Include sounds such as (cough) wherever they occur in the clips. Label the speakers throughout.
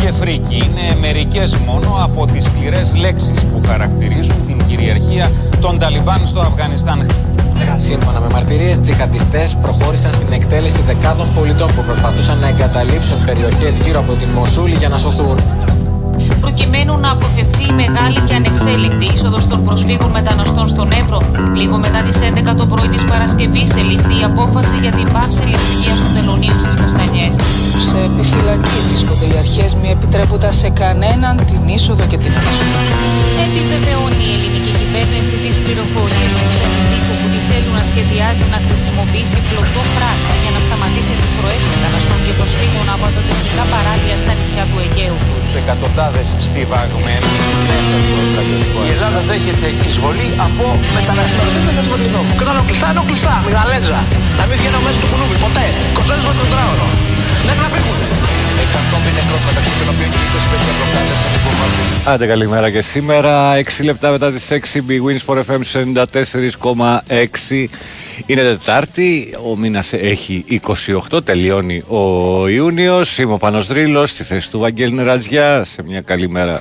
Speaker 1: και φρίκη είναι μερικές μόνο από τις σκληρές λέξεις που χαρακτηρίζουν την κυριαρχία των Ταλιμπάν στο Αφγανιστάν.
Speaker 2: Σύμφωνα με μαρτυρίες, τζιχαντιστές προχώρησαν στην εκτέλεση δεκάδων πολιτών που προσπαθούσαν να εγκαταλείψουν περιοχές γύρω από την Μοσούλη για να σωθούν
Speaker 3: προκειμένου να αποφευθεί η μεγάλη και ανεξέλεγκτη είσοδος των προσφύγων μεταναστών στον Εύρο. Λίγο μετά τις 11 το πρωί της Παρασκευής ελήφθη η απόφαση για την πάυση λειτουργίας του τελωνίου στις Καστανιές.
Speaker 4: Σε επιφυλακή βρίσκονται οι αρχές μη επιτρέποντα σε κανέναν την είσοδο και την έξοδο.
Speaker 3: Επιβεβαιώνει η ελληνική κυβέρνηση τις πληροφορίες του που τη θέλουν να σχεδιάζει να χρησιμοποιήσει πλωτό πράγμα για να σταματήσει τις ροές μεταναστών και προσφύγων από τα τεχνικά παράλια στα νησιά του Αιγαίου.
Speaker 1: Τους εκατοντάδες στιβαγμένου μέσα στο στρατιωτικό
Speaker 5: Η Ελλάδα δέχεται εισβολή από μεταναστές. Δεν είναι εισβολή εδώ. Κράνο κλειστά, ενώ κλειστά. Μιγαλέζα. Να μην βγαίνω μέσα του κουνούμπι. Ποτέ. Κοστάζει στο τετράωρο. Δεν να φύγουν.
Speaker 6: Άντε καλημέρα και σήμερα. 6 λεπτά μετά τις 6 Big Wins for FM 94,6 Είναι Τετάρτη, ο μήνας έχει 28, τελειώνει ο Ιούνιος. Είμαι ο Πάνος Δρύλος, στη θέση του Βαγγέλη Νερατζιά. Σε μια καλή μέρα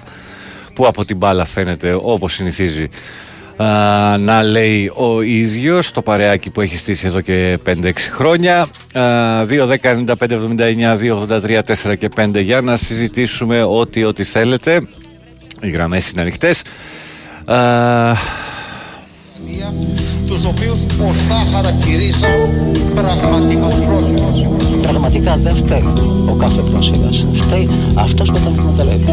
Speaker 6: που από την μπάλα φαίνεται όπως συνηθίζει να λέει ο ίδιος το παρεάκι που έχει στήσει εδώ και 5-6 χρόνια. 2, 10, 95, 79, 2, 83, 4 και 5 για να συζητήσουμε ό,τι ό,τι θέλετε. Οι γραμμές είναι ανοιχτές.
Speaker 7: Τους οποίους ορθά χαρακτηρίζαν πραγματικός πρόσφυγος.
Speaker 8: Πραγματικά δεν φταίει ο κάθε πρόσφυγας. Φταίει αυτός που τον εκμεταλλεύει.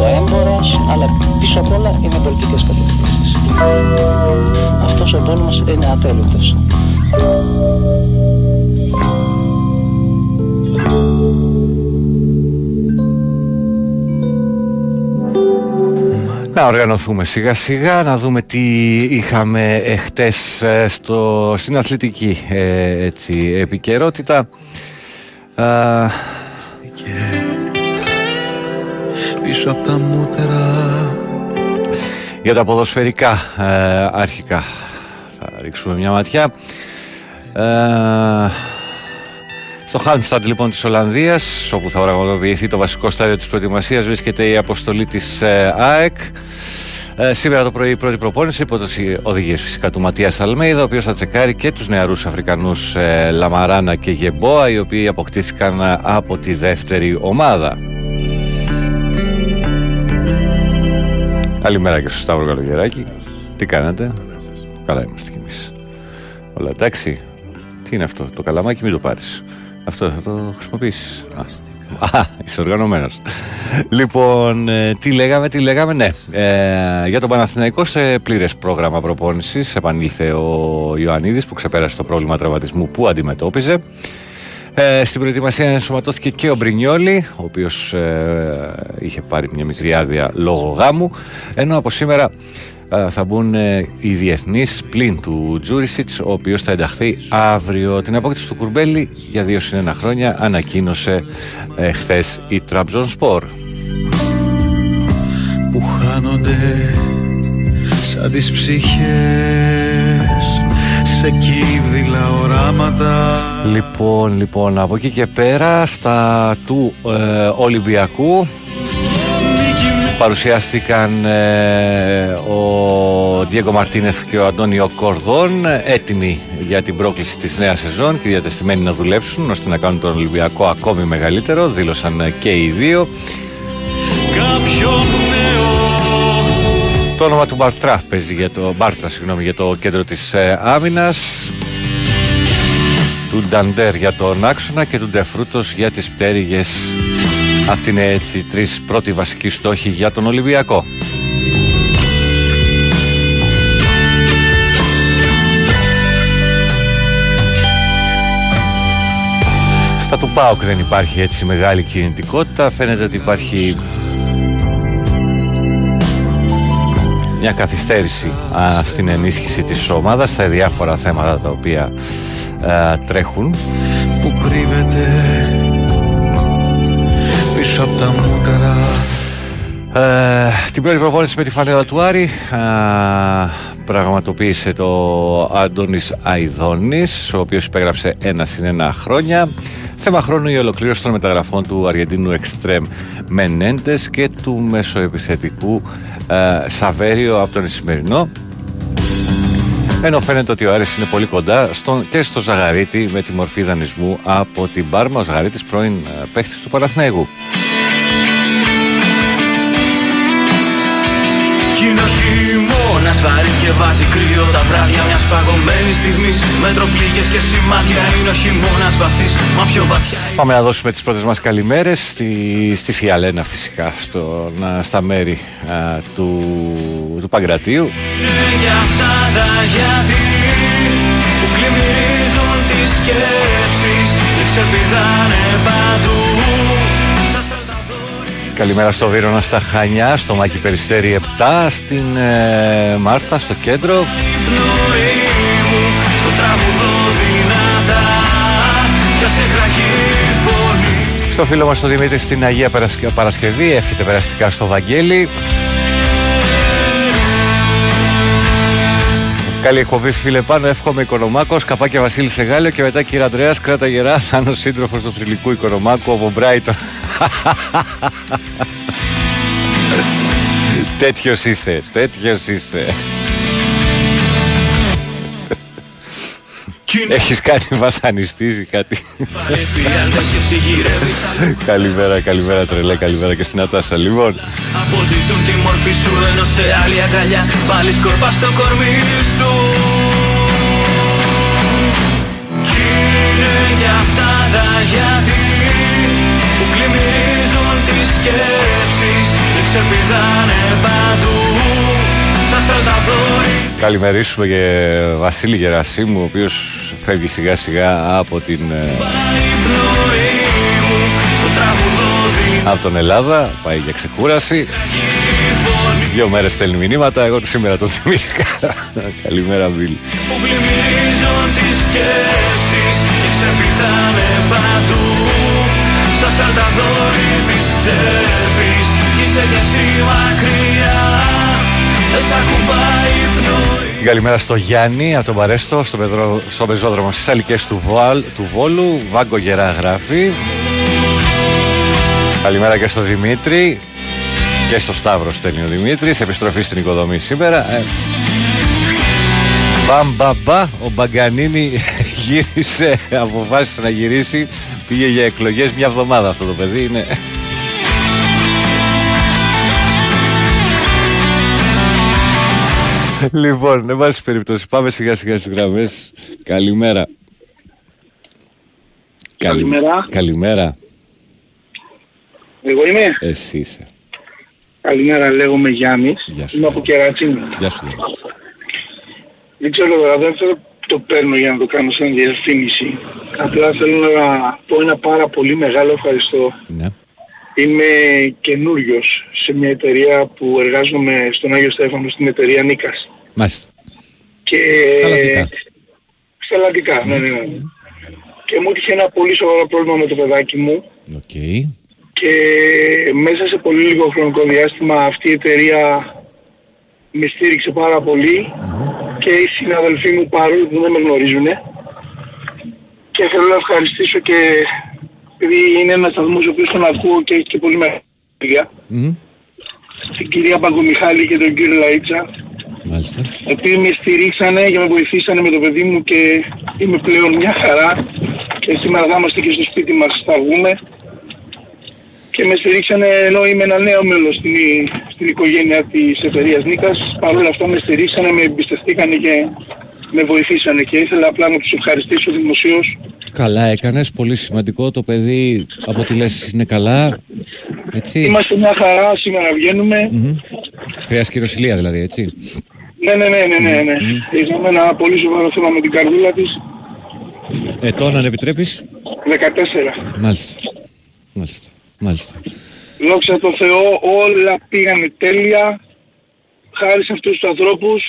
Speaker 8: Ο έμπορος, αλλά πίσω απ' όλα είναι πολιτικές κατευθύνσεις. Αυτός ο πόλεμος είναι ατέλειωτος.
Speaker 6: Να οργανωθούμε σιγά σιγά, να δούμε τι είχαμε εχθές ε, στο, στην αθλητική ε, έτσι, επικαιρότητα. Πίσω από τα μούτερα. για τα ποδοσφαιρικά ε, αρχικά. Θα ρίξουμε μια ματιά. Ε, στο Χάλμσταντ λοιπόν της Ολλανδίας όπου θα πραγματοποιηθεί το βασικό στάδιο της προετοιμασίας βρίσκεται η αποστολή της ε, ΑΕΚ ε, σήμερα το πρωί η πρώτη προπόνηση υπό τι οδηγίες φυσικά του Ματίας Αλμέιδα, ο οποίος θα τσεκάρει και τους νεαρούς Αφρικανούς ε, Λαμαράνα και Γεμπόα, οι οποίοι αποκτήθηκαν από τη δεύτερη ομάδα. Καλημέρα και στο Σταύρο Καλογεράκη. Τι κάνατε; Καλά είμαστε κι εμείς. Όλα εντάξει. Τι είναι αυτό. Το καλαμάκι μην το πάρεις. Αυτό θα το χρησιμοποιήσεις. Α, είσαι οργανωμένος. λοιπόν, ε, τι λέγαμε, τι λέγαμε, ναι. Ε, για τον Παναθηναϊκό σε πλήρες πρόγραμμα προπόνησης επανήλθε ο Ιωαννίδης που ξεπέρασε το πρόβλημα τραυματισμού που αντιμετώπιζε. Ε, στην προετοιμασία ενσωματώθηκε και ο Μπρινιόλη, ο οποίος ε, είχε πάρει μια μικρή άδεια λόγω γάμου, ενώ από σήμερα ε, θα μπουν ε, οι διεθνείς πλην του Τζούρισιτς, ο οποίος θα ενταχθεί αύριο. Την απόκτηση του Κουρμπέλη για δύο συν χρόνια ανακοίνωσε ε, χθες η Τραμπζον Σπορ. Που χάνονται σαν τις ψυχές σε κύβδηλα οράματα Λοιπόν, λοιπόν, από εκεί και πέρα στα του ε, Ολυμπιακού παρουσιάστηκαν ε, ο Διέγκο Μαρτίνεθ και ο Αντώνιο Κορδόν έτοιμοι για την πρόκληση της νέας σεζόν και διατεθειμένοι να δουλέψουν ώστε να κάνουν τον Ολυμπιακό ακόμη μεγαλύτερο δήλωσαν και οι δύο. Το όνομα του Μπαρτρά παίζει για το, Μπάρτρα, συγγνώμη, για το κέντρο της ε, άμυνας. Του Νταντέρ για τον άξονα και του Ντεφρούτος για τις πτέρυγες αυτή είναι έτσι τρεις πρώτοι βασικοί στόχοι για τον Ολυμπιακό. Στα του ΠΑΟΚ δεν υπάρχει έτσι μεγάλη κινητικότητα. Φαίνεται ότι υπάρχει μια καθυστέρηση α, στην ενίσχυση της ομάδας στα διάφορα θέματα τα οποία α, τρέχουν. Που κρύβεται πίσω από τα μούτερα ε, την πρώτη προπόνηση με τη φανέλα του Άρη πραγματοποίησε το Άντωνης Αϊδόνης, ο οποίος υπέγραψε ένα συν ένα χρόνια. Θέμα χρόνου η ολοκλήρωση των μεταγραφών του Αργεντίνου Εκστρέμ Μενέντες και του μεσοεπιθετικού ε, Σαβέριο από τον Ισημερινό. Ενώ φαίνεται ότι ο Άρης είναι πολύ κοντά στον, και στο Ζαγαρίτη με τη μορφή δανεισμού από την Πάρμα. Ο Ζαγαρίτης πρώην ε, παίχτης του Παναθηναίγου.
Speaker 9: Χειμώνας βαρύς και βάζει κρύο τα βράδια μιας παγωμένης στιγμής. Μετροπλήγες και σημάδια είναι ο χειμώνας βαθύς. Μα πιο βαθιά
Speaker 6: Πάμε να δώσουμε τις πρώτες μας καλημέρες στη, στη Θιαλένα φυσικά στο, να, στα μέρη α, του, του Παγκρατίου.
Speaker 9: Είναι για αυτά τα γιατί που πλημμυρίζουν τις σκέψεις και ξεπηδάνε παντού. Σαν σαλταδόροι
Speaker 6: Καλημέρα στο Βύρονα στα Χανιά, στο Μάκη Περιστέρη 7, στην ε, Μάρθα στο κέντρο.
Speaker 9: η πνοή μου στο τραγουδό δυνατά κι ας εκραγεί η φωνή
Speaker 6: Στο φίλο μας τον Δημήτρη στην Αγία Παρασκε- Παρασκευή, εύχεται περαστικά στο Βαγγέλη. Καλή εκπομπή φίλε πάνω, εύχομαι Οικονομάκος, καπάκια Βασίλη Σεγάλιο και μετά κύριε Ανδρέας, κράτα γερά, (laughs) θα είναι ο σύντροφος του θρηλυκού Οικονομάκου από Μπράιτον. (laughs) τέτοιος είσαι, τέτοιος είσαι. Έχεις κάτι βασανιστείς κάτι;
Speaker 9: Εφιάλτες και συγγυρεύεις
Speaker 6: καλημέρα, καλημέρα τρελέ, καλημέρα και στην Ατάσα. Λοιπόν,
Speaker 9: Αποζητούν τη μορφή σου ενώ σε άλλη αγκαλιά Πάλι σκορπά στο κορμί σου Κι είναι για αυτά τα γιατί Που πλημμυρίζουν τις σκέψεις Και ξεπηδάνε παντού Σαν σαλταδόροι
Speaker 6: καλημερίσουμε και Βασίλη Γερασίμου, ο οποίος φεύγει σιγά σιγά από, την, ε,
Speaker 9: Πάει η πνοή μου Στο τραγουδό
Speaker 6: από τον Ελλάδα, πάει για ξεκούραση.
Speaker 9: δυνατή φωνή
Speaker 6: Δύο μέρες στέλνει μηνύματα, εγώ σήμερα το θυμήθηκα. (laughs) καλημέρα Μπίλ.
Speaker 9: που πλημμυρίζουν τις σκέψεις και ξεπηδάνε παντού σαν σαλταδόροι της τσέπης κι είσαι κι εσύ μακριά
Speaker 6: Καλημέρα στο Γιάννη από τον Παρέστο, στο, πεδρο, στο πεζόδρομο στις Αλικές του, Βουάλ, του Βόλου. Βάγκο Γερά γράφει. Καλημέρα και στο Δημήτρη. Και στο Σταύρο στέλνει ο Δημήτρης. Επιστροφή στην οικοδομή σήμερα. Ε, Μπαμ μπαμ μπα, ο Μπαγκανίνη (laughs) γύρισε, αποφάσισε να γυρίσει. Πήγε για εκλογές μια εβδομάδα αυτό το παιδί. Είναι... Λοιπόν, εν πάση περιπτώσει, πάμε σιγά σιγά στις γραμμές. Καλημέρα. Καλη-
Speaker 10: Καλημέρα.
Speaker 6: Καλημέρα.
Speaker 10: Εγώ είμαι;
Speaker 6: Εσύ είσαι.
Speaker 10: Καλημέρα, λέγομαι Γιάννης.
Speaker 6: Γεια σου,
Speaker 10: Είμαι από Κερατσίνη.
Speaker 6: Γεια σου. Γιάννη.
Speaker 10: Δεν ξέρω τώρα, δεν θέλω το παίρνω για να το κάνω σαν διευθύνηση. Απλά θέλω να πω ένα πάρα πολύ μεγάλο ευχαριστώ.
Speaker 6: Ναι.
Speaker 10: Είμαι καινούριος σε μια εταιρεία που εργάζομαι στον Άγιο Στέφανο, στην εταιρεία Νίκας.
Speaker 6: Μάλιστα.
Speaker 10: Και...
Speaker 6: Τα λατικά.
Speaker 10: Στα λατικά, ναι, ναι, ναι. Και μου ήρθε ένα πολύ σοβαρό πρόβλημα με το παιδάκι μου
Speaker 6: Οκ.
Speaker 10: και μέσα σε πολύ λίγο χρονικό διάστημα αυτή η εταιρεία με στήριξε πάρα πολύ και οι συναδελφοί μου παρόλο που δεν με γνωρίζουν και θέλω να ευχαριστήσω και επειδή είναι ένας σταθμός ο οποίος τον ακούω και έχει και πολύ μεγάλη δουλειά
Speaker 6: Μμμ.
Speaker 10: την κυρία Παγκομιχάλη και τον κύριο Λαΐτσα
Speaker 6: Μάλιστα.
Speaker 10: επειδή με στηρίξανε και με βοηθήσανε με το παιδί μου και είμαι πλέον μια χαρά και σήμερα θα είμαστε και στο σπίτι μας θα βγούμε και με στηρίξανε ενώ είμαι ένα νέο μέλος στην, στην οικογένεια της εταιρείας Νίκας παρ' όλα αυτά με στηρίξανε, με εμπιστευτήκανε και με βοηθήσανε και ήθελα απλά να τους ευχαριστήσω δημοσίως
Speaker 6: Καλά έκανες, πολύ σημαντικό. Το παιδί από ό,τι λες είναι καλά. Έτσι.
Speaker 10: Είμαστε μια χαρά, σήμερα βγαίνουμε.
Speaker 6: Μμμ. Χρειάζεται χειροσυλία δηλαδή, έτσι.
Speaker 10: Ναι, ναι, ναι, ναι, ναι, ναι. Είχαμε ένα πολύ σοβαρό θέμα με την καρδούλα της.
Speaker 6: Ετών αν επιτρέπεις.
Speaker 10: 14.
Speaker 6: Μάλιστα. Μάλιστα. Μάλιστα.
Speaker 10: Δόξα τω Θεώ, όλα πήγανε τέλεια. Χάρη σε αυτούς τους ανθρώπους.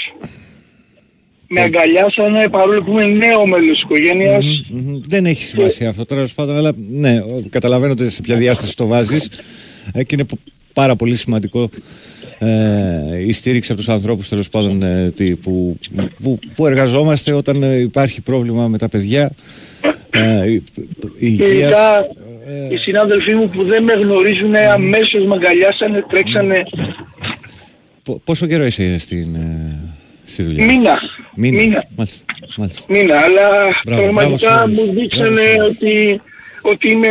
Speaker 10: Με αγκαλιάσανε παρόλο που είμαι νέο μέλος της οικογένειας.
Speaker 6: Μμμ. Δεν έχει σημασία αυτό τώρα, πάντων, αλλά ναι, ο- καταλαβαίνω ότι σε ποια διάσταση το βάζεις ε, και είναι πο- πάρα πολύ σημαντικό ε, η στήριξη από τους ανθρώπους τέλος πάντων ε, τι- που, που, που εργαζόμαστε όταν ε, υπάρχει πρόβλημα με τα παιδιά ε, η- η
Speaker 10: Και
Speaker 6: υγείας
Speaker 10: ειδικά οι συνάδελφοί μου που δεν με γνωρίζουν αμέσως με αγκαλιάσανε, τρέξανε
Speaker 6: Πο- Πόσο καιρό είσαι στην, ε, στη δουλειά;
Speaker 10: Μήνα.
Speaker 6: Μήνα.
Speaker 10: Μήνα.
Speaker 6: Μάλιστα, μάλιστα.
Speaker 10: Μήνα, αλλά
Speaker 6: Μπράβο,
Speaker 10: πραγματικά
Speaker 6: μπράβο σε όλους.
Speaker 10: μου
Speaker 6: Μπράβο
Speaker 10: δείξανε
Speaker 6: σε όλους.
Speaker 10: ότι, ότι είμαι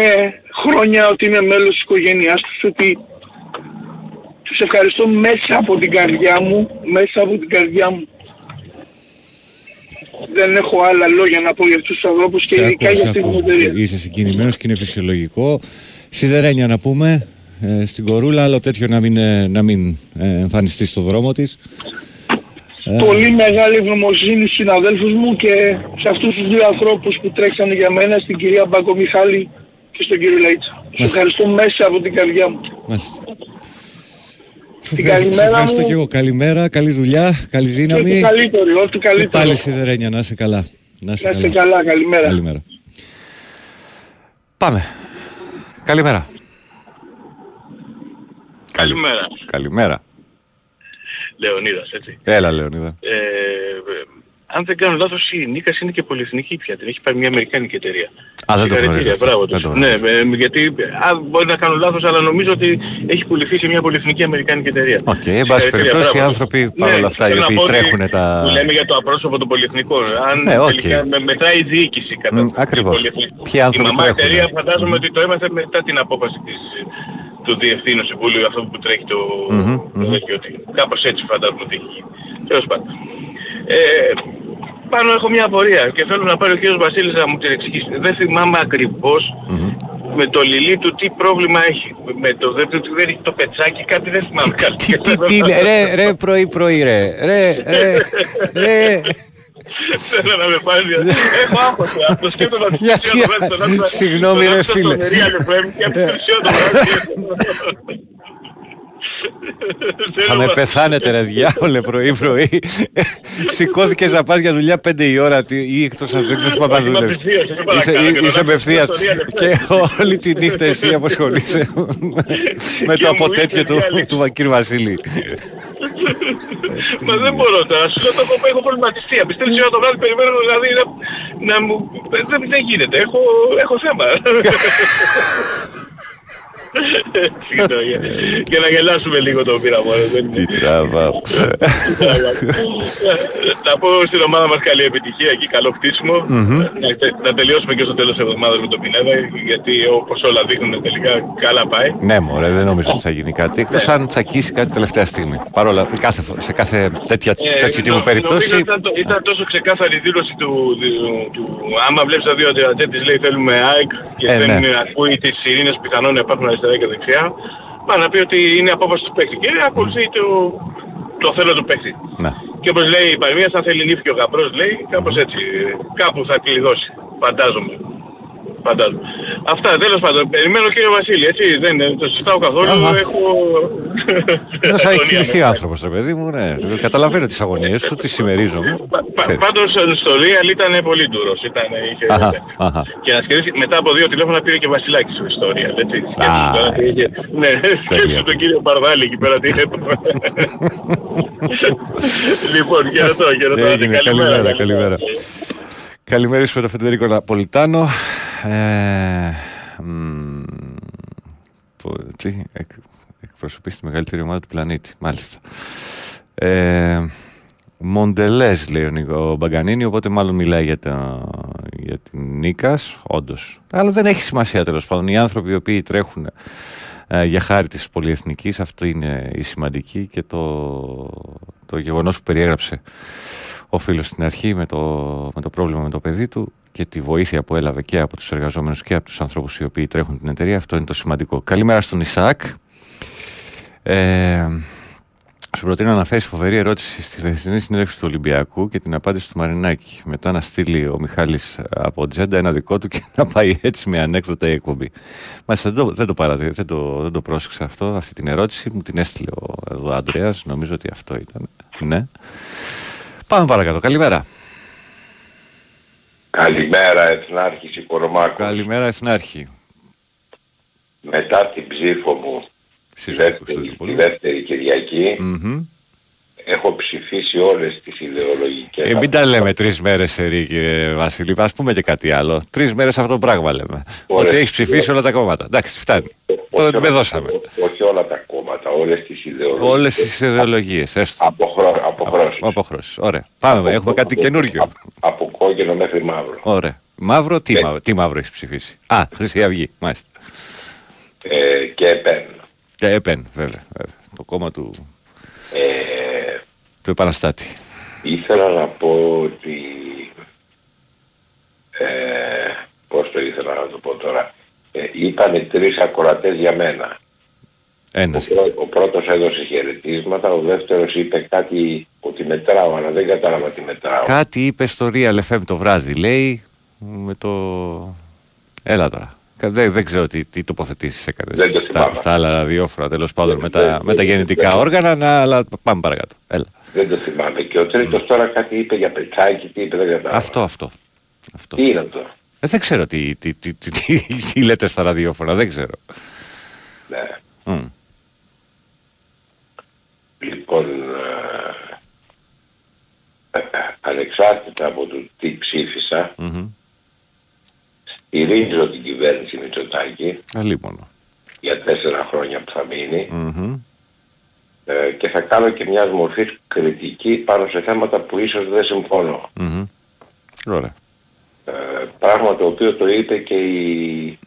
Speaker 10: χρόνια, ότι είμαι μέλος της οικογένειάς τους, ότι τους ευχαριστώ μέσα από την καρδιά μου, μέσα από την καρδιά μου. Δεν έχω άλλα λόγια να πω για αυτούς τους ανθρώπους και
Speaker 6: Σε
Speaker 10: ειδικά
Speaker 6: ακούω,
Speaker 10: για
Speaker 6: σε
Speaker 10: αυτή την
Speaker 6: ακούω.
Speaker 10: εταιρεία.
Speaker 6: Είσαι συγκινημένος και είναι φυσιολογικό. Σιδερένια να πούμε, ε, στην κορούλα, άλλο τέτοιο να μην, ε, να μην ε, εμφανιστεί στο δρόμο της. Ε,
Speaker 10: Πολύ μεγάλη ευγνωμοσύνη στους συναδέλφους μου και σε αυτούς τους δύο ανθρώπους που τρέξανε για μένα, στην κυρία Μπακομιχάλη και στον κύριο Λαΐτσα. Τους ευχαριστώ μέσα από την καρδιά μου.
Speaker 6: Μάλιστα. Σε
Speaker 10: Την
Speaker 6: ευχαριστώ- σε
Speaker 10: καλημέρα
Speaker 6: ευχαριστώ
Speaker 10: μου.
Speaker 6: και εγώ. Καλημέρα, καλή δουλειά, καλή
Speaker 10: Και
Speaker 6: δύναμη.
Speaker 10: ό,τι καλύτερο, ό,τι
Speaker 6: Και
Speaker 10: καλύτερο.
Speaker 6: πάλι σιδερένια, να είσαι καλά. Να είσαι
Speaker 10: Να είστε καλά, καλημέρα.
Speaker 6: Καλημέρα. Πάμε. Καλημέρα.
Speaker 11: Καλημέρα.
Speaker 6: Καλημέρα.
Speaker 11: Λεωνίδας, έτσι.
Speaker 6: Έλα, Λεωνίδα.
Speaker 11: Ε, ε, αν δεν κάνω λάθος η Νίκας είναι και πολυεθνική πια. Την έχει πάρει μια αμερικάνικη εταιρεία.
Speaker 6: Α, δεν το
Speaker 11: Συγχαρητήρια,
Speaker 6: γνωρίζω αυτό.
Speaker 11: Μπράβο
Speaker 6: Δεν
Speaker 11: τους.
Speaker 6: το
Speaker 11: Ναι, ε, γιατί α, μπορεί να κάνω λάθος, αλλά νομίζω ότι έχει πουληθεί σε μια πολυεθνική αμερικάνικη εταιρεία.
Speaker 6: Οκ, εν πάση
Speaker 11: Συγχαρητήρια,
Speaker 6: περιπτώσει οι
Speaker 11: μπράβο τους.
Speaker 6: άνθρωποι παρόλα αυτά οι
Speaker 11: θέλω να
Speaker 6: οποίοι
Speaker 11: πω ότι
Speaker 6: τρέχουν τα.
Speaker 11: Που λέμε για το απρόσωπο των πολυεθνικών. Αν
Speaker 6: Ναι, οκ.
Speaker 11: τελικά με, μετράει η διοίκηση κατά
Speaker 6: Μ,
Speaker 11: την
Speaker 6: ακριβώς.
Speaker 11: πολυεθνική.
Speaker 6: Ποιοι άνθρωποι
Speaker 11: Η μαμά
Speaker 6: τρέχουν.
Speaker 11: εταιρεία φαντάζομαι ότι το έμαθε μετά την απόφαση της, του Διευθύνου Συμβούλου, αυτό που τρέχει το,
Speaker 6: Μμμ,
Speaker 11: το τέτοιο, ότι κάπως έτσι φαντάζομαι ότι έχει γίνει. Τέλος πάντων. Ε, πάνω έχω μια απορία και θέλω να πάρει ο κύριος Βασίλης να μου την εξηγήσει. Δεν θυμάμαι ακριβώς με το λιλί του τι πρόβλημα έχει. Με το δεν, του δεν έχει το πετσάκι, κάτι δεν θυμάμαι. κάτι.
Speaker 6: Τι, τι, λέ- ρε, ρε, πρωί, πρωί, ρε, ρε, ρε, ρε.
Speaker 11: Θέλω να με πάρει. Έχω άγχος. ε, Το σκέφτομαι να
Speaker 6: Γιατί, συγγνώμη, ρε, φίλε. Θα με πεθάνετε ρε διάολε πρωί πρωί Σηκώθηκες να πας για δουλειά 5 η ώρα τι- ή εκτός αν δεν θυμάμαι αν
Speaker 11: Όχι, είμαι
Speaker 6: δουλεύεις.
Speaker 11: απευθείας, είμαι
Speaker 6: Είσαι,
Speaker 11: παρακάτω,
Speaker 6: είσαι
Speaker 11: και
Speaker 6: απευθείας
Speaker 11: το Real FM.
Speaker 6: και όλη τη νύχτα εσύ απασχολείσαι (laughs) με το
Speaker 11: μου
Speaker 6: αποτέτειο
Speaker 11: ήρθε
Speaker 6: του,
Speaker 11: διάλειμμα.
Speaker 6: του Βακύρ Βασίλη.
Speaker 11: Μα δεν μπορώ τώρα. Σου λέω το έχω, έχω προβληματιστεί. Πιστεύεις ώρα το βράδυ περιμένω δηλαδή να, να μου... Δεν, δεν γίνεται. Έχω, έχω θέμα. (laughs) Συγγνώμη, για- Για να γελάσουμε λίγο το πείραμα. ρε, δεν
Speaker 6: Τι
Speaker 11: είναι-
Speaker 6: τραβά.
Speaker 11: Να πω στην ομάδα μας καλή επιτυχία εκεί, καλό χτίσιμο.
Speaker 6: Μμμ.
Speaker 11: Να, τε- να τελειώσουμε και στο τέλος της εβδομάδας με τον Πινέδα, γιατί όπως όλα δείχνουν τελικά καλά πάει.
Speaker 6: Ναι, μωρέ, δεν νομίζω ότι θα γίνει κάτι. Εκτός αν τσακίσει κάτι τελευταία στιγμή. Παρόλα, κάθε, φο- σε κάθε τέτοια,
Speaker 11: Ε,
Speaker 6: τέτοιου τύπου
Speaker 11: νο-
Speaker 6: περίπτωση.
Speaker 11: Νομίζω ήταν, το- ήταν τόσο ξεκάθαρη η δήλωση του, του, του άμα βλέπεις τα δύο αντιρατζέτης λέει θέλουμε ΑΕΚ και
Speaker 6: Ε,
Speaker 11: δεν
Speaker 6: ναι.
Speaker 11: ακούει τις ειρήνες πιθανόν να υπάρχουν αριστερά και δεξιά. Πάει να πει ότι είναι απόφαση του παίκτη και ακολουθεί το, το θέλω του παίκτη.
Speaker 6: Ναι.
Speaker 11: Και όπως λέει η Παρμίας, αν θέλει νύφη και ο γαμπρός λέει, κάπως έτσι, κάπου θα κλειδώσει, φαντάζομαι. Φαντάζομαι. Αυτά, τέλος πάντων. Περιμένω κύριο Βασίλη, έτσι, δεν το συζητάω καθόλου,
Speaker 6: Αχα.
Speaker 11: έχω...
Speaker 6: Δεν θα έχει
Speaker 11: αγωνία
Speaker 6: κοιμηθεί
Speaker 11: μέσα.
Speaker 6: άνθρωπος, ρε παιδί μου, ναι. Καταλαβαίνω τις αγωνίες σου, τις συμμερίζομαι.
Speaker 11: Πα-
Speaker 6: Ξέρεις.
Speaker 11: Πάντως στο Real ήταν πολύ ντούρος. Ήταν, είχε...
Speaker 6: Αχα, αχα.
Speaker 11: Και να σκεφτείς, μετά από δύο τηλέφωνα πήρε και Βασιλάκης στο ιστορία. Έτσι. Σκέψου
Speaker 6: Α,
Speaker 11: τώρα τι είχε. Ναι, σκέψου τον κύριο Παρδάλη εκεί πέρα τι έπρεπε. (laughs) λοιπόν, χαιρετώ, χαιρετώ.
Speaker 6: Έγινε, καλημέρα, καλημέρα. Καλημέρα με τον Φεντερίκο Ναπολιτάνο. Ε, μ, πω- τι, εκ, εκπροσωπείς τη μεγαλύτερη ομάδα του πλανήτη, μάλιστα. Ε, Μοντελές λέει ο, Νίκο- ο Μπαγκανίνη, οπότε μάλλον μιλάει για, τα, για την Νίκας, όντως. Αλλά δεν έχει σημασία τέλος πάντων. Οι άνθρωποι οι οποίοι τρέχουν ε, για χάρη της πολυεθνικής, αυτό είναι η σημαντική και το, το γεγονός που περιέγραψε ο φίλος στην αρχή με το, με το πρόβλημα με το παιδί του και τη βοήθεια που έλαβε και από τους εργαζόμενους και από τους ανθρώπους οι οποίοι τρέχουν την εταιρεία. Αυτό είναι το σημαντικό. Καλημέρα στον Ισαάκ. Ε, σου προτείνω να αναφέρει φοβερή ερώτηση στη χθεσινή συνέντευξη του Ολυμπιακού και την απάντηση του Μαρινάκη. Μετά να στείλει ο Μιχάλης από τζέντα ένα δικό του και να πάει έτσι με ανέκδοτα η εκπομπή. Μάλιστα δεν το, δεν το παρατηρώ, δεν το, δεν το πρόσεξα αυτό, αυτή την ερώτηση. Μου την έστειλε ο, εδώ ο Ανδρέας, νομίζω ότι αυτό ήταν. Ναι. Πάμε παρακάτω. Καλημέρα.
Speaker 12: Καλημέρα Εθνάρχης Οικονομάκου.
Speaker 6: Καλημέρα Εθνάρχη.
Speaker 12: Μετά την ψήφο μου
Speaker 6: Στη
Speaker 12: τη
Speaker 6: ζωή,
Speaker 12: δεύτερη,
Speaker 6: ευχαριστώ
Speaker 12: τη
Speaker 6: πολύ.
Speaker 12: δεύτερη Κυριακή
Speaker 6: Μμμ.
Speaker 12: έχω ψηφίσει όλες τις ιδεολογικές
Speaker 6: Ε, μην τα λέμε τρεις μέρες σε ρί, κύριε Βασίλη. Α πούμε και κάτι άλλο. Τρεις μέρες αυτό το πράγμα λέμε.
Speaker 12: Ωραία.
Speaker 6: Ότι έχεις ψηφίσει όλα τα κόμματα. Εντάξει, φτάνει.
Speaker 12: όχι,
Speaker 6: Το με
Speaker 12: όλα-
Speaker 6: δώσαμε.
Speaker 12: όχι όλα τα κόμματα, όλες τις ιδεολογίες.
Speaker 6: Όλες τις ιδεολογίες. Έστω.
Speaker 12: Αποχρώ, αποχρώσεις.
Speaker 6: Αποχρώσει. Ωραία. Πάμε. Έχουμε κάτι καινούριο.
Speaker 12: Από κόκκινο μέχρι μαύρο.
Speaker 6: Ωραία. Μαύρο, τι,
Speaker 12: Ναι.
Speaker 6: μαύρο, τι μαύρο έχεις ψηφίσει; Α, Χρυσή Αυγή. Μάλιστα.
Speaker 12: Ε, και επέν.
Speaker 6: Και ΕΠΕΝ, βέβαια. βέβαια. Το κόμμα του,
Speaker 12: Ε,
Speaker 6: του επαναστάτη.
Speaker 12: ήθελα να πω ότι... Ε, πώς το ήθελα να το πω τώρα. Ε, είπανε τρεις ακροατές για μένα.
Speaker 6: Ένας.
Speaker 12: Ο, πρώ- ο πρώτος έδωσε χαιρετίσματα, ο δεύτερος είπε κάτι ότι μετράω, αλλά δεν κατάλαβα τι μετράω.
Speaker 6: Κάτι είπε στο Real FM το βράδυ, λέει, με το... Έλα τώρα. Κα- Δεν, δεν ξέρω τι, τι τοποθετήσεις
Speaker 12: Δεν
Speaker 6: έκανες
Speaker 12: το
Speaker 6: στα,
Speaker 12: θυμάμαι.
Speaker 6: στα άλλα ραδιόφωνα, τέλος πάντων, με,
Speaker 12: δεν-
Speaker 6: τα, με τα
Speaker 12: δεν-
Speaker 6: γεννητικά
Speaker 12: δεν-
Speaker 6: όργανα, να, αλλά πάμε παρακάτω. Έλα.
Speaker 12: Δεν το θυμάμαι. Και ο τρίτος τώρα κάτι είπε για πετσάκι, τι είπε, δεν κατάλαβα.
Speaker 6: Αυτό, αυτό. αυτό.
Speaker 12: Τι είναι αυτό;
Speaker 6: Ε, δεν ξέρω τι, τι, τι, τι, τι, τι λέτε στα ραδιόφωνα, δεν ξέρω.
Speaker 12: Ναι.
Speaker 6: Μμ.
Speaker 12: Λοιπόν, ε, ε, ανεξάρτητα από το τι ψήφισα,
Speaker 6: Μμμ.
Speaker 12: στηρίζω την κυβέρνηση Μητσοτάκη
Speaker 6: Αλίμονο.
Speaker 12: για τέσσερα χρόνια που θα μείνει
Speaker 6: Μμμ.
Speaker 12: ε, και θα κάνω και μιας μορφής κριτική πάνω σε θέματα που ίσως δεν συμφωνώ.
Speaker 6: Μμμ. Ωραία.
Speaker 12: Ε, πράγμα το οποίο το είπε και η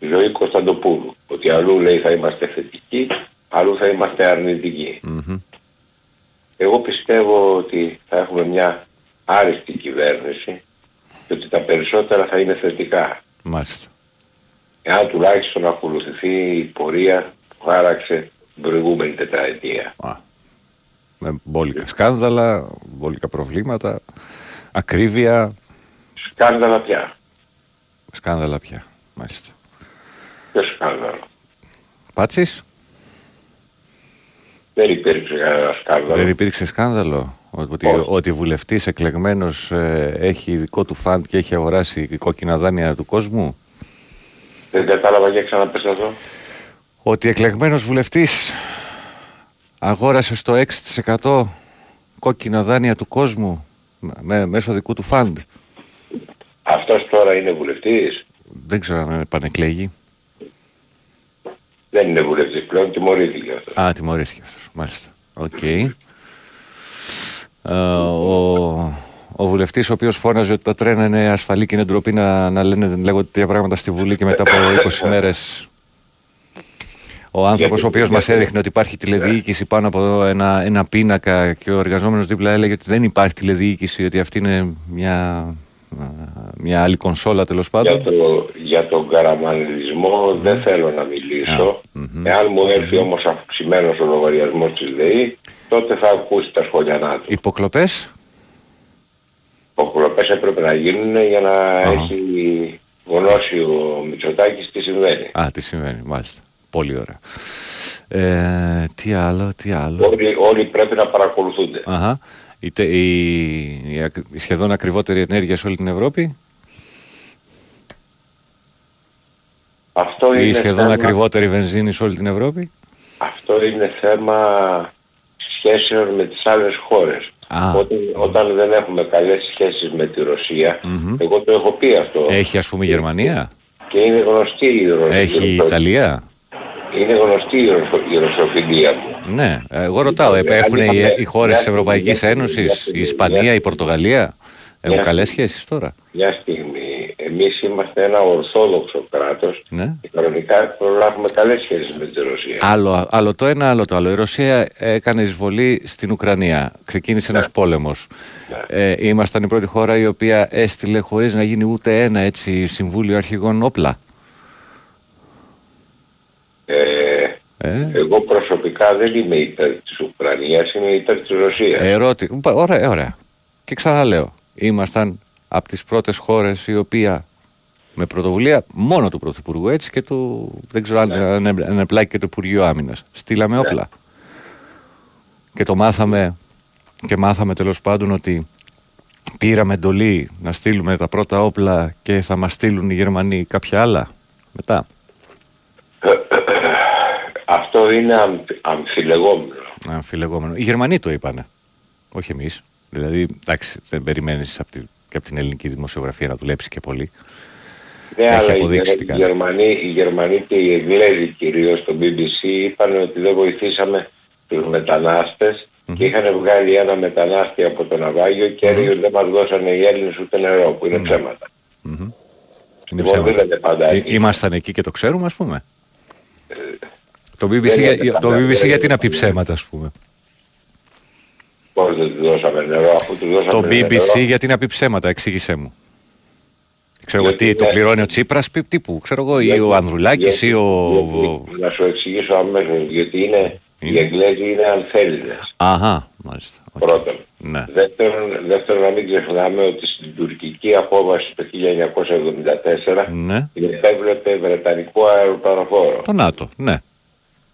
Speaker 12: Ζωή Κωνσταντοπούλου. Ότι αλλού λέει θα είμαστε θετικοί, αλλού θα είμαστε αρνητικοί.
Speaker 6: Μμμ.
Speaker 12: Εγώ πιστεύω ότι θα έχουμε μια άριστη κυβέρνηση και ότι τα περισσότερα θα είναι θετικά.
Speaker 6: Μάλιστα.
Speaker 12: Εάν τουλάχιστον ακολουθηθεί η πορεία που χάραξε την προηγούμενη τετραετία.
Speaker 6: Α. Με μπόλικα σκάνδαλα, μπόλικα προβλήματα, ακρίβεια,
Speaker 12: Σκάνδαλα πια.
Speaker 6: σκάνδαλα πια. Μάλιστα.
Speaker 12: Ποιο σκάνδαλο;
Speaker 6: Πάτσης,
Speaker 12: Δεν υπήρξε κανένα σκάνδαλο.
Speaker 6: δεν υπήρξε σκάνδαλο; Ότι,
Speaker 12: Όχι.
Speaker 6: ότι βουλευτής εκλεγμένος ε, έχει δικό του φαντ και έχει αγοράσει κόκκινα δάνεια του κόσμου;
Speaker 12: Δεν κατάλαβα για ξαναπες αυτό.
Speaker 6: Ότι εκλεγμένος βουλευτής αγόρασε στο 6% κόκκινα δάνεια του κόσμου με, μέσω δικού του fund;
Speaker 12: Αυτός τώρα είναι βουλευτής;
Speaker 6: Δεν ξέρω αν επανεκλέγει.
Speaker 12: Δεν είναι βουλευτής πλέον, τιμωρήθηκε αυτός.
Speaker 6: Α, τιμωρήθηκε αυτός. Μάλιστα. Οκ. Ε, ο, ο βουλευτής ο οποίος φώναζε ότι τα τρένα είναι ασφαλή και είναι ντροπή να, να λένε λέγονται τέτοια πράγματα στη Βουλή και μετά από 20 μέρες ο άνθρωπος ο οποίος μας έδειχνε ότι υπάρχει τηλεδιοίκηση πάνω από ένα, ένα πίνακα και ο εργαζόμενος δίπλα έλεγε ότι δεν υπάρχει τηλεδιοίκηση, ότι αυτή είναι μια, μια άλλη κονσόλα τέλος
Speaker 12: Για,
Speaker 6: πάντων.
Speaker 12: το, για τον καραμανιλισμό δεν θέλω να μιλήσω. Εάν μου έρθει όμως αυξημένος ο λογαριασμός της ΔΕΗ, τότε θα ακούσει τα σχολιανά του.
Speaker 6: Υποκλοπές;
Speaker 12: Υποκλοπές έπρεπε να γίνουν για να
Speaker 6: Αχα.
Speaker 12: έχει γνώση ο Μητσοτάκης τι συμβαίνει.
Speaker 6: Α, τι συμβαίνει, μάλιστα. Πολύ ωραία. Ε, τι άλλο, τι άλλο.
Speaker 12: Όλοι, όλοι πρέπει να παρακολουθούνται.
Speaker 6: Αχα. Η, τε- η, η ακ- η σχεδόν ακριβότερη ενέργεια σε όλη την Ευρώπη
Speaker 12: Αυτό
Speaker 6: ή
Speaker 12: είναι,
Speaker 6: σχεδόν
Speaker 12: θέμα,
Speaker 6: ακριβότερη βενζίνη σε όλη την Ευρώπη.
Speaker 12: αυτό είναι θέμα σχέσεων με τις άλλες χώρες.
Speaker 6: Α.
Speaker 12: Όταν, όταν δεν έχουμε καλές σχέσεις με τη ρωσια εγώ το έχω πει αυτό,
Speaker 6: Έχει ας πούμε η Γερμανία,
Speaker 12: και είναι γνωστή η, Ρο-
Speaker 6: έχει η
Speaker 12: η Ρωσο-
Speaker 6: Ιταλία;
Speaker 12: Είναι γνωστή η, ρωσο- η ρωσοφιλία μου.
Speaker 6: Ναι, εγώ ρωτάω, ε, έχουν οι, οι χώρες της Ευρωπαϊκής Ένωσης, η Ισπανία, η Πορτογαλία, έχουν
Speaker 12: Μια-
Speaker 6: καλές σχέσεις τώρα;
Speaker 12: Μια στιγμή, εμείς είμαστε ένα ορθόδοξο κράτος
Speaker 6: Ναι.
Speaker 12: και κανονικά πρέπει να έχουμε καλές σχέσεις με τη Ρωσία.
Speaker 6: Άλλο, άλλο το ένα, άλλο το άλλο. Η Ρωσία έκανε εισβολή στην Ουκρανία. Ξεκίνησε ένας πόλεμος. Ε, ήμασταν η πρώτη χώρα η οποία έστειλε χωρίς να γίνει ούτε ένα έτσι συμβούλιο αρχηγών όπλα.
Speaker 12: Ε,
Speaker 6: Ε,
Speaker 12: εγώ προσωπικά δεν είμαι υπέρ της Ουκρανίας, είμαι υπέρ της Ρωσίας.
Speaker 6: ερώτη, Πα- ωραία, ωραία. Και ξαναλέω, ήμασταν από τις πρώτες χώρες η οποία με πρωτοβουλία μόνο του Πρωθυπουργού έτσι και του, δεν ξέρω αν αν ενεπλάκη και το Υπουργείο Άμυνας. Στείλαμε όπλα. Και το μάθαμε και μάθαμε τέλος πάντων ότι πήραμε εντολή να στείλουμε τα πρώτα όπλα και θα μας στείλουν οι Γερμανοί κάποια άλλα μετά.
Speaker 12: Αυτό είναι αμφι- αμφιλεγόμενο.
Speaker 6: Αμφιλεγόμενο. Οι Γερμανοί το είπανε. Όχι εμείς. Δηλαδή, εντάξει, δεν περιμένεις από, τη, και από την ελληνική δημοσιογραφία να δουλέψει και πολύ.
Speaker 12: Ναι,
Speaker 6: Έχει
Speaker 12: αλλά οι,
Speaker 6: αποδείξει
Speaker 12: Γερ-
Speaker 6: τι
Speaker 12: οι,
Speaker 6: κάνει.
Speaker 12: Γερμανοί, οι Γερμανοί και οι Εγγλέζοι κυρίως στο BBC είπαν ότι δεν βοηθήσαμε τους μετανάστες και είχαν βγάλει ένα μετανάστη από το ναυάγιο και έλεγε ότι δεν μας δώσανε οι Έλληνες ούτε νερό που είναι ψέματα.
Speaker 6: Είναι
Speaker 12: Λοιπόν,
Speaker 6: ψέματα.
Speaker 12: δεν είναι πάντα
Speaker 6: Ε,
Speaker 12: έτσι.
Speaker 6: Ήμασταν εκεί και το ξέρουμε, ας πούμε. Το BBC,
Speaker 12: δεν
Speaker 6: για-
Speaker 12: είναι
Speaker 6: το
Speaker 12: πάντα,
Speaker 6: BBC
Speaker 12: δεν
Speaker 6: γιατί
Speaker 12: είναι
Speaker 6: να πει
Speaker 12: πάντα.
Speaker 6: ψέματα, ας πούμε;
Speaker 12: Πώς δεν τους δώσαμε νερό αφού τους δώσαμε
Speaker 6: Το
Speaker 12: νερό.
Speaker 6: BBC γιατί να πει ψέματα, εξήγησέ μου. Ξέρω εγώ
Speaker 12: Γιατί
Speaker 6: τι, το
Speaker 12: ναι.
Speaker 6: πληρώνει ο Τσίπρας, πι- τύπου, ξέρω εγώ, ή
Speaker 12: Γιατί-
Speaker 6: ο Ανδρουλάκης
Speaker 12: γιατί-
Speaker 6: ή ο...
Speaker 12: γιατί- Να σου εξηγήσω αμέσως, γιατί είναι, οι Εγγλέζοι είναι ανθέλληνες.
Speaker 6: Αχα, μάλιστα. Οκ.
Speaker 12: Πρώτον.
Speaker 6: Ναι.
Speaker 12: Δεύτερον, δεύτερον, να μην ξεχνάμε ότι στην τουρκική απόβαση το 1974
Speaker 6: Ναι.
Speaker 12: επέβλεπε βρετανικό αεροπλανοφόρο.
Speaker 6: Το ΝΑΤΟ, ναι.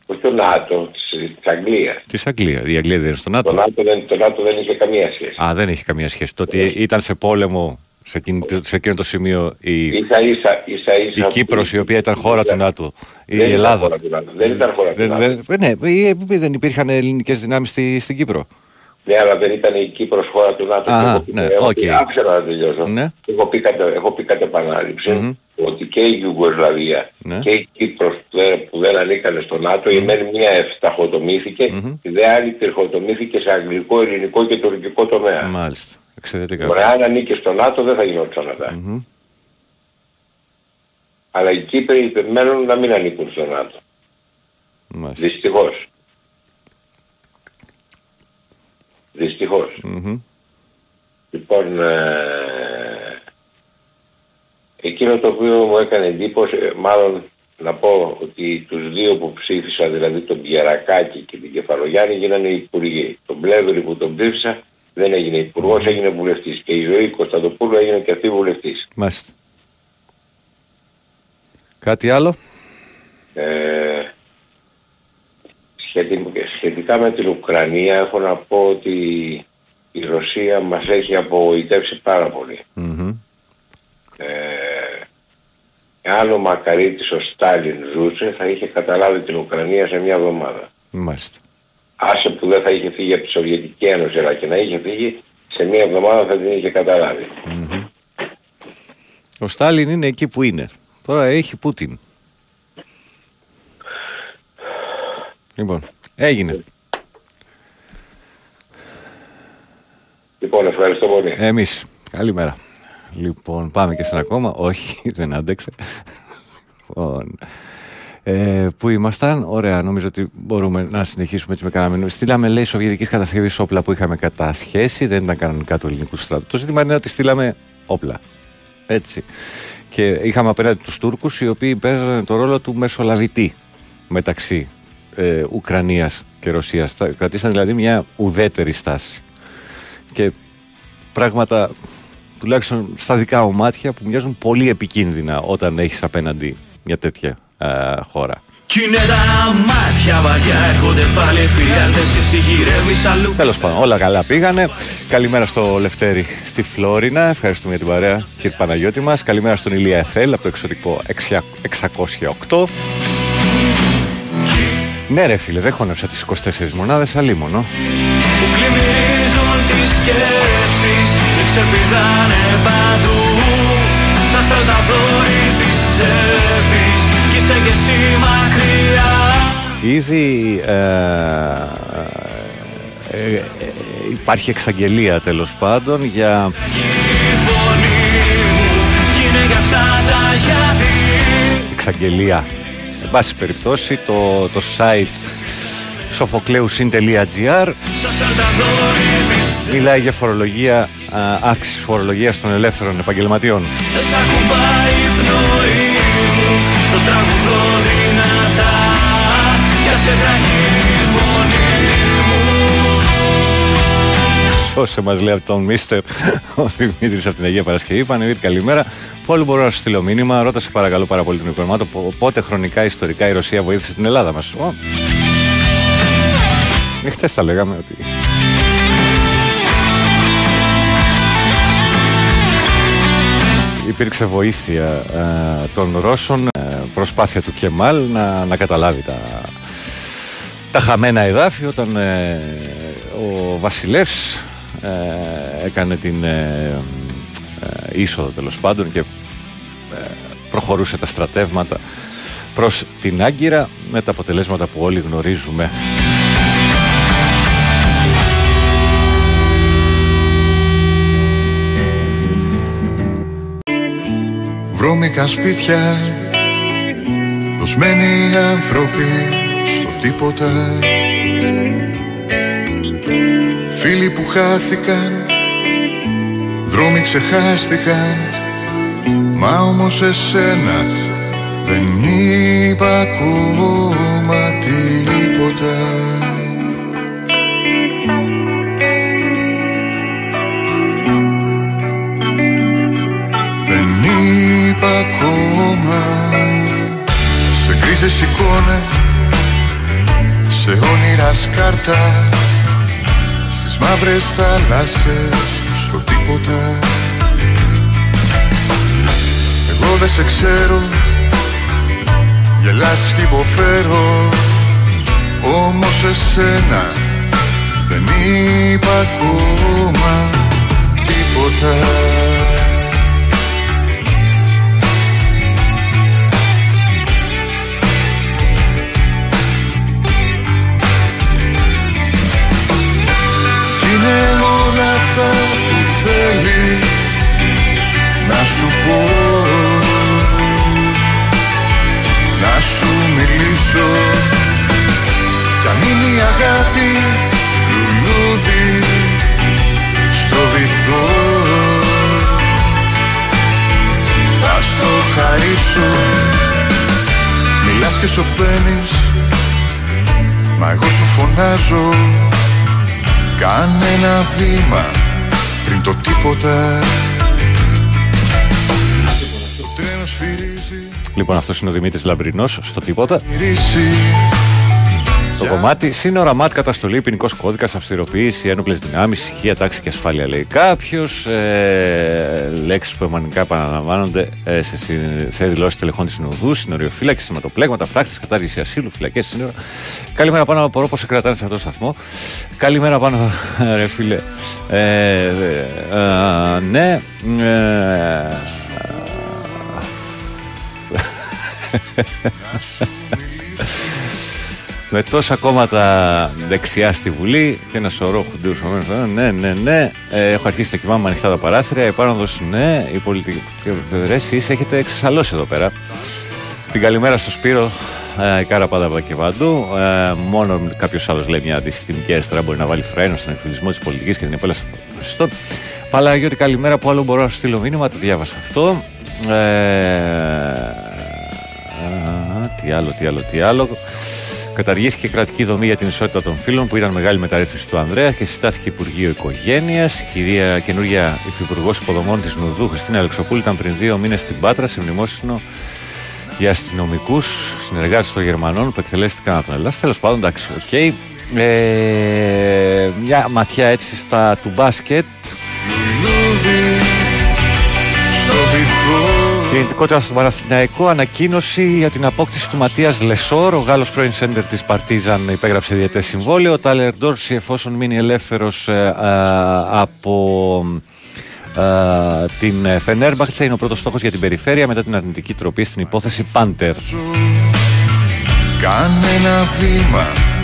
Speaker 12: Όχι το ΝΑΤΟ, της, της Αγγλίας.
Speaker 6: Της Αγγλίας. Η Αγγλία δεν είναι στο
Speaker 12: Το
Speaker 6: ΝΑΤΟ.
Speaker 12: ΝΑΤΟ, δεν, το ΝΑΤΟ δεν είχε καμία σχέση.
Speaker 6: Α, δεν έχει καμία σχέση. Το ότι ήταν σε πόλεμο σε, εκείνη, σε εκείνο το σημείο η,
Speaker 12: Ίσα ίσα, ίσα, ίσα
Speaker 6: η Κύπρος η οποία ήταν χώρα του ΝΑΤΟ. Η
Speaker 12: Δεν ήταν
Speaker 6: Ελλάδα.
Speaker 12: χώρα του ΝΑΤΟ. Δεν ήταν χώρα του
Speaker 6: Δεν,
Speaker 12: ΝΑΤΟ.
Speaker 6: δεν, ναι, ή- ή δεν υπήρχαν ελληνικές δυνάμεις στη, στην Κύπρο.
Speaker 12: Ναι, αλλά δεν ήταν η Κύπρος χώρα του ΝΑΤΟ.
Speaker 6: Α,
Speaker 12: Και έχω πει-
Speaker 6: ναι,
Speaker 12: έχω
Speaker 6: οκ.
Speaker 12: πει- Άφησα να τελειώσω.
Speaker 6: Ναι.
Speaker 12: Έχω πει κατ' έχω πει κατ' επανάληψη ότι και η Ιουγκοσλαβία
Speaker 6: Ναι.
Speaker 12: και η Κύπρος που δεν, που δεν ανήκανε στο ΝΑΤΟ, η μεν μία εξαχοτομήθηκε, η δε άλλη τριχοτομήθηκε σε αγγλικό, ελληνικό και τουρκικό τομέα.
Speaker 6: Μάλιστα. Εξαιρετικά.
Speaker 12: Ωραία, αν ανήκε στο ΝΑΤΟ δεν θα γινόταν αυτά. Αλλά οι Κύπροι μένουν να μην ανήκουν στο ΝΑΤΟ.
Speaker 6: Μάλιστα.
Speaker 12: Δυστυχώς. Δυστυχώς.
Speaker 6: Μμμ.
Speaker 12: Λοιπόν, ε, εκείνο το οποίο μου έκανε εντύπωση, ε, μάλλον να πω ότι τους δύο που ψήφισα, δηλαδή τον Πιερακάκη και την Κεφαλογιάννη, γίνανε υπουργοί. Τον Πλεύρη που τον ψήφισα δεν έγινε υπουργός, έγινε βουλευτής. Και η Ζωή Κωνσταντοπούλου έγινε και αυτή βουλευτής.
Speaker 6: Μάλιστα. Κάτι άλλο;
Speaker 12: Ε, σχετι- σχετικά με την Ουκρανία έχω να πω ότι η Ρωσία μας έχει απογοητεύσει πάρα πολύ.
Speaker 6: Μμμ.
Speaker 12: Ε, εάν ο Μακαρίτης ο Στάλιν ζούσε θα είχε καταλάβει την Ουκρανία σε μια εβδομάδα.
Speaker 6: Μάλιστα.
Speaker 12: Άσε που δεν θα είχε φύγει από τη Σοβιετική Ένωση αλλά και να είχε φύγει σε μια εβδομάδα θα την είχε καταλάβει.
Speaker 6: Ο Στάλιν είναι εκεί που είναι. Τώρα έχει Πούτιν. Λοιπόν, έγινε.
Speaker 12: Λοιπόν, ευχαριστώ πολύ.
Speaker 6: Εμείς. Καλημέρα. Λοιπόν, πάμε και σε ένα ακόμα. Όχι, (laughs) δεν άντεξε. Λοιπόν, ε, πού ήμασταν, ωραία, νομίζω ότι μπορούμε να συνεχίσουμε έτσι με κανένα Στείλαμε, λέει, σοβιετικής κατασκευής όπλα που είχαμε κατασχέσει, δεν ήταν κανονικά του ελληνικού στρατού. Το ζήτημα είναι ότι στείλαμε όπλα. Έτσι. Και είχαμε απέναντι τους Τούρκους οι οποίοι παίζανε το ρόλο του μεσολαβητή μεταξύ ε, Ουκρανίας και Ρωσίας. Θα- Κρατήσαν δηλαδή μια ουδέτερη στάση. Και πράγματα τουλάχιστον στα δικά μου μάτια που μοιάζουν πολύ επικίνδυνα όταν έχεις απέναντι μια τέτοια ε, χώρα.
Speaker 9: Κι είναι τα μάτια βαριά, έρχονται πάλι εφιάλτες και εσύ γυρεύεις αλλού.
Speaker 6: Τέλος πάντων, όλα καλά πήγανε. Καλημέρα στο Λευτέρη στη Φλόρινα. Ευχαριστούμε για την παρέα, κύριε Παναγιώτη μας. Καλημέρα στον Ηλία Εθέλ από το εξωτικό 608. Ναι, ρε φίλε, δεν χώνευσα τις 24 μονάδες, αλίμονο.
Speaker 9: Που πλημμυρίζουν τις σκέψεις και ξεπηδάνε παντού Σαν σαλταδόρι της τσέπης κι είσαι κι εσύ μακριά
Speaker 6: Ήδη ε, ε, ε, υπάρχει εξαγγελία τέλος πάντων για
Speaker 9: Η φωνή μου κι είναι για αυτά τα γιατί
Speaker 6: εξαγγελία. Εν πάση περιπτώσει το, το site sofocleusin.gr
Speaker 9: Σαν σαλταδόρι της
Speaker 6: μιλάει για φορολογία, α, αύξηση φορολογίας των ελεύθερων επαγγελματιών.
Speaker 9: Δεν σ' ακουμπάει η πνοή μου Στο τραγουδό δυνατά Για σε μου
Speaker 6: Όσο μας λέει από τον Μίστερ ο Δημήτρης από την Αγία Παρασκευή. Πανεγύρι, καλημέρα. Πού μπορώ να σου στείλω μήνυμα. Ρώτασε παρακαλώ πάρα πολύ τον οικονομάτο πο- πότε χρονικά ιστορικά η Ρωσία βοήθησε την Ελλάδα μας. Ω. Ε, χτες τα λέγαμε ότι υπήρξε βοήθεια ε, των Ρώσων, ε, προσπάθεια του Κεμάλ να, να καταλάβει τα, τα χαμένα εδάφη όταν ε, ο Βασιλεύς ε, έκανε την ε, ε, είσοδο τέλος πάντων και προχωρούσε τα στρατεύματα προς την Άγκυρα με τα αποτελέσματα που όλοι γνωρίζουμε.
Speaker 13: Βρώμικα σπίτια Δοσμένοι άνθρωποι στο τίποτα που χάθηκαν Δρόμοι ξεχάστηκαν. Μα όμως εσένα δεν είπα ακόμα τίποτα. Δεν είπα ακόμα. Σε γκρίζες εικόνες Σε όνειρα σκάρτα Στις μαύρες θάλασσες Στο τίποτα. Εγώ δεν σε ξέρω Γελάς και υποφέρω Όμως εσένα Δεν είπα ακόμα Τίποτα είναι όλα αυτά που θέλει Να σου πω. Να σου μιλήσω. Κι αν είναι η αγάπη λουλούδι Στο βυθό. Θα στο χαρίσω. Μιλάς και σωπαίνεις Μα εγώ σου φωνάζω Κάνε ένα βήμα πριν το τίποτα Το τρένος σφυρίζει
Speaker 6: Λοιπόν, αυτός είναι ο Δημήτρης Λαμπρινός στο τίποτα.
Speaker 13: γυρίσει
Speaker 6: Το κομμάτι σύνορα ΜΑΤ καταστολή, ποινικός κώδικας, αυστηροποίηση, ένοπλες δυνάμεις, ησυχία, τάξη και ασφάλεια λέει κάποιος. Ε, Λέξεις που αιμονικά επαναλαμβάνονται ε, σε, συ- σε δηλώσεις τελεχών της Συνοδού, συνοριοφύλαξης, σηματοπλέγματα, φράχτης, κατάργηση ασύλου, φυλακές, σύνορα. Καλημέρα πάνω από πώς σε κρατάνε σε αυτό το σταθμό. Καλημέρα πάνω, (laughs) ρε φίλε. Ε, ε, ε, ναι. Ε, (laughs) με τόσα κόμματα δεξιά στη Βουλή και ένα σωρό χουντού. Ναι, ναι, ναι. Ε, έχω αρχίσει να κοιμάμαι ανοιχτά τα παράθυρα. Η παράδοση, ναι. Η πολιτική εσείς έχετε εξασαλώσει εδώ πέρα. Την καλημέρα στο Σπύρο. Ε, η κάρα πάντα από τα και παντού. Ε, μόνο κάποιος άλλος λέει μια αντισυστημική αριστερά μπορεί να βάλει φρένο στον εκφυλισμό της πολιτικής και την επέλαση των φασιστών. Παλαγιώτη, καλημέρα που άλλο μπορώ να σου στείλω μήνυμα. Το διάβασα αυτό. Ε, α, τι άλλο, τι άλλο, τι άλλο. Καταργήθηκε η κρατική δομή για την ισότητα των φύλων που ήταν μεγάλη μεταρρύθμιση του Ανδρέα και συστάθηκε Υπουργείο Οικογένειας. Η κυρία καινούργια υφυπουργός υποδομών της Νου Δου, Χριστίνα Αλεξοπούλου, ήταν πριν δύο μήνες στην Πάτρα σε μνημόσυνο για αστυνομικούς συνεργάτες των Γερμανών που εκτελέστηκαν από την Ελλάδα. Τέλος πάντων, εντάξει, οκ. Ε, μια ματιά έτσι στα του μπάσκετ.
Speaker 13: λουλούδι Στο βυθό
Speaker 6: Κινητικότητα στο Παναθηναϊκό, ανακοίνωση για την απόκτηση του Ματίας Λεσόρ. Ο Γάλλος πρώην σέντερ της Παρτίζαν υπέγραψε διετές συμβόλαιο. Ο Τάιλερ Ντόρσεϊ, εφόσον μείνει ελεύθερος από ε, την Φενέρμπαχτσε, είναι ο πρώτος στόχος για την περιφέρεια μετά την αρνητική τροπή στην υπόθεση Πάντερ.
Speaker 13: Κάνε ένα βήμα πριν το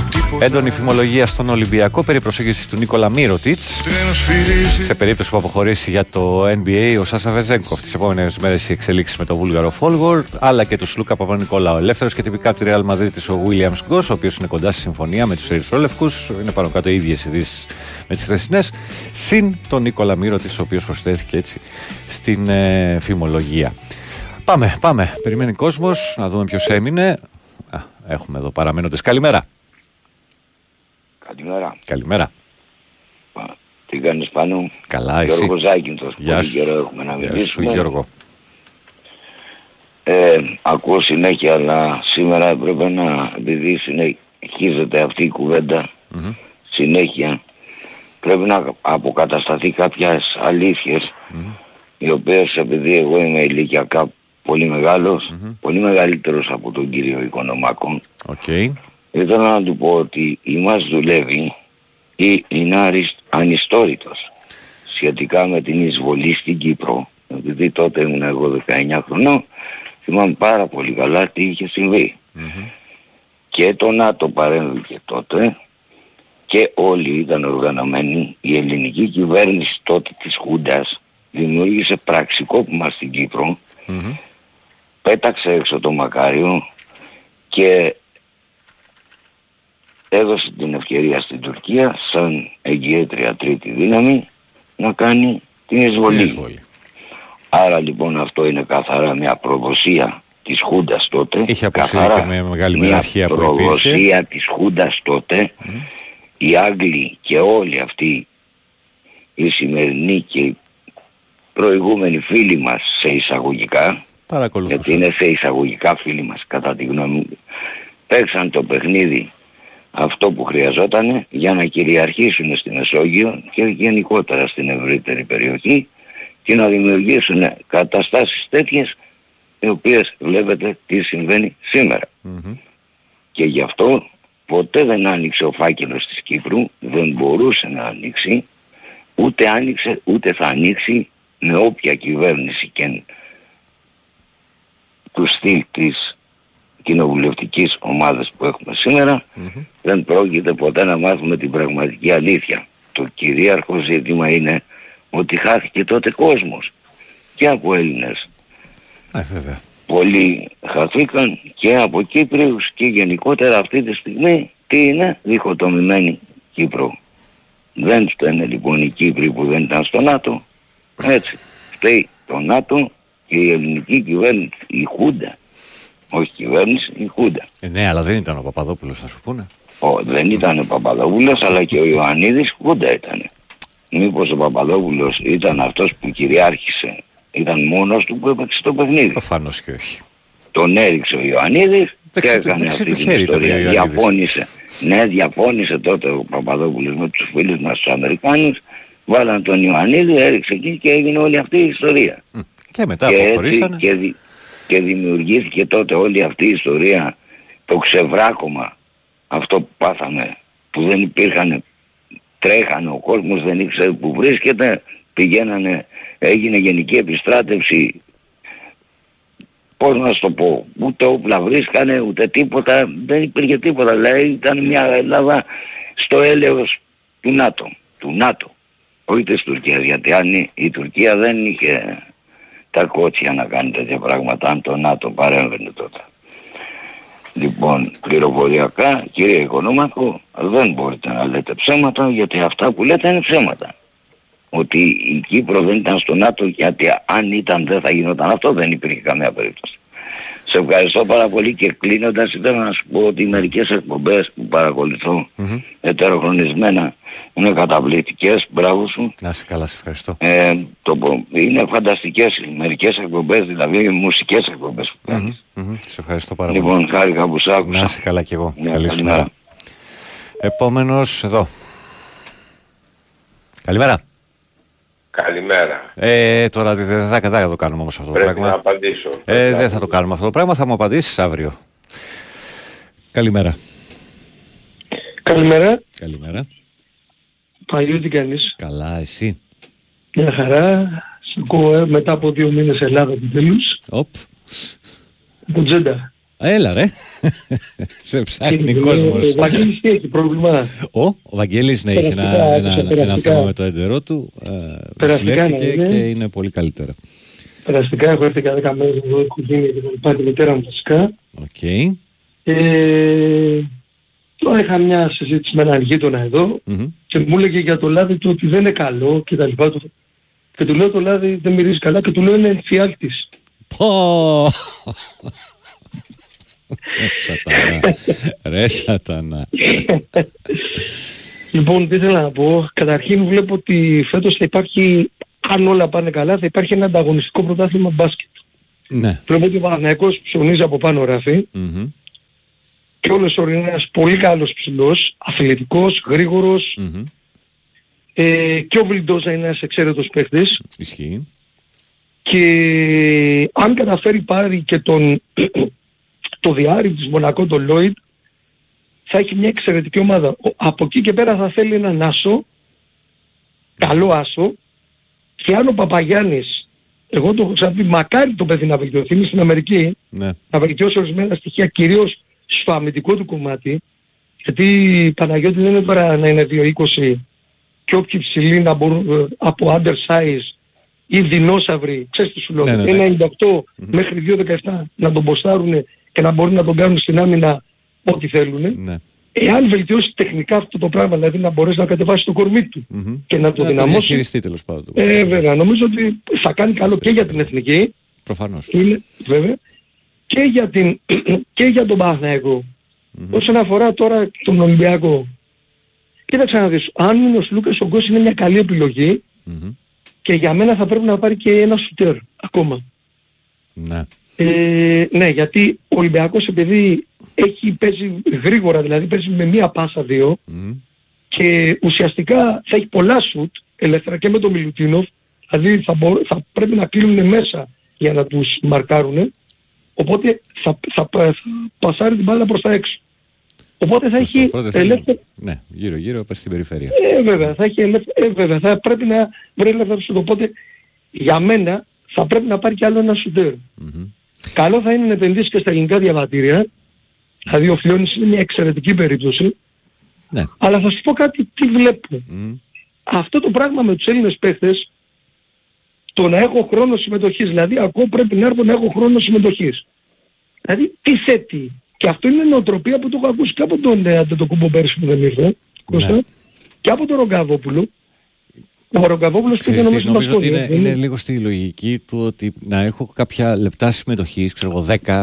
Speaker 13: τίποτα
Speaker 6: Έντονη φημολογία στον Ολυμπιακό περί προσέγγισης του Νίκολα Μίροτιτς.
Speaker 13: Τρένος σφυρίζει
Speaker 6: Σε περίπτωση που αποχωρήσει για το NBA ο Σάσα Βεζένκοφ τις επόμενες μέρες οι εξελίξεις με το Βούλγαρο φόργουορντ, αλλά και τους Σλούκα Παπα-Νικολάου. Ελεύθερος και τυπικά από τη Real Madrid ο Γουίλιαμς-Γκος, ο οποίος είναι κοντά στη συμφωνία με τους Ερυθρόλευκους. Είναι πάνω κάτω οι ίδιες ειδήσεις με τις χθεσινές. Συν τον Νίκολα Μύρωτη, ο οποίος προσθέθηκε έτσι στην ε, φημολογία. Πάμε, πάμε. Περιμένει κόσμος να δούμε ποιος έμεινε. Α, έχουμε εδώ παραμένοντες. Καλημέρα.
Speaker 14: Καλημέρα.
Speaker 6: Καλημέρα.
Speaker 14: Τι κάνεις πάνω;
Speaker 6: Καλά, εσύ.
Speaker 14: Γιώργο Ζάκυνθος.
Speaker 6: Γεια
Speaker 14: Πολύ
Speaker 6: σου.
Speaker 14: καιρό έχουμε να
Speaker 6: Γεια σου,
Speaker 14: μιλήσουμε.
Speaker 6: Γιώργο.
Speaker 14: Ε, ακούω συνέχεια, αλλά σήμερα έπρεπε να, επειδή συνεχίζεται αυτή η κουβέντα, συνέχεια, πρέπει να αποκατασταθεί κάποιες αλήθειες, οι οποίες επειδή εγώ είμαι ηλικιακά πολύ μεγάλος, πολύ μεγαλύτερος από τον κύριο Οικονομάκο,
Speaker 6: Οκ.
Speaker 14: Ήθελα να του πω ότι ή μας δουλεύει ή είναι αρισ- ανιστόρητος σχετικά με την εισβολή στην Κύπρο. Επειδή τότε ήμουν εγώ 19 χρονών, θυμάμαι πάρα πολύ καλά τι είχε συμβεί. Και το ΝΑΤΟ παρέμβηκε τότε και όλοι ήταν οργανωμένοι. Η ελληνική κυβέρνηση τότε της Χούντας δημιούργησε πραξικόπημα στην Κύπρο, πέταξε έξω το Μακάριο και έδωσε την ευκαιρία στην Τουρκία σαν εγγυέτρια τρίτη δύναμη να κάνει την εισβολή. Άρα λοιπόν αυτό είναι καθαρά μια προδοσία της Χούντας τότε.
Speaker 6: Είχε αποσύρει
Speaker 14: καθαρά
Speaker 6: και με μεγάλη
Speaker 14: μια
Speaker 6: μεραρχία που υπήρχε.
Speaker 14: προδοσία της Χούντας τότε. Οι Άγγλοι και όλοι αυτοί οι σημερινοί και οι προηγούμενοι φίλοι μας σε εισαγωγικά γιατί είναι σε εισαγωγικά φίλοι μας κατά τη γνώμη μου παίξαν το παιχνίδι αυτό που χρειαζόταν για να κυριαρχήσουν στη Μεσόγειο και γενικότερα στην ευρύτερη περιοχή και να δημιουργήσουν καταστάσεις τέτοιες οι οποίες βλέπετε τι συμβαίνει σήμερα. Και γι' αυτό ποτέ δεν άνοιξε ο φάκελος της Κύπρου, δεν μπορούσε να ανοίξει, ούτε άνοιξε ούτε θα ανοίξει με όποια κυβέρνηση και του στυλ της κοινοβουλευτικής ομάδας που έχουμε σήμερα, δεν πρόκειται ποτέ να μάθουμε την πραγματική αλήθεια. Το κυρίαρχο ζήτημα είναι ότι χάθηκε τότε κόσμος και από Έλληνες.
Speaker 6: Ε, βέβαια.
Speaker 14: Πολλοί χαθήκαν και από Κύπριους και γενικότερα αυτή τη στιγμή τι είναι διχοτομημένη Κύπρο. Δεν φταίνε λοιπόν οι Κύπροι που δεν ήταν στο ΝΑΤΟ. Έτσι. Φταίει το ΝΑΤΟ και η ελληνική κυβέρνηση, η Χούντα. Όχι κυβέρνηση, η Χούντα.
Speaker 6: Ε, ναι, αλλά δεν ήταν ο Παπαδόπουλος, θα σου πούνε.
Speaker 14: Ο, δεν ήταν ο Παπαδόπουλος αλλά και ο Ιωαννίδης Χούντα ήταν. Μήπως ο Παπαδόπουλος ήταν αυτός που κυριάρχησε. Ήταν μόνος του που έπαιξε το παιχνίδι;
Speaker 6: Προφανώς και όχι.
Speaker 14: Τον έριξε ο Ιωαννίδης και
Speaker 6: Δεξί του-
Speaker 14: έκανε
Speaker 6: δεξί
Speaker 14: αυτή
Speaker 6: του
Speaker 14: την
Speaker 6: χέρι ήταν ο
Speaker 14: ιστορία.
Speaker 6: Ιωαννίδης.
Speaker 14: Διαφώνησε. Ναι, διαφώνησε τότε ο Παπαδόπουλος με τους φίλους μας τους Αμερικάνους. Βάλαν τον Ιωαννίδη, έριξε εκεί και έγινε όλη αυτή η ιστορία.
Speaker 6: Και μετά
Speaker 14: και, έτσι,
Speaker 6: αποχωρήσανε.
Speaker 14: και, δη- και δημιουργήθηκε τότε όλη αυτή η ιστορία, το ξεβράκωμα, αυτό που πάθαμε, που δεν υπήρχαν, τρέχανε, ο κόσμος δεν ήξερε που βρίσκεται, πηγαίνανε, έγινε γενική επιστράτευση, πώς να σου το πω, ούτε όπλα βρίσκανε, ούτε τίποτα, δεν υπήρχε τίποτα, δηλαδή ήταν μια Ελλάδα στο έλεος του ΝΑΤΟ, του ΝΑΤΟ, όχι της Τουρκίας, γιατί αν η- η Τουρκία δεν είχε τα κότσια να κάνει τέτοια πράγματα αν το ΝΑΤΟ παρέμβαινε τότε. Λοιπόν, πληροφοριακά, κύριε Οικονόμακο, δεν μπορείτε να λέτε ψέματα γιατί αυτά που λέτε είναι ψέματα. Ότι η Κύπρο δεν ήταν στο ΝΑΤΟ γιατί αν ήταν δεν θα γινόταν αυτό, δεν υπήρχε καμία περίπτωση. Σε ευχαριστώ πάρα πολύ και κλείνοντας ήθελα να σου πω ότι μερικές εκπομπές που παρακολουθώ ετεροχρονισμένα είναι καταπληκτικές, μπράβο σου.
Speaker 6: Να σε καλά, σε ευχαριστώ.
Speaker 14: Ε, το, πο- είναι φανταστικές οι μερικές εκπομπές, δηλαδή μουσικές εκπομπές που κάνεις.
Speaker 6: Μμμ, Σε ευχαριστώ πάρα πολύ.
Speaker 14: Λοιπόν, χάρηκα που σ' άκουσα.
Speaker 6: Να είσαι καλά κι εγώ.
Speaker 14: Ναι,
Speaker 6: Καλή σου
Speaker 14: καλημέρα.
Speaker 6: μέρα. Επόμενος εδώ. Καλημέρα.
Speaker 12: Καλημέρα.
Speaker 6: Ε, τώρα δεν θα, δεν θα το κάνουμε όμως αυτό το
Speaker 12: Πρέπει
Speaker 6: πράγμα.
Speaker 12: να απαντήσω.
Speaker 6: Ε, δεν θα το κάνουμε αυτό το πράγμα, θα μου απαντήσεις αύριο. Καλημέρα.
Speaker 15: Καλημέρα.
Speaker 6: Καλημέρα.
Speaker 15: Παλιού τι κάνεις.
Speaker 6: Καλά, εσύ.
Speaker 15: Μια χαρά. Σ' ακούω ε, μετά από δύο μήνες Ελλάδα επιτέλους.
Speaker 6: Οπ.
Speaker 15: Από Τζέντα.
Speaker 6: Έλα ρε. Σε ψάχνει
Speaker 15: Και,
Speaker 6: κόσμος.
Speaker 15: ε, Ο Βαγγέλης τι έχει πρόβλημα.
Speaker 6: Ο, ο Βαγγέλης ναι, είχε ένα,
Speaker 15: Περαστικά,
Speaker 6: ένα, ένα,
Speaker 15: περαστικά.
Speaker 6: θέμα με το έντερό του. Ε,
Speaker 15: Περαστικά,
Speaker 6: νοσηλεύτηκε
Speaker 15: ναι,
Speaker 6: και
Speaker 15: ναι.
Speaker 6: είναι πολύ καλύτερα.
Speaker 15: Περαστικά έχω έρθει για 10 μέρες εδώ οικογένεια και τα λοιπά, τη μητέρα μου βασικά.
Speaker 6: Οκ.
Speaker 15: Ε, τώρα είχα μια συζήτηση με έναν γείτονα εδώ
Speaker 6: Μμμ.
Speaker 15: και μου έλεγε για το λάδι του ότι δεν είναι καλό και τα λοιπά του. Και του λέω το λάδι δεν μυρίζει καλά και του λέω είναι εμφιάλτης.
Speaker 6: Πω! Ρε σατανά. Ρε σατανά.
Speaker 15: Λοιπόν, τι ήθελα να πω. Καταρχήν βλέπω ότι φέτος θα υπάρχει, αν όλα πάνε καλά, θα υπάρχει ένα ανταγωνιστικό πρωτάθλημα μπάσκετ.
Speaker 6: Ναι.
Speaker 15: Βλέπω ότι ο Παναθηναϊκός ψωνίζει από πάνω ράφι
Speaker 6: Μμμ.
Speaker 15: και όλος ο είναι ένας πολύ καλός ψηλός, αθλητικός, γρήγορος
Speaker 6: Μμμ.
Speaker 15: ε, και ο Βιλντόζα είναι ένας εξαίρετος παίχτης
Speaker 6: Ισχύει.
Speaker 15: και αν καταφέρει πάρει και τον το διάρρη της Μονακό, τον Λόιτ, θα έχει μια εξαιρετική ομάδα. Ο- Από εκεί και πέρα θα θέλει έναν άσο, καλό άσο, και αν ο Παπαγιάννης, εγώ το έχω ξαναπεί, μακάρι το παιδί να βελτιωθεί, είναι στην Αμερική,
Speaker 6: Ναι.
Speaker 15: να βελτιώσει ορισμένα στοιχεία κυρίως στο αμυντικό του κομμάτι, γιατί η Παναγιώτη δεν είναι τώρα να είναι 2-20 και όποιοι ψηλοί να μπορούν ε, από undersize ή δεινόσαυροι, ξέρεις τι σου λέω,
Speaker 6: Ναι, ναι, ναι.
Speaker 15: ένα 98 μέχρι 2-17 να τον ποστάρουν και να μπορούν να τον κάνουν στην άμυνα ό,τι θέλουν.
Speaker 6: Ναι.
Speaker 15: Εάν βελτιώσει τεχνικά αυτό το πράγμα, δηλαδή να μπορέσει να κατεβάσει το κορμί του και να το
Speaker 6: Να το
Speaker 15: δυναμώσει,
Speaker 6: διαχειριστεί τέλος πάντων.
Speaker 15: ε, βέβαια, νομίζω ότι θα κάνει καλό και για την εθνική,
Speaker 6: Προφανώς.
Speaker 15: είναι, βέβαια, και για, την, (clears throat) και για τον Παναθηναϊκό. Όσον αφορά τώρα τον Ολυμπιακό, κοίταξε να δεις, αν είναι ο Σλούκας ο Γκος είναι μια καλή επιλογή και για μένα θα πρέπει να πάρει και ένα σουτέρ ακόμα.
Speaker 6: Ναι.
Speaker 15: Ε, ναι, γιατί ο Ολυμπιακός επειδή έχει παίζει γρήγορα, δηλαδή παίζει με μία πάσα δύο και ουσιαστικά θα έχει πολλά σουτ ελεύθερα και με τον Μιλουτίνοφ, δηλαδή θα, μπο- θα πρέπει να κλείνουν μέσα για να τους μαρκάρουν, οπότε θα, θα, θα πασάρει την μπάλα προς τα έξω. Οπότε θα έχει
Speaker 6: Πρώτα θέλει-
Speaker 15: ελεύθερο...
Speaker 6: Ναι, γύρω-γύρω πας στην περιφέρεια.
Speaker 15: Ε, βέβαια, θα έχει ελεύθερο... Ε, βέβαια, θα πρέπει να βρει ελεύθερο σουτ. Οπότε για μένα θα πρέπει να πάρει κι άλλο ένα σουτέρ. Καλό θα είναι να επενδύσεις και στα ελληνικά διαβατήρια. Δηλαδή ο Φλιώνης είναι μια εξαιρετική περίπτωση.
Speaker 6: Ναι.
Speaker 15: Αλλά θα σου πω κάτι τι βλέπω. Αυτό το πράγμα με τους Έλληνες παίχτες, το να έχω χρόνο συμμετοχής, δηλαδή ακόμα πρέπει να έρθω να έχω χρόνο συμμετοχής. Δηλαδή τι θέτει. Και αυτό είναι νοοτροπία που το έχω ακούσει και από τον ε, Αντετοκούμπο πέρσι που δεν ήρθε, Κώστα, και από τον Ρογκαβόπουλο. Ο Ρογκαβόπουλος πήγε
Speaker 6: Ξέρεις τι,
Speaker 15: νομίζω
Speaker 6: νομίζω ότι
Speaker 15: στα
Speaker 6: είναι,
Speaker 15: σχόλια,
Speaker 6: είναι
Speaker 15: δεν
Speaker 6: λίγο στη λογική του ότι να έχω κάποια λεπτά συμμετοχής, ξέρω εγώ 10,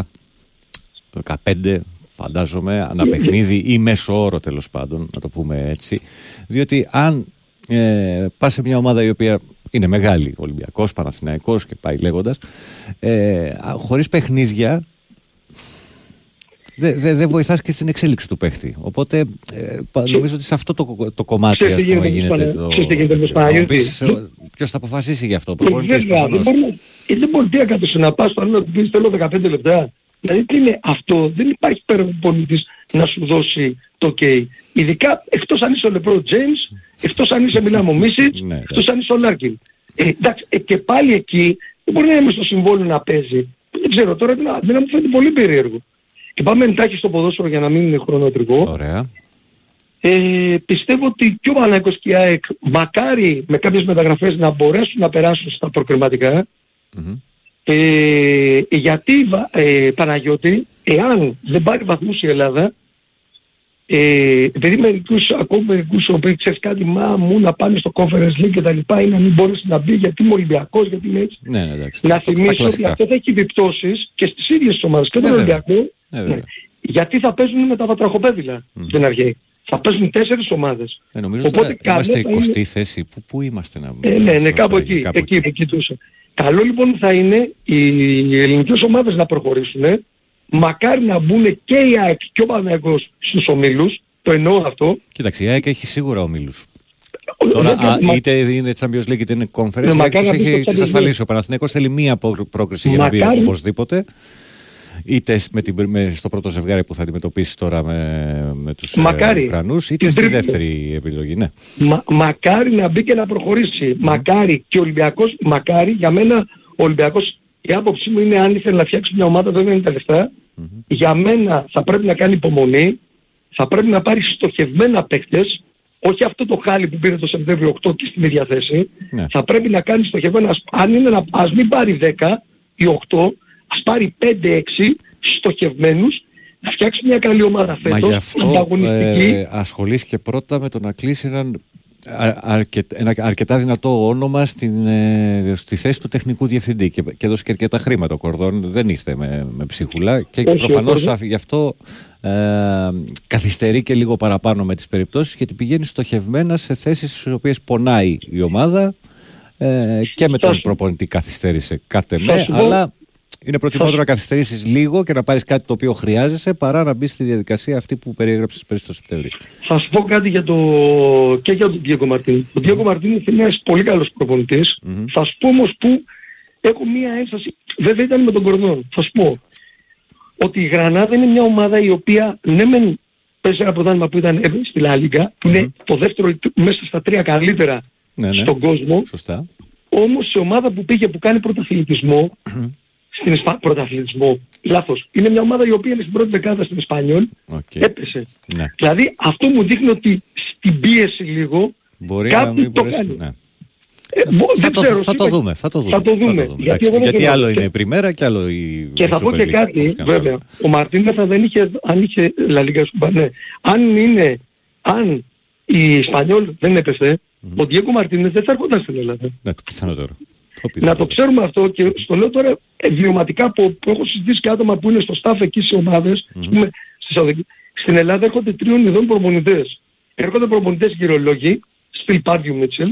Speaker 6: 15 φαντάζομαι, ανά παιχνίδι ή μέσο όρο τέλος πάντων, να το πούμε έτσι. Διότι αν ε, πας σε μια ομάδα η οποία είναι μεγάλη, Ολυμπιακός, Παναθηναϊκός και πάει λέγοντας, ε, α, χωρίς παιχνίδια δεν δε, δεν βοηθάς και στην εξέλιξη του παίχτη. Οπότε ε, πα- νομίζω ότι σε αυτό το, το κομμάτι
Speaker 15: Ξέρεις
Speaker 6: ας
Speaker 15: τι
Speaker 6: πούμε,
Speaker 15: γίνεται με
Speaker 6: γίνεται
Speaker 15: τους
Speaker 6: το...
Speaker 15: Ξέρεις τι γίνεται με τους
Speaker 6: Θα μου
Speaker 15: Παναγιώτης.
Speaker 6: πεις, ε, Ποιος θα αποφασίσει γι' αυτό, ο
Speaker 15: Ε,
Speaker 6: προπονητής
Speaker 15: βέβαια, δεν
Speaker 6: προφανώς.
Speaker 15: μπορεί, να- ε, δεν μπορεί τι να κάνεις να πας στο άλλο να του πεις θέλω 15 λεπτά. Δηλαδή τι είναι αυτό, δεν υπάρχει πέρα από πολίτης να σου δώσει το ok. Ειδικά εκτός αν είσαι ο Λεπρό James, εκτός αν είσαι Μιλάμο Μίσιτς,
Speaker 6: Ναι,
Speaker 15: εκτός αν είσαι ο Λάρκιν. Ε, εντάξει, ε, και πάλι εκεί δεν μπορεί να είμαι στο συμβόλαιο να παίζει. Δεν ξέρω τώρα, δεν δεν μου φαίνεται πολύ περίεργο. Και πάμε εντάχει στο ποδόσφαιρο για να μην είναι χρονοτρικό.
Speaker 6: Ωραία.
Speaker 15: Ε, πιστεύω ότι και ο Παναγικός και η ΑΕΚ μακάρι με κάποιες μεταγραφές να μπορέσουν να περάσουν στα προκριματικά. Ε, γιατί βα- ε, Παναγιώτη, εάν δεν πάρει βαθμούς η Ελλάδα, ε, επειδή μερικούς, ακόμα μερικούς οι οποίοι ξέρεις κάτι, μα μου να πάνε στο Conference League και τα λοιπά ή να μην μπορείς να μπει γιατί είμαι Ολυμπιακός, γιατί είμαι έτσι.
Speaker 6: Ναι, ναι, εντάξει.
Speaker 15: Να
Speaker 6: Το- το- τα
Speaker 15: θυμίσω ότι
Speaker 6: κλασικά.
Speaker 15: αυτό θα έχει επιπτώσεις και στις ίδιες τις ομάδες και τον
Speaker 6: Ναι, βέβαια.
Speaker 15: Ολυμπιακό.
Speaker 6: Ναι, βέβαια.
Speaker 15: Ναι. Γιατί θα παίζουν με τα βατραχοπέδιλα στην αρχή. Θα παίζουν τέσσερις ομάδες.
Speaker 6: Ε, νομίζω
Speaker 15: Οπότε
Speaker 6: τώρα
Speaker 15: καλό
Speaker 6: είμαστε
Speaker 15: θα είναι-
Speaker 6: 20η θέση. Πού, πού είμαστε να
Speaker 15: ε, ναι, ναι,
Speaker 6: να
Speaker 15: κάπου
Speaker 6: σώσω,
Speaker 15: εκεί, εκεί, εκεί, τόσο. Καλό λοιπόν θα είναι οι ελληνικές ομάδες να προχωρήσουν. Μακάρι να μπουν και η ΑΕΚ και ο Παναγιακός στους ομίλους. Το εννοώ αυτό.
Speaker 6: Κοίταξε, η ΑΕΚ έχει σίγουρα ομίλου.
Speaker 15: Ο-
Speaker 6: Τώρα,
Speaker 15: δεν-
Speaker 6: α,
Speaker 15: μα-
Speaker 6: είτε είναι Champions League είτε είναι Conference,
Speaker 15: Ναι,
Speaker 6: η ΑΕΚ
Speaker 15: μακάρι
Speaker 6: τους
Speaker 15: να μπει
Speaker 6: έχει
Speaker 15: στο Champions
Speaker 6: εξασφαλίσει. Ο Παναθηναϊκός θέλει μία προ- πρόκριση για να μπει
Speaker 15: Μακάρι.
Speaker 6: οπωσδήποτε. Είτε με την, με, στο πρώτο ζευγάρι που θα αντιμετωπίσεις τώρα με, με τους ε,
Speaker 15: Μακάρι.
Speaker 6: Ουκρανούς, είτε
Speaker 15: Την
Speaker 6: στη
Speaker 15: τρίτη.
Speaker 6: δεύτερη επιλογή. Ναι.
Speaker 15: Μα, μακάρι να μπει και να προχωρήσει. Μακάρι και ο Ολυμπιακός, μακάρι για μένα ο Ολυμπιακός η άποψή μου είναι αν ήθελε να φτιάξει μια ομάδα δεν είναι τα λεφτα Για μένα θα πρέπει να κάνει υπομονή, θα πρέπει να πάρει στοχευμένα παίκτες, όχι αυτό το χάλι που πήρε το Σεπτέμβριο 8 και στην ίδια θέση.
Speaker 6: Ναι.
Speaker 15: Θα πρέπει να κάνει στοχευμένα, ας- αν είναι να, ας μην πάρει 10 ή 8, ας πάρει 5-6 στοχευμένους, να φτιάξει μια καλή ομάδα
Speaker 6: Μα
Speaker 15: φέτος,
Speaker 6: γι' αυτό
Speaker 15: ανταγωνιστική.
Speaker 6: ε, ασχολήθηκε πρώτα με το να κλείσει έναν α- αρκε- ένα αρκετά δυνατό όνομα στην, ε, στη θέση του τεχνικού διευθυντή και, και έδωσε και αρκετά χρήματα ο Κορδόν δεν ήρθε με, με ψίχουλα και
Speaker 15: Όχι, ο
Speaker 6: προφανώς
Speaker 15: Κορδόν-
Speaker 6: γι' αυτό ε, καθυστερεί και λίγο παραπάνω με τις περιπτώσεις γιατί πηγαίνει στοχευμένα σε θέσεις στις οποίες πονάει η ομάδα ε, και με τον προπονητή καθυστέρησε κάτε
Speaker 15: Θα
Speaker 6: με
Speaker 15: σου πω-
Speaker 6: αλλά είναι προτιμότερο να καθυστερήσεις λίγο και να πάρεις κάτι το οποίο χρειάζεσαι παρά να μπει στη διαδικασία αυτή που περιέγραψες πέρυσι το Σεπτέμβριο.
Speaker 15: Θα σου πω κάτι για το... και για τον Διέγκο Μαρτίνη. Ο Διέγκο Μαρτίνη είναι ένας πολύ καλός προπονητής. Θα σου πω όμως που έχω μία ένσταση, βέβαια ήταν με τον Κορδόν. Θα σου πω ότι η Γρανάδα είναι μια ομάδα η οποία ναι μεν παίζει ένα πρωτάθλημα που ήταν ε, στη Λα Λίγκα, που είναι το δεύτερο μέσα στα τρία καλύτερα
Speaker 6: Ναι, ναι.
Speaker 15: στον κόσμο.
Speaker 6: Σωστά.
Speaker 15: Όμως σε ομάδα που πήγε που κάνει πρωταθλητισμό, στην Ισπα... πρωταθλητισμό, λάθος, είναι μια ομάδα η οποία είναι στην πρώτη δεκάδα στην Ισπανιόλ, έπεσε.
Speaker 6: Ναι.
Speaker 15: Δηλαδή αυτό μου δείχνει ότι στην πίεση λίγο
Speaker 6: Μπορεί να
Speaker 15: κάτι
Speaker 6: μην
Speaker 15: το
Speaker 6: μπορέσει.
Speaker 15: κάνει.
Speaker 6: Ναι.
Speaker 15: Ε, μπο-
Speaker 6: Θα
Speaker 15: δεν
Speaker 6: το,
Speaker 15: ξέρω,
Speaker 6: θα το
Speaker 15: σίγουρα-
Speaker 6: δούμε. Θα το δούμε.
Speaker 15: Θα το δούμε.
Speaker 6: Εντάξει,
Speaker 15: Γιατί, εγώ δεν
Speaker 6: γιατί
Speaker 15: ξέρω.
Speaker 6: άλλο
Speaker 15: Και-
Speaker 6: είναι η Πριμέρα και άλλο η
Speaker 15: Και θα
Speaker 6: η
Speaker 15: πω
Speaker 6: Super
Speaker 15: και
Speaker 6: League,
Speaker 15: κάτι,
Speaker 6: όπως και να
Speaker 15: βέβαια. Ο Μαρτίνεθα δεν είχε, αν είχε La Liga Super, ναι. Αν είναι, αν η Ισπανιόλ δεν έπεσε, ο Διέγκο Μαρτίνεθ δεν θα έρχονταν στην Ελλάδα.
Speaker 6: Ναι, το πιθανότερο.
Speaker 15: Να το ξέρουμε αυτό και στο λέω τώρα ε, βιωματικά που, που έχω συζητήσει και άτομα που είναι στο staff εκεί σε ομάδες, ας πούμε, στη Σαουδική. στην Ελλάδα έρχονται τριών ειδών προπονητές. Έρχονται προπονητές γυρολόγοι, Στυλ Πάρδιου Μίτσελ,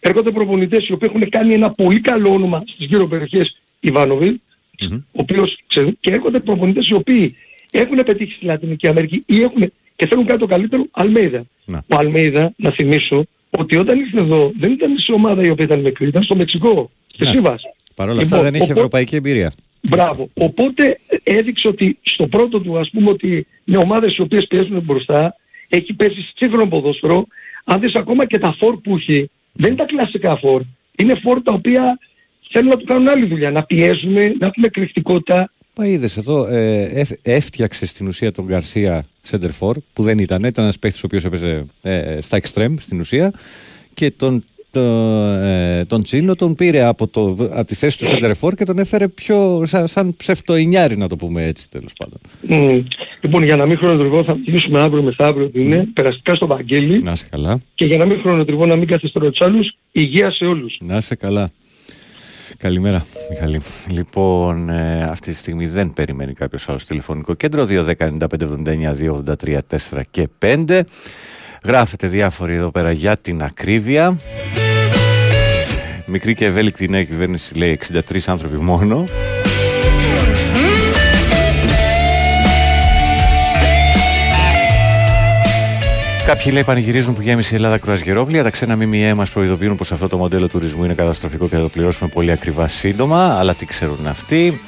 Speaker 15: έρχονται προπονητές οι οποίοι έχουν κάνει ένα πολύ καλό όνομα στις γύρω περιοχές Ιβάνοβιτ, ο οποίος ξέρει, και έρχονται προπονητές οι οποίοι έχουν πετύχει στη Λατινική Αμερική ή έχουν και θέλουν κάτι το καλύτερο, Αλμέιδα.
Speaker 6: Ναι.
Speaker 15: Ο Αλμέιδα, να θυμίσω, ότι όταν ήρθε εδώ δεν ήταν σε ομάδα η οποία ήταν μικρή, ήταν στο Μεξικό, στη
Speaker 6: Ναι.
Speaker 15: Σίβας.
Speaker 6: Παρ' όλα αυτά
Speaker 15: Λοιπόν,
Speaker 6: δεν είχε
Speaker 15: οπότε-
Speaker 6: ευρωπαϊκή εμπειρία.
Speaker 15: Μπράβο. Οπότε έδειξε ότι στο πρώτο του ας πούμε ότι με ομάδες οι οποίες πιέζουν μπροστά έχει πέσει σύγχρονο ποδόσφαιρο. Αν δεις ακόμα και τα φόρ που έχει δεν είναι τα κλασικά φόρ. Είναι φόρ τα οποία θέλουν να του κάνουν άλλη δουλειά. Να πιέζουμε, να έχουμε κρυφτικότητα.
Speaker 6: Μα είδες εδώ, ε, έφ- έφτιαξες στην ουσία τον Γκαρσία Σέντερφορ που δεν ήταν, ήταν ένας παίχτης ο οποίος έπαιζε ε, στα εξτρέμ στην ουσία και τον, το, ε, τον Τσίνο τον πήρε από, το, από τη θέση του Σέντερφορ και τον έφερε πιο σαν, σαν ψευτοϊνιάρη να το πούμε έτσι τέλος πάντων.
Speaker 15: Μμ. Λοιπόν, για να μην χρονοτριβώ θα μιλήσουμε αύριο μεθαύριο ότι είναι περαστικά στο Βαγγέλη
Speaker 6: Να είσαι καλά.
Speaker 15: και για να μην χρονοτριβώ να μην καθυστερώ τους άλλους, υγεία σε όλους.
Speaker 6: Να είσαι καλά. Καλημέρα, Μιχαλή. Λοιπόν, ε, αυτή τη στιγμή δεν περιμένει κάποιος άλλος στο τηλεφωνικό κέντρο. 2.10.95.79.283.4 και 5. Γράφετε διάφοροι εδώ πέρα για την ακρίβεια. Μικρή και ευέλικτη νέα κυβέρνηση λέει 63 άνθρωποι μόνο. Κάποιοι λέει πανηγυρίζουν που γέμισε η Ελλάδα κρουαζιερόπλια. Τα ξένα ΜΜΕ μας προειδοποιούν πως αυτό το μοντέλο τουρισμού είναι καταστροφικό και θα το πληρώσουμε πολύ ακριβά σύντομα. Αλλά τι ξέρουν αυτοί.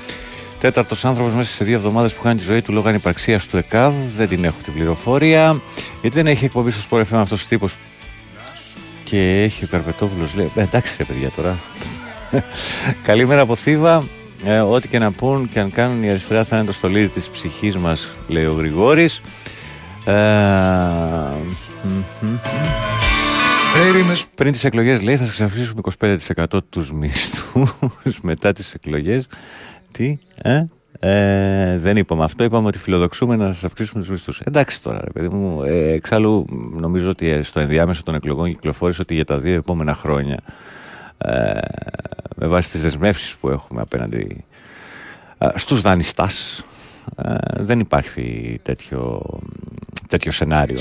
Speaker 6: Τέταρτος άνθρωπος μέσα σε δύο εβδομάδες που χάνει τη ζωή του λόγω ανυπαρξίας του ΕΚΑΒ. Δεν την έχω την πληροφορία. Γιατί δεν έχει εκπομπή στο Sport FM αυτός ο τύπος. Και έχει ο Καρπετόβουλο λέει. Ε, εντάξει ρε παιδιά τώρα. (laughs) Καλημέρα από Θήβα. Ε, ό,τι και να πούν και αν κάνουν η αριστερά θα είναι το στολίδι της ψυχής μας, λέει ο Γρηγόρης. Ε, μ, μ, μ. Πριν τις εκλογές λέει θα σας αφήσουμε 25% τους μισθούς (laughs) μετά τις εκλογές. Τι, ε, ε, δεν είπαμε αυτό, είπαμε ότι φιλοδοξούμε να σας αυξήσουμε τους μισθούς. Εντάξει τώρα ρε παιδί μου, ε, εξάλλου νομίζω ότι ε, στο ενδιάμεσο των εκλογών κυκλοφόρησε ότι για τα δύο επόμενα χρόνια ε, με βάση τις δεσμεύσεις που έχουμε απέναντι ε, στους δανειστάς ε, δεν υπάρχει τέτοιο, τέτοιο σενάριο.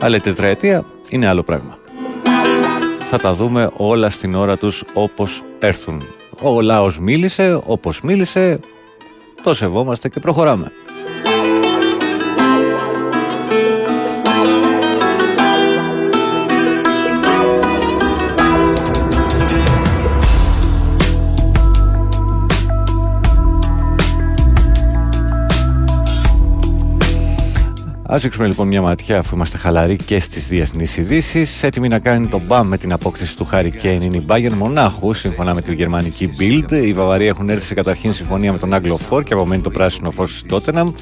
Speaker 6: Αλλά η τετραετία είναι άλλο πράγμα. Θα τα δούμε όλα στην ώρα τους όπως έρθουν. Ο λαός μίλησε, όπως μίλησε, το σεβόμαστε και προχωράμε. Ας ρίξουμε λοιπόν μια ματιά αφού είμαστε χαλαροί και στις διεθνείς ειδήσει. Έτοιμη να κάνει τον μπαμ με την απόκτηση του Harry Kane είναι η Bayern Μονάχου, σύμφωνα με τη γερμανική Bild. Οι Βαβαροί έχουν έρθει σε καταρχήν συμφωνία με τον Άγγλο Φόρ και απομένει το πράσινο φως της Tottenham,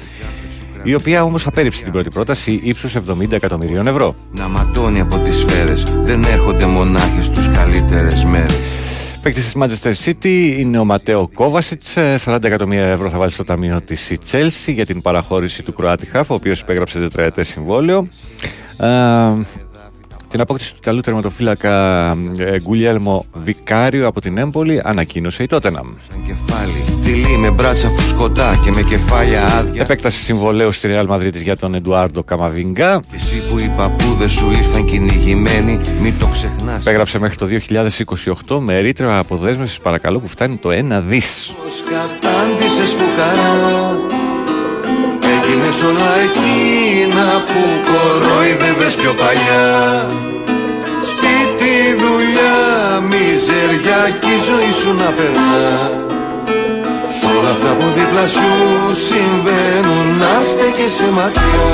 Speaker 6: η οποία όμως απέρριψε την πρώτη πρόταση ύψους 70 εκατομμυρίων ευρώ.
Speaker 16: Να ματώνει από τις σφαίρες Δεν έρχονται μονάχοι στους καλύτερες μέρες
Speaker 6: Παίκτης της Manchester City είναι ο Ματέο Κόβασιτς. 40 εκατομμύρια ευρώ θα βάλει στο ταμείο της η Chelsea για την παραχώρηση του Κροάτι Χαφ, ο οποίος υπέγραψε τετραετές συμβόλαιο. Ε, την απόκτηση του Ιταλού τερματοφύλακα ε, Γκουλιέλμο Βικάριο από την Έμπολη ανακοίνωσε η Τότεναμ.
Speaker 16: Κεφάλι Θηλή με μπράτσα φουσκωτά και με κεφάλια άδεια
Speaker 6: Επέκταση συμβολέου στη Real Madrid για τον Εντουάρντο Καμαβίνγκα.
Speaker 16: Και εσύ που οι παππούδες σου ήρθαν κυνηγημένοι Μην το ξεχνάς
Speaker 6: Υπέγραψε μέχρι το 2028 με ρήτρα αποδέσμευσης παρακαλώ που φτάνει το 1 δις.
Speaker 16: Πως κατάντησες φουκαρά Έγινες όλα εκείνα που κορόιδευες πιο παλιά. Σπίτι, δουλειά, μιζεριά κι η ζωή σου να περνά. Σ' Τώρα αυτά που δίπλα σου συμβαίνουν να στέκεσαι μακριά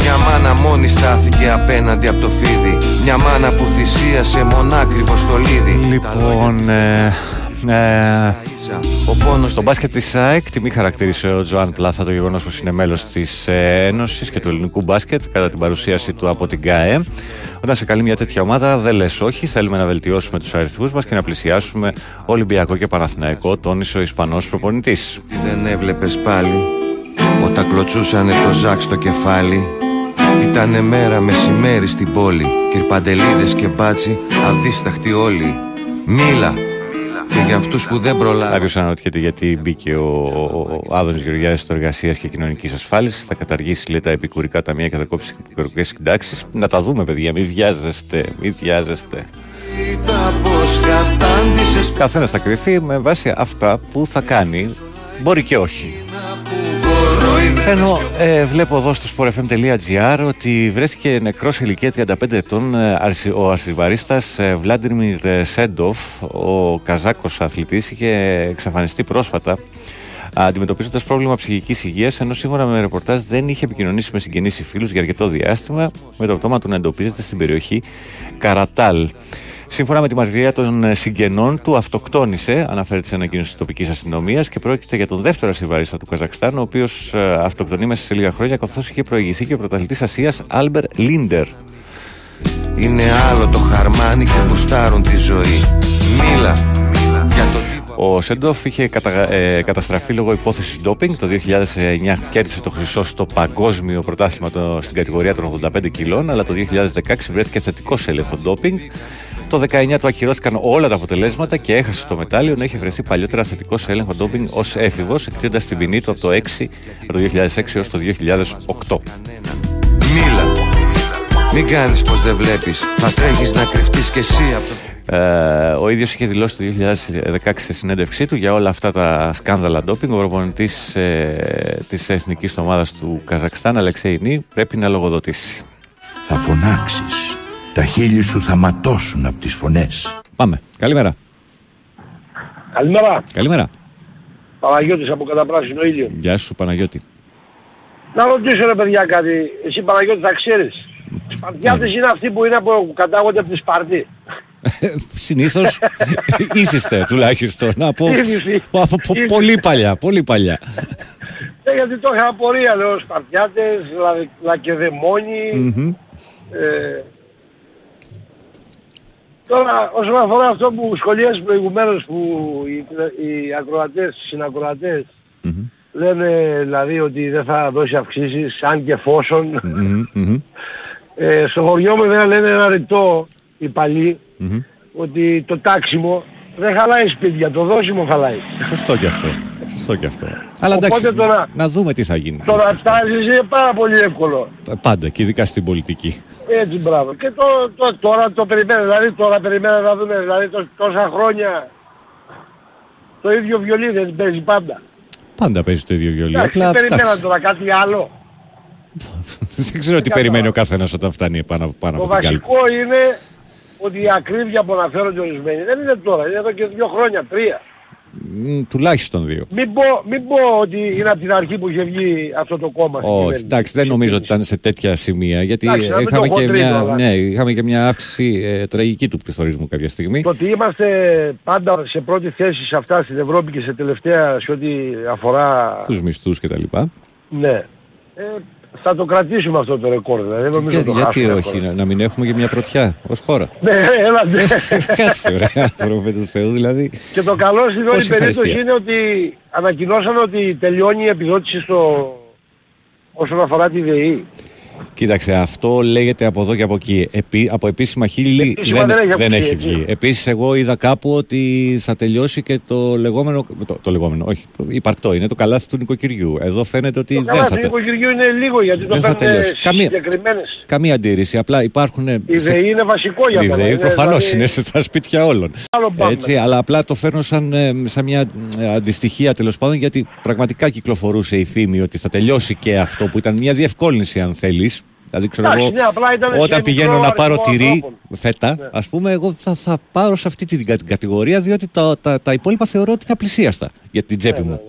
Speaker 16: Μια μάνα μόνη στάθηκε απέναντι από το φίδι. Μια μάνα που θυσίασε μονάκριβο στο λίδι.
Speaker 6: Λοιπόν, ε, ε, στο μπάσκετ της ΑΕΚ, τιμή χαρακτήρισε ο Τζοάν Πλάθα το γεγονός πως είναι μέλος της ε, Ένωσης και του ελληνικού μπάσκετ κατά την παρουσίαση του από την ΚΑΕ. Όταν σε καλεί μια τέτοια ομάδα, δεν λες όχι. Θέλουμε να βελτιώσουμε τους αριθμούς μας και να πλησιάσουμε Ολυμπιακό και Παναθηναϊκό, τόνισε ο Ισπανός προπονητής.
Speaker 16: Δεν έβλεπες πάλι όταν κλωτσούσανε το ζάκ στο κεφάλι. Ήτανε μέρα μεσημέρι στην πόλη. Κυρπαντελίδες και μπάτσι, αδίσταχτοι όλοι. Μίλα, και για αυτούς που δεν προλάβουν.
Speaker 6: Κάποιος αναρωτιέται γιατί μπήκε ο, ο Άδωνης Γεωργιάδης στο Εργασίας και Κοινωνικής Ασφάλισης. Θα καταργήσει λέει, τα επικουρικά ταμεία και θα κόψει επικουρικές συντάξεις. Να τα δούμε, παιδιά. Μην βιάζεστε. Μην βιάζεστε. Καθένας θα κρυθεί με βάση αυτά που θα κάνει. Μπορεί και όχι. Ενώ ε, βλέπω εδώ στο sportfm.gr ότι βρέθηκε νεκρός σε ηλικία 35 ετών ε, ο αρσιβαρίστας ε, Βλάντιμιρ Σέντοφ, ο Καζάκος αθλητής, είχε εξαφανιστεί πρόσφατα αντιμετωπίζοντας πρόβλημα ψυχικής υγείας, ενώ σύμφωνα με ρεπορτάζ δεν είχε επικοινωνήσει με συγγενείς ή φίλους για αρκετό διάστημα, με το πτώμα του να εντοπίζεται στην περιοχή Καρατάλ. Σύμφωνα με τη μαρτυρία των ε, συγγενών του, αυτοκτόνησε, αναφέρεται σε ανακοίνωση της τοπικής αστυνομίας και πρόκειται για τον δεύτερο αρσιβαρίστα του Καζακστάν, ο οποίος ε, αυτοκτονεί μέσα σε λίγα χρόνια, καθώς είχε προηγηθεί και ο πρωταθλητής Ασίας Άλμπερ Λίντερ.
Speaker 16: Είναι άλλο το χαρμάνι και μπουστάρουν τη ζωή. Μίλα για το
Speaker 6: Ο Σέντοφ είχε κατα... ε, καταστραφεί λόγω υπόθεσης ντόπινγκ. Το 2009 κέρδισε το χρυσό στο παγκόσμιο πρωτάθλημα το... στην κατηγορία των 85 κιλών, αλλά το 2016 βρέθηκε θετικό σε έλεγχο ντόπινγκ. Το 19 του ακυρώθηκαν όλα τα αποτελέσματα και έχασε το μετάλλιο να είχε βρεθεί παλιότερα θετικό σε έλεγχο ντόπινγκ ως έφηβος, εκτείνοντα την ποινή του από το, 6, από το 2006 έως το 2008.
Speaker 16: Μίλα, μην κάνεις πως δεν βλέπεις. Θα τρέχεις να κρυφτείς κι εσύ από το.
Speaker 6: Ε, ο ίδιος είχε δηλώσει το 2016 σε συνέντευξή του για όλα αυτά τα σκάνδαλα ντόπινγκ. Ο προπονητής ε, της εθνικής ομάδας του Καζακστάν, Αλεξέη Νί, πρέπει να λογοδοτήσει.
Speaker 17: Θα φωνάξεις. Τα χείλη σου θα ματώσουν από τις φωνές.
Speaker 6: Πάμε. Καλημέρα.
Speaker 18: Καλημέρα.
Speaker 6: Καλημέρα.
Speaker 18: Παναγιώτης από καταπράσινο ήλιο.
Speaker 6: Γεια σου Παναγιώτη.
Speaker 18: Να ρωτήσω ρε παιδιά κάτι. Εσύ Παναγιώτη θα ξέρεις. Οι Σπαρτιάτες είναι αυτοί που είναι από, κατάγονται από τη Σπαρτή.
Speaker 6: Συνήθως (laughs) ήθιστε τουλάχιστον από,
Speaker 18: Ήθιστη.
Speaker 6: από, από πολύ παλιά, πολύ παλιά.
Speaker 18: Ε, γιατί το είχα απορία λέω Σπαρτιάτες, λα, Λακεδαιμόνοι.
Speaker 6: Μμμ.
Speaker 18: Ε, τώρα όσον αφορά αυτό που σχολίασε προηγουμένως που οι, οι ακροατές, οι συνακροατές λένε δηλαδή ότι δεν θα δώσει αυξήσεις αν και εφόσον.
Speaker 6: Μμμ, μμμ,
Speaker 18: ε, στο χωριό μου δεν λένε ένα ρητό οι παλιοί
Speaker 6: μμμ.
Speaker 18: ότι το τάξιμο δεν χαλάει σπίτια, το δόσιμο χαλάει.
Speaker 6: Σωστό και αυτό. Σωστό και αυτό. Αλλά
Speaker 18: Οπότε
Speaker 6: εντάξει,
Speaker 18: τώρα-
Speaker 6: να δούμε τι θα γίνει.
Speaker 18: Το ρατάζεις είναι πάρα πολύ εύκολο.
Speaker 6: Πάντα και ειδικά στην πολιτική.
Speaker 18: Έτσι μπράβο. Και το, το, τώρα το περιμένω, δηλαδή τώρα περιμένω να δούμε, δηλαδή τό- τόσα χρόνια το ίδιο βιολί δεν παίζει πάντα.
Speaker 6: Πάντα παίζει το ίδιο βιολί.
Speaker 18: Εντάξει,
Speaker 6: Απλά
Speaker 18: τι περιμένω
Speaker 6: εντάξει,
Speaker 18: τώρα κάτι άλλο.
Speaker 6: δεν ξέρω τι περιμένει ο καθένας όταν φτάνει πάνω, πάνω
Speaker 18: Το
Speaker 6: από την κάλπη.
Speaker 18: βασικό είναι ότι η ακρίβεια που αναφέρονται ορισμένοι δεν είναι τώρα, είναι εδώ και δύο χρόνια, τρία.
Speaker 6: Μ, Τουλάχιστον δύο.
Speaker 18: Μην πω, μην πω ότι είναι από την αρχή που είχε βγει αυτό το κόμμα στην
Speaker 6: Όχι,
Speaker 18: κυβέρνηση.
Speaker 6: εντάξει, δεν νομίζω ότι ήταν σε τέτοια σημεία. Γιατί
Speaker 18: Εντάξει, να μην
Speaker 6: είχαμε,
Speaker 18: το
Speaker 6: και
Speaker 18: χοντρίζω,
Speaker 6: μια,
Speaker 18: αλλά-
Speaker 6: ναι, είχαμε και μια αύξηση ε, τραγική του πληθωρισμού κάποια στιγμή.
Speaker 18: Το ότι είμαστε πάντα σε πρώτη θέση σε αυτά στην Ευρώπη και σε τελευταία σε ό,τι αφορά...
Speaker 6: Τους μισθούς κτλ.
Speaker 18: Ναι. Ε, θα το κρατήσουμε αυτό το ρεκόρ, δηλαδή. Δεν νομίζω
Speaker 6: Για,
Speaker 18: το
Speaker 6: γιατί
Speaker 18: χάσουμε
Speaker 6: όχι,
Speaker 18: ακόμα.
Speaker 6: να, να μην έχουμε και μια πρωτιά ως χώρα. (laughs)
Speaker 18: Ναι, έλα, ναι. (laughs)
Speaker 6: Κάτσε, ωραία, άνθρωπε του Θεού, δηλαδή.
Speaker 18: Και το καλό στην όλη
Speaker 6: Πόση
Speaker 18: περίπτωση
Speaker 6: ευχαριστία.
Speaker 18: είναι ότι ανακοινώσαν ότι τελειώνει η επιδότηση στο... όσον αφορά τη ΔΕΗ.
Speaker 6: Κοίταξε, αυτό λέγεται από εδώ και από εκεί. Επί, από επίσημα χείλη
Speaker 18: Επίσημα
Speaker 6: δεν,
Speaker 18: δεν έχει
Speaker 6: δεν
Speaker 18: ακουστεί,
Speaker 6: έχει
Speaker 18: έτσι.
Speaker 6: βγει. Επίσης, εγώ είδα κάπου ότι θα τελειώσει και το λεγόμενο. Το, το λεγόμενο, όχι. Το υπαρκτό είναι το καλάθι του νοικοκυριού. Εδώ φαίνεται ότι
Speaker 18: Το
Speaker 6: δεν
Speaker 18: καλά
Speaker 6: θα,
Speaker 18: του
Speaker 6: τε-
Speaker 18: οικογενειού είναι λίγο γιατί το
Speaker 6: δεν θα
Speaker 18: παίρνουν
Speaker 6: τελειώσει. Καμία-
Speaker 18: συγκεκριμένες.
Speaker 6: Καμία αντίρρηση. Απλά υπάρχουν.
Speaker 18: Η ΔΕΗ είναι βασικό για
Speaker 6: Η
Speaker 18: μένα.
Speaker 6: ΔΕΗ
Speaker 18: είναι
Speaker 6: προφανώς
Speaker 18: δηλαδή-
Speaker 6: είναι στα σπίτια όλων.
Speaker 18: Άλλο πάμε.
Speaker 6: Έτσι, αλλά απλά το φέρνω σαν, ε, σαν μια ε, αντιστοιχία τέλος πάντων γιατί πραγματικά κυκλοφορούσε η φήμη ότι θα τελειώσει και αυτό που ήταν μια διευκόλυνση, αν θέλεις. Δηλαδή, ξέρω
Speaker 18: Εντάξει,
Speaker 6: εγώ,
Speaker 18: ναι, απλά ήταν σε
Speaker 6: όταν πηγαίνω
Speaker 18: μικρό
Speaker 6: να πάρω
Speaker 18: αριθμό
Speaker 6: τυρί
Speaker 18: ανθρώπων.
Speaker 6: φέτα, ας πούμε, εγώ θα, θα πάρω σε αυτή την κα- κατηγορία, διότι τα, τα, τα υπόλοιπα θεωρώ ότι είναι απλησίαστα για την τσέπη μου.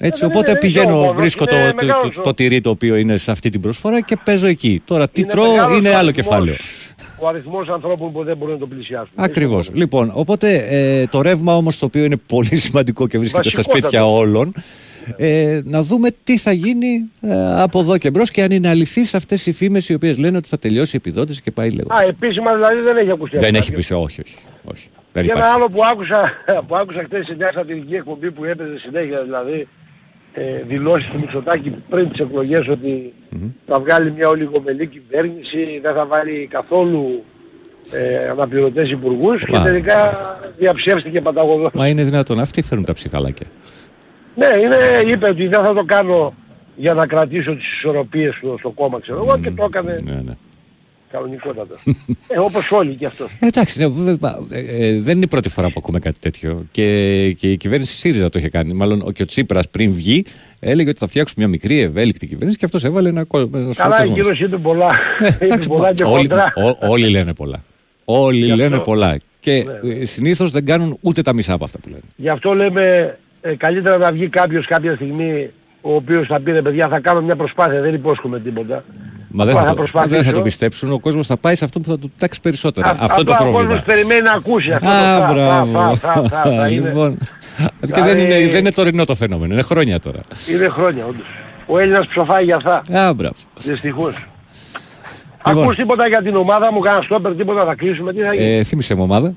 Speaker 6: Έτσι,
Speaker 18: δεν
Speaker 6: οπότε
Speaker 18: είναι- είναι
Speaker 6: πηγαίνω,
Speaker 18: όμορφος,
Speaker 6: βρίσκω το,
Speaker 18: είναι
Speaker 6: το,
Speaker 18: μεγάλος
Speaker 6: το, το τυρί το οποίο είναι σε αυτή την προσφορά και παίζω εκεί. Τώρα, τι
Speaker 18: Είναι
Speaker 6: τρώω
Speaker 18: μεγάλος
Speaker 6: είναι άλλο
Speaker 18: αριθμός.
Speaker 6: κεφάλαιο.
Speaker 18: Ο αριθμός ανθρώπων που δεν μπορούν να το πλησιάσουν.
Speaker 6: Ακριβώς. Λοιπόν, οπότε ε, το ρεύμα όμως το οποίο είναι πολύ σημαντικό και βρίσκεται στα
Speaker 18: Βασικότατο.
Speaker 6: σπίτια όλων. Ε, να δούμε τι θα γίνει ε, από εδώ και μπρος και αν είναι αληθείς αυτές οι φήμες οι οποίες λένε ότι θα τελειώσει η επιδότηση και πάει λέγοντας.
Speaker 18: Α, επίσημα δηλαδή δεν έχει ακουστεί.
Speaker 6: Δεν
Speaker 18: αυτό.
Speaker 6: έχει πει, όχι, όχι. όχι. Δεν
Speaker 18: Και ένα
Speaker 6: υπάρχει.
Speaker 18: άλλο που άκουσα, (laughs) που άκουσα χτες σε μια σατυρική εκπομπή που έπαιζε συνέχεια δηλαδή ε, δηλώσεις του Μητσοτάκη πριν τις εκλογές ότι θα βγάλει μια ολιγομελή κυβέρνηση, δεν θα βάλει καθόλου ε, αναπληρωτές υπουργούς και
Speaker 6: Μα.
Speaker 18: τελικά διαψεύστηκε παταγωδός.
Speaker 6: Μα είναι δυνατόν. Αυτοί φέρνουν τα ψυχαλάκια.
Speaker 18: Ναι, είναι, είπε ότι δεν θα το κάνω για να κρατήσω τις ισορροπίες του στο κόμμα ξέρω εγώ και το έκανε
Speaker 6: Ναι, ναι.
Speaker 18: κανονικότατα. ε, όπως όλοι και αυτός.
Speaker 6: Ε, Εντάξει, ναι, βέβαια, μα, ε, ε, δεν είναι η πρώτη φορά που ακούμε κάτι τέτοιο. Και, και η κυβέρνηση ΣΥΡΙΖΑ το είχε κάνει. Μάλλον ο- και ο Τσίπρας πριν βγει έλεγε ότι θα φτιάξουν μια μικρή ευέλικτη κυβέρνηση και αυτός έβαλε ένα κόσμος.
Speaker 18: Καλά, εκείνος είπε πολλά. είπε πολλά και
Speaker 6: όλοι,
Speaker 18: χοντρά.
Speaker 6: ό- όλοι λένε πολλά. Όλοι
Speaker 18: Γι' αυτό-
Speaker 6: λένε πολλά. Και
Speaker 18: Ναι.
Speaker 6: ε, συνήθως δεν κάνουν ούτε τα μισά από αυτά που λένε.
Speaker 18: Γι' αυτό λέμε ε, καλύτερα να βγει κάποιος κάποια στιγμή ο οποίος θα πει ρε παιδιά θα κάνω μια προσπάθεια, δεν υπόσχομαι τίποτα.
Speaker 6: Μα δεν
Speaker 18: Απλά
Speaker 6: θα, το,
Speaker 18: προσπαθήσω.
Speaker 6: δεν θα το πιστέψουν. Ο κόσμος θα πάει σε αυτό που θα του τάξει περισσότερα.
Speaker 18: Α-
Speaker 6: αυτό είναι το
Speaker 18: απλά ο
Speaker 6: πρόβλημα.
Speaker 18: κόσμος περιμένει να ακούσει αυτό. το
Speaker 6: Α,
Speaker 18: θα, θα,
Speaker 6: μπράβο.
Speaker 18: θα, θα, θα, θα είναι.
Speaker 6: Λοιπόν, και δεν
Speaker 18: Δηλαδή-
Speaker 6: είναι, δεν είναι τωρινό το φαινόμενο, είναι χρόνια τώρα.
Speaker 18: Είναι χρόνια όντως. Ο Έλληνας ψοφάει για αυτά.
Speaker 6: Α, μπράβο.
Speaker 18: Δυστυχώς.
Speaker 6: Λοιπόν.
Speaker 18: Ακούς τίποτα για την ομάδα μου, κάνα στόπερ, τίποτα θα κλείσουμε, τι θα γίνει;
Speaker 6: Ε, θύμισε μου ομάδα.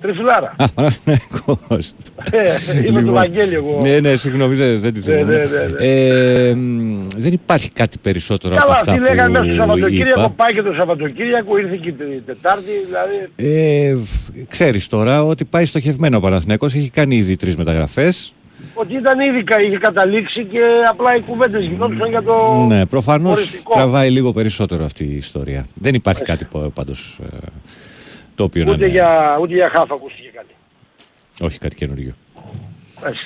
Speaker 18: Τριφυλάρα.
Speaker 6: Α, Παναθηναϊκός.
Speaker 18: Ε, Είμαι του Βαγγέλη εγώ.
Speaker 6: Ναι, ναι, συγγνώμη, δεν, δεν τη
Speaker 18: Ναι,
Speaker 6: θυμάμαι.
Speaker 18: ναι, ναι, ναι.
Speaker 6: Ε, μ, δεν υπάρχει κάτι περισσότερο από
Speaker 18: Καλά,
Speaker 6: αυτά
Speaker 18: αυτοί λέγανε μέσα στο
Speaker 6: που
Speaker 18: Σαββατοκύριακο,
Speaker 6: είπα.
Speaker 18: πάει και το Σαββατοκύριακο, ήρθε και η Τετάρτη, δηλαδή
Speaker 6: Ε, β- ξέρεις τώρα ότι πάει στοχευμένο ο Παναθηναϊκός, έχει κάνει ήδη τρεις μεταγραφές.
Speaker 18: ότι ήταν ήδη κα- είχε καταλήξει και απλά οι κουβέντες γινόντουσαν για το
Speaker 6: ναι, προφανώς
Speaker 18: οριστικό.
Speaker 6: τραβάει λίγο περισσότερο αυτή η ιστορία. Δεν υπάρχει κάτι πο- πάντως ε, το οποίο να
Speaker 18: Ούτε
Speaker 6: είναι-
Speaker 18: για, ούτε για χάφ ακούστηκε κάτι.
Speaker 6: Όχι κάτι καινούριο.
Speaker 18: Μάλιστα.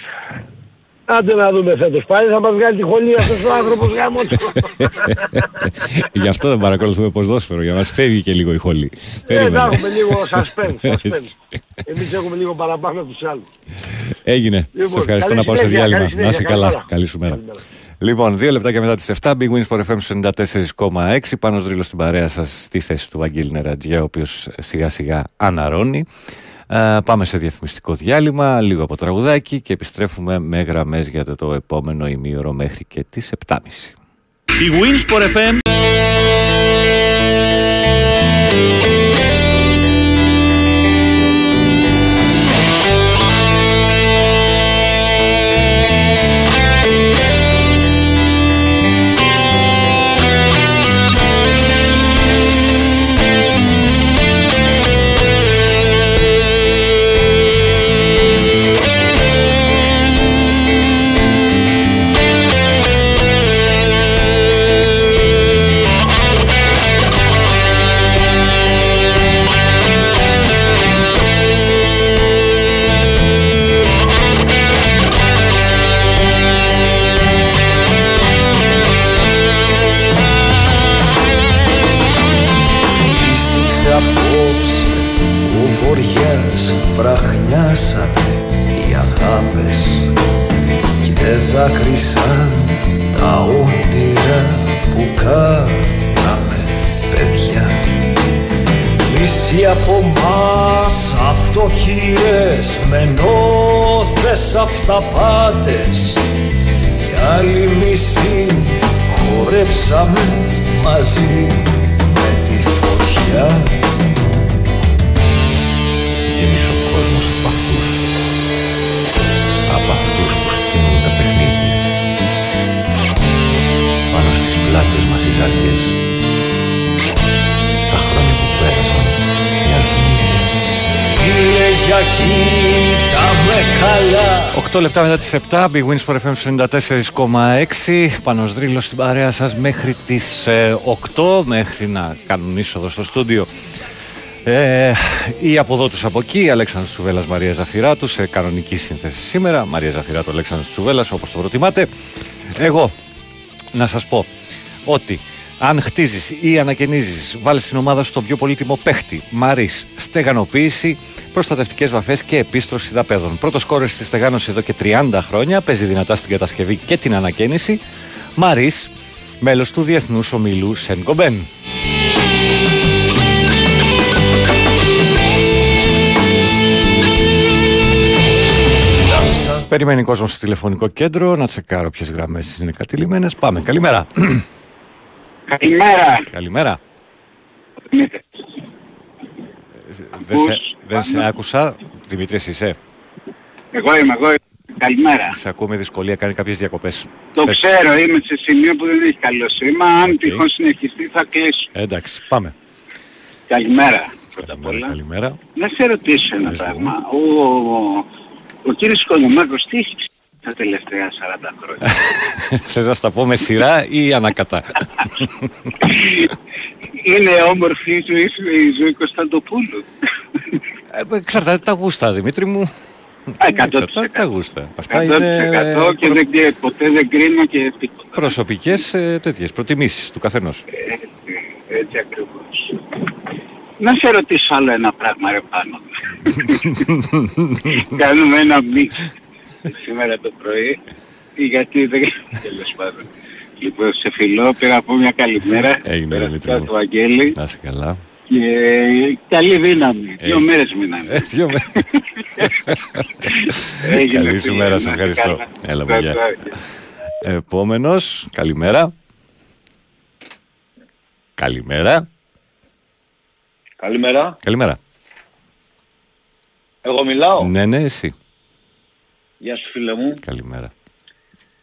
Speaker 18: Άντε να δούμε φέτος πάλι, θα μας βγάλει τη χολή αυτός ο άνθρωπος γάμος του. (laughs)
Speaker 6: Γι' αυτό δεν παρακολουθούμε ποδόσφαιρο, για να μας φεύγει και λίγο η χολή.
Speaker 18: Ε, να
Speaker 6: Περίμενε.
Speaker 18: έχουμε λίγο (laughs) suspense, suspense.
Speaker 6: Έτσι.
Speaker 18: Εμείς έχουμε λίγο παραπάνω από τους άλλους.
Speaker 6: Έγινε.
Speaker 18: Λοιπόν,
Speaker 6: Σε ευχαριστώ
Speaker 18: καλή
Speaker 6: να πάω σε
Speaker 18: συνέχεια,
Speaker 6: διάλειμμα.
Speaker 18: καλή
Speaker 6: Να είσαι
Speaker 18: συνέχεια,
Speaker 6: καλά.
Speaker 18: καλημέρα.
Speaker 6: Καλή σου μέρα. Λοιπόν, δύο λεπτά και μετά τις 7, Big Wins for FM 94,6. Πάνω δρύλο στην παρέα σας στη θέση του Βαγγέλη Νερατζιά, ο οποίος σιγά σιγά αναρώνει. Ε, πάμε σε διαφημιστικό διάλειμμα, λίγο από τραγουδάκι και επιστρέφουμε με γραμμές για το, το επόμενο ημίωρο μέχρι και τις 7.30.
Speaker 9: Η Winsport FM
Speaker 6: 8 λεπτά μετά τις 7, Big Wins for FM 94,6 Πανος Δρύλος στην παρέα σας μέχρι τις ε, 8 Μέχρι να κάνουν είσοδο στο στούντιο ε, ή από εδώ τους από εκεί, Αλέξανδρος Τσουβέλλας, Μαρία Ζαφυράτου σε κανονική σύνθεση σήμερα. Μαρία Ζαφυράτου, Αλέξανδρος Τσουβέλλας, όπως το προτιμάτε. Εγώ να σας πω ότι Αν χτίζεις ή ανακαινίζεις, βάλεις στην ομάδα σου τον πιο πολύτιμο παίχτη. Μαρή. Στεγανοποίηση, προστατευτικές βαφές και επίστρωση δαπέδων. Πρώτος κόρε στη στεγάνωση εδώ και 30 χρόνια. Παίζει δυνατά στην κατασκευή και την ανακαίνιση. Μαρή, μέλος του Διεθνούς Ομίλου Σεν Κομπέν. Περιμένει κόσμο στο τηλεφωνικό κέντρο να τσεκάρω ποιες γραμμές είναι κατηλημένες. Πάμε. Καλημέρα.
Speaker 19: Καλημέρα.
Speaker 6: Καλημέρα. Δεν σε, δεν σε άκουσα. Δημήτρης, εσύ είσαι;
Speaker 19: Εγώ είμαι, εγώ είμαι. Καλημέρα.
Speaker 6: Σε ακούω με δυσκολία, κάνει κάποιες διακοπές.
Speaker 19: Το
Speaker 6: Πες.
Speaker 19: ξέρω, είμαι σε σημείο που δεν έχει καλό σήμα. Αν τυχόν συνεχιστεί θα κλείσω.
Speaker 6: Εντάξει, πάμε.
Speaker 19: Καλημέρα. Πρώτα απ' όλα.
Speaker 6: Καλημέρα.
Speaker 19: Να σε ρωτήσω ένα πράγμα. Ο, ο, ο κύριος Κολομάκος τι έχει ψήσει τα τελευταία 40 χρόνια. (laughs)
Speaker 6: Θες να στα πω με σειρά ή ανακατά.
Speaker 19: Είναι όμορφη η ζωή, σου, η ζωή Κωνσταντοπούλου.
Speaker 6: Ε, Εξαρτάται τα γούστα, Δημήτρη μου. Εξαρτάται τα γούστα. Αυτά
Speaker 19: 100%
Speaker 6: είναι
Speaker 19: και δεν, κρίνω- ποτέ δεν κρίνω και τίποτα.
Speaker 6: προσωπικές ε, τέτοιες προτιμήσεις του καθενός.
Speaker 19: Έτσι ακριβώς. Να σε ρωτήσω άλλο ένα πράγμα ρε πάνω. (laughs) Κάνουμε ένα μίξ σήμερα το πρωί γιατί δεν... Τέλος πάντων. Λοιπόν, σε φιλό, πήρα από μια καλημέρα.
Speaker 6: Έγινε, Δημήτρη μου.
Speaker 19: του Αγγέλη
Speaker 6: Να είσαι καλά.
Speaker 19: και καλή δύναμη. Δύο
Speaker 6: Ε,
Speaker 19: μέρες μείνανε.
Speaker 6: Ε, δύο μέρες. (laughs)
Speaker 19: Έγινε,
Speaker 6: Καλή σου
Speaker 19: φίλε,
Speaker 6: μέρα,
Speaker 19: να
Speaker 6: σε
Speaker 19: είσαι
Speaker 6: ευχαριστώ.
Speaker 19: καλά.
Speaker 6: Έλα,
Speaker 19: Ευχαριστώ.
Speaker 6: παιδιά. Επόμενος, καλημέρα. Καλημέρα.
Speaker 20: Καλημέρα.
Speaker 6: Καλημέρα.
Speaker 20: Εγώ μιλάω;
Speaker 6: Ναι, ναι, εσύ.
Speaker 20: Γεια σου φίλε μου.
Speaker 6: Καλημέρα.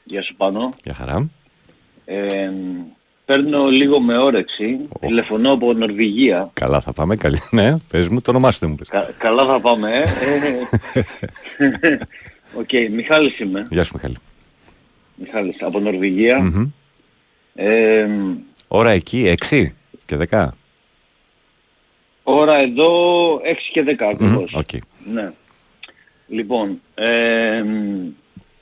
Speaker 20: Γεια σου Πάνο.
Speaker 6: Γεια χαρά.
Speaker 20: Ε, παίρνω λίγο με όρεξη. Τηλεφωνώ από Νορβηγία.
Speaker 6: Καλά θα πάμε. Καλή. (laughs) Ναι, πες μου το όνομά σου δεν μου πες.
Speaker 20: Κα- καλά θα πάμε, ε. Ε, (laughs) Οκ, Μιχάλης είμαι.
Speaker 6: Γεια σου Μιχάλη.
Speaker 20: Μιχάλης, από Νορβηγία.
Speaker 6: Μμμ.
Speaker 20: Ε,
Speaker 6: Ώρα εκεί, 6 και 10.
Speaker 20: ώρα εδώ 6 και 10
Speaker 6: Μμμ,
Speaker 20: ακριβώς.
Speaker 6: Οκ.
Speaker 20: Ναι. Λοιπόν, ε,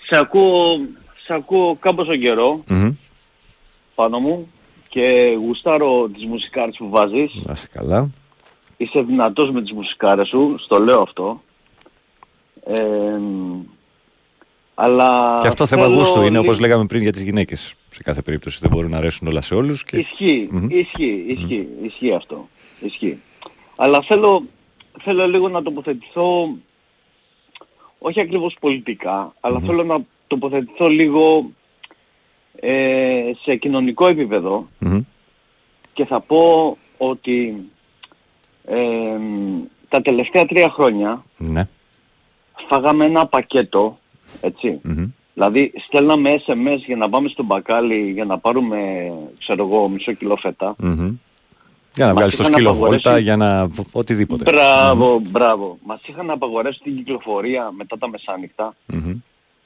Speaker 20: σε ακούω, σε ακούω κάμποσο καιρό
Speaker 6: Μμμ.
Speaker 20: πάνω μου και γουστάρω τις μουσικάρες που βάζεις.
Speaker 6: Να είσαι καλά.
Speaker 20: Είσαι δυνατός με τις μουσικάρες σου, στο λέω αυτό. Ε, αλλά
Speaker 6: Και αυτό θέμα
Speaker 20: θέλω
Speaker 6: γούστου είναι
Speaker 20: λίγο-
Speaker 6: όπως λέγαμε πριν για τις γυναίκες. Σε κάθε περίπτωση δεν μπορούν να αρέσουν όλα σε όλους. Και...
Speaker 20: Ισχύει,
Speaker 6: Μμμ.
Speaker 20: ισχύει, ισχύει, ισχύει αυτό. Ισχύει. Αλλά θέλω, θέλω λίγο να τοποθετηθώ, όχι ακριβώς πολιτικά, αλλά θέλω να τοποθετηθώ λίγο ε, σε κοινωνικό επίπεδο
Speaker 6: Μμμ.
Speaker 20: και θα πω ότι ε, τα τελευταία τρία χρόνια
Speaker 6: Ναι.
Speaker 20: φάγαμε ένα πακέτο, έτσι.
Speaker 6: Μμμ.
Speaker 20: Δηλαδή στέλναμε SMS για να πάμε στον μπακάλι για να πάρουμε, ξέρω εγώ, μισό κιλό φέτα.
Speaker 6: Μμμ. Για να
Speaker 20: Μας
Speaker 6: βγάλεις το
Speaker 20: είχαν
Speaker 6: σκύλο
Speaker 20: απαγορεύσει-
Speaker 6: βόλτα, για να... οτιδήποτε.
Speaker 20: Μπράβο, μπράβο. Μας είχαν απαγορεύσει την κυκλοφορία μετά τα μεσάνυχτα.
Speaker 6: Μμμ.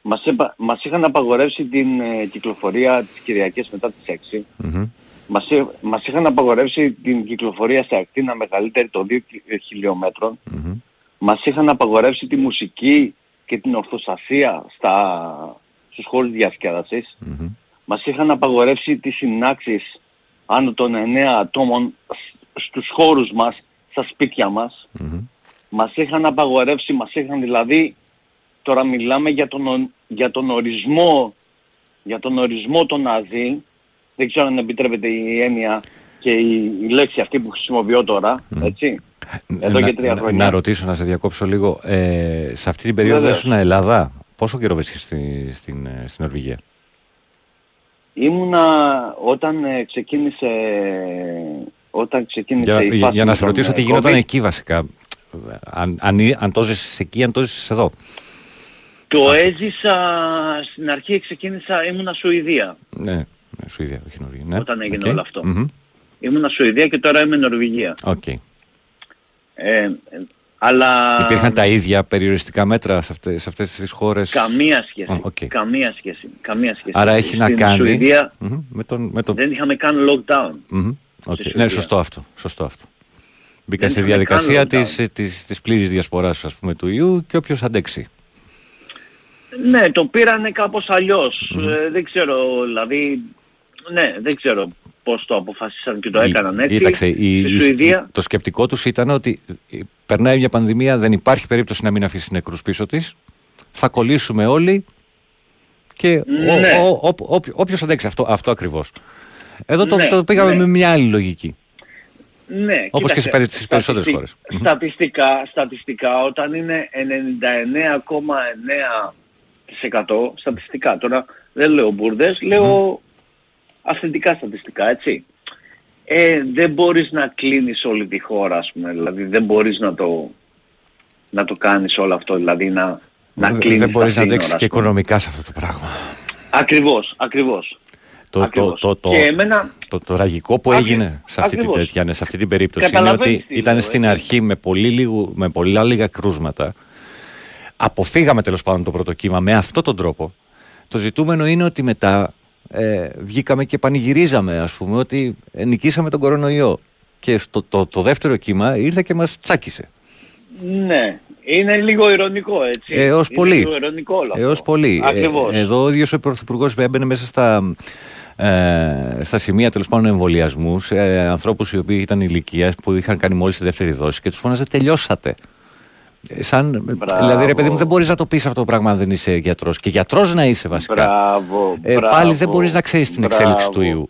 Speaker 20: Μας, έπα- μας είχαν απαγορεύσει την ε, κυκλοφορία τις Κυριακές μετά τις 6.
Speaker 6: Μμμ.
Speaker 20: Μας, εί- μας είχαν απαγορεύσει την κυκλοφορία σε ακτίνα μεγαλύτερη των 2 χιλιόμετρων.
Speaker 6: Μμμ.
Speaker 20: Μας είχαν απαγορεύσει τη μουσική και την ορθοσασία στα, στους χώρους διασκέδασης.
Speaker 6: Μμμ.
Speaker 20: Μας είχαν απαγορεύσει τις συνάξεις άνω των 9 ατόμων σ- στους χώρους μας, στα σπίτια μας.
Speaker 6: Μμμ.
Speaker 20: Μας είχαν απαγορεύσει, μας είχαν δηλαδή, τώρα μιλάμε για τον, ο- για τον ορισμό, για τον ορισμό των Ναζί, δεν ξέρω αν επιτρέπεται η έννοια και η, η λέξη αυτή που χρησιμοποιώ τώρα, έτσι, εδώ
Speaker 6: να,
Speaker 20: και τρία
Speaker 6: να-
Speaker 20: χρόνια.
Speaker 6: να ρωτήσω, να σε διακόψω λίγο. Ε, σε αυτή την περίοδο
Speaker 20: Βεβαίως.
Speaker 6: ήσουν Ελλάδα. Πόσο καιρό βρίσκεσαι στη, στην, ε, στην Νορβηγία;
Speaker 20: Ήμουνα όταν ε, ξεκίνησε, όταν ξεκίνησε
Speaker 6: Για,
Speaker 20: η
Speaker 6: για,
Speaker 20: φάση
Speaker 6: για να
Speaker 20: με
Speaker 6: σε
Speaker 20: τον,
Speaker 6: ρωτήσω
Speaker 20: ε,
Speaker 6: τι γινόταν
Speaker 20: COVID.
Speaker 6: εκεί βασικά. Αν, αν, εί- αν το ζεις εκεί, αν το ζεις εδώ.
Speaker 20: Το έζησα, στην αρχή ξεκίνησα, ήμουνα Σουηδία.
Speaker 6: Ναι, ναι Σουηδία, όχι Νορβηγία. Ναι.
Speaker 20: Όταν έγινε
Speaker 6: Οκ.
Speaker 20: όλο αυτό.
Speaker 6: Μμμ.
Speaker 20: Ήμουνα Σουηδία και τώρα είμαι Νορβηγία.
Speaker 6: Οκ.
Speaker 20: Ε, ε, αλλά
Speaker 6: Υπήρχαν τα ίδια περιοριστικά μέτρα σε αυτές, σε αυτές τις χώρες;
Speaker 20: καμία σχέση.
Speaker 6: Α, οκ.
Speaker 20: Καμία σχέση. Καμία σχέση.
Speaker 6: Άρα έχει να
Speaker 20: Στην
Speaker 6: κάνει
Speaker 20: Σουηδία
Speaker 6: Μμμ, με τον... Με τον...
Speaker 20: δεν είχαμε καν lockdown.
Speaker 6: Μμμ, οκ.
Speaker 20: στη
Speaker 6: Ναι,
Speaker 20: Σουηδία.
Speaker 6: σωστό αυτό. Σωστό αυτό. Μπήκα
Speaker 20: Δεν
Speaker 6: στη
Speaker 20: είχαμε καν
Speaker 6: διαδικασία
Speaker 20: lockdown.
Speaker 6: της, της, της πλήρης διασποράς ας πούμε, του ιού και όποιος αντέξει.
Speaker 20: Ναι, το πήρανε κάπως αλλιώς. Ε, δεν ξέρω, δηλαδή, ναι, δεν ξέρω πώς το αποφασίσαν και το έκαναν έτσι.
Speaker 6: Κοίταξε, η-
Speaker 20: Στη
Speaker 6: η-
Speaker 20: Σουηδία,
Speaker 6: το σκεπτικό τους ήταν ότι ε, περνάει μια πανδημία, δεν υπάρχει περίπτωση να μην αφήσει νεκρούς πίσω της. Θα κολλήσουμε όλοι και ο,
Speaker 20: Ναι.
Speaker 6: ο, ο, ο, όποιο- όποιος αντέξει αυτό, αυτό ακριβώς. Εδώ το,
Speaker 20: Ναι,
Speaker 6: το πήγαμε
Speaker 20: ναι.
Speaker 6: με μια άλλη λογική.
Speaker 20: ναι,
Speaker 6: Όπως και
Speaker 20: κοίταξε,
Speaker 6: στις περι- στις περισσότερες
Speaker 20: στατιστι-
Speaker 6: χώρες. Μμμ.
Speaker 20: Στατιστικά, στατιστικά, όταν είναι 99,9% στατιστικά, τώρα δεν λέω μπουρδες, λέω αυθεντικά στατιστικά, έτσι. Ε, δεν μπορείς να κλείνεις όλη τη χώρα, ας πούμε, δηλαδή δεν μπορείς να το, να το κάνεις όλο αυτό, δηλαδή να, να
Speaker 6: Δεν-
Speaker 20: κλείνεις
Speaker 6: δεν μπορείς
Speaker 20: τα
Speaker 6: να
Speaker 20: σύνορα,
Speaker 6: αντέξεις
Speaker 20: ας
Speaker 6: και
Speaker 20: πούμε.
Speaker 6: οικονομικά σε αυτό το πράγμα.
Speaker 20: Ακριβώς, ακριβώς.
Speaker 6: Το, το,
Speaker 20: Ακριβώς.
Speaker 6: το, το,
Speaker 20: Και εμένα-
Speaker 6: το, το τραγικό που
Speaker 20: Ακρι-
Speaker 6: έγινε σε αυτή, την,
Speaker 20: ακριβώς.
Speaker 6: τέτοια, ναι, σε αυτή την περίπτωση είναι
Speaker 20: Καταλαβαίνεις
Speaker 6: ότι
Speaker 20: τι
Speaker 6: ήταν
Speaker 20: λέω,
Speaker 6: στην
Speaker 20: έτσι.
Speaker 6: αρχή με, πολύ λίγου, με πολλά λίγα κρούσματα. Αποφύγαμε τέλος πάντων το πρώτο κύμα με αυτόν τον τρόπο. Το ζητούμενο είναι ότι μετά ε, βγήκαμε και πανηγυρίζαμε ας πούμε ότι ε, νικήσαμε τον κορονοϊό. Και στο, το, το δεύτερο κύμα ήρθε και μας τσάκισε.
Speaker 20: Ναι, είναι λίγο ηρωνικό, έτσι.
Speaker 6: Έως
Speaker 20: είναι
Speaker 6: πολύ.
Speaker 20: λίγο ηρωνικό όλο αυτό.
Speaker 6: Έως πολύ.
Speaker 20: Ακριβώς.
Speaker 6: Ε, εδώ ο ίδιος ο Πρωθυπουργός έμπαινε μέσα στα, ε, στα σημεία τέλος πάντων εμβολιασμούς σε ε, ανθρώπους οι οποίοι ήταν ηλικίας που είχαν κάνει μόλις τη δεύτερη δόση και τους φώναζε τελειώσατε. Ε, Σαν, δηλαδή ρε παιδί μου δεν μπορείς να το πεις αυτό το πράγμα αν δεν είσαι γιατρός και γιατρός να είσαι βασικά.
Speaker 20: Μπράβο,
Speaker 6: Ε,
Speaker 20: μπράβο,
Speaker 6: πάλι δεν μπορείς να ξέρεις την εξέλιξη του
Speaker 20: μπράβο.
Speaker 6: ιού.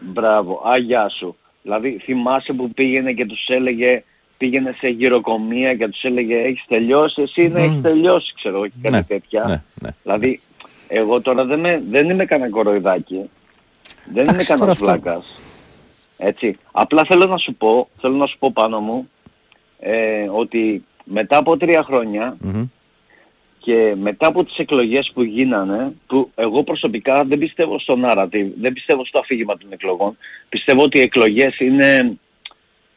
Speaker 20: Μπράβο, αγιά σου. Δηλαδή θυμάσαι που πήγαινε και τους έλεγε, πήγαινε σε γυροκομεία και τους έλεγε έχεις τελειώσει, εσύ ναι,
Speaker 6: Μμμ.
Speaker 20: έχεις τελειώσει, ξέρω εγώ, και κάτι
Speaker 6: Ναι,
Speaker 20: τέτοια.
Speaker 6: ναι, ναι.
Speaker 20: Δηλαδή, εγώ τώρα δεν, με, δεν είμαι κανένα κοροϊδάκι. Δεν είμαι
Speaker 6: Εντάξει, τώρα
Speaker 20: κανένας
Speaker 6: αυτό.
Speaker 20: βλάκας. Έτσι. Απλά θέλω να σου πω, θέλω να σου πω πάνω μου, ε, ότι μετά από τρία χρόνια
Speaker 6: Μμμ.
Speaker 20: και μετά από τις εκλογές που γίνανε, που εγώ προσωπικά δεν πιστεύω στο narrative, δεν πιστεύω στο αφήγημα των εκλογών, πιστεύω ότι οι εκλογές είναι,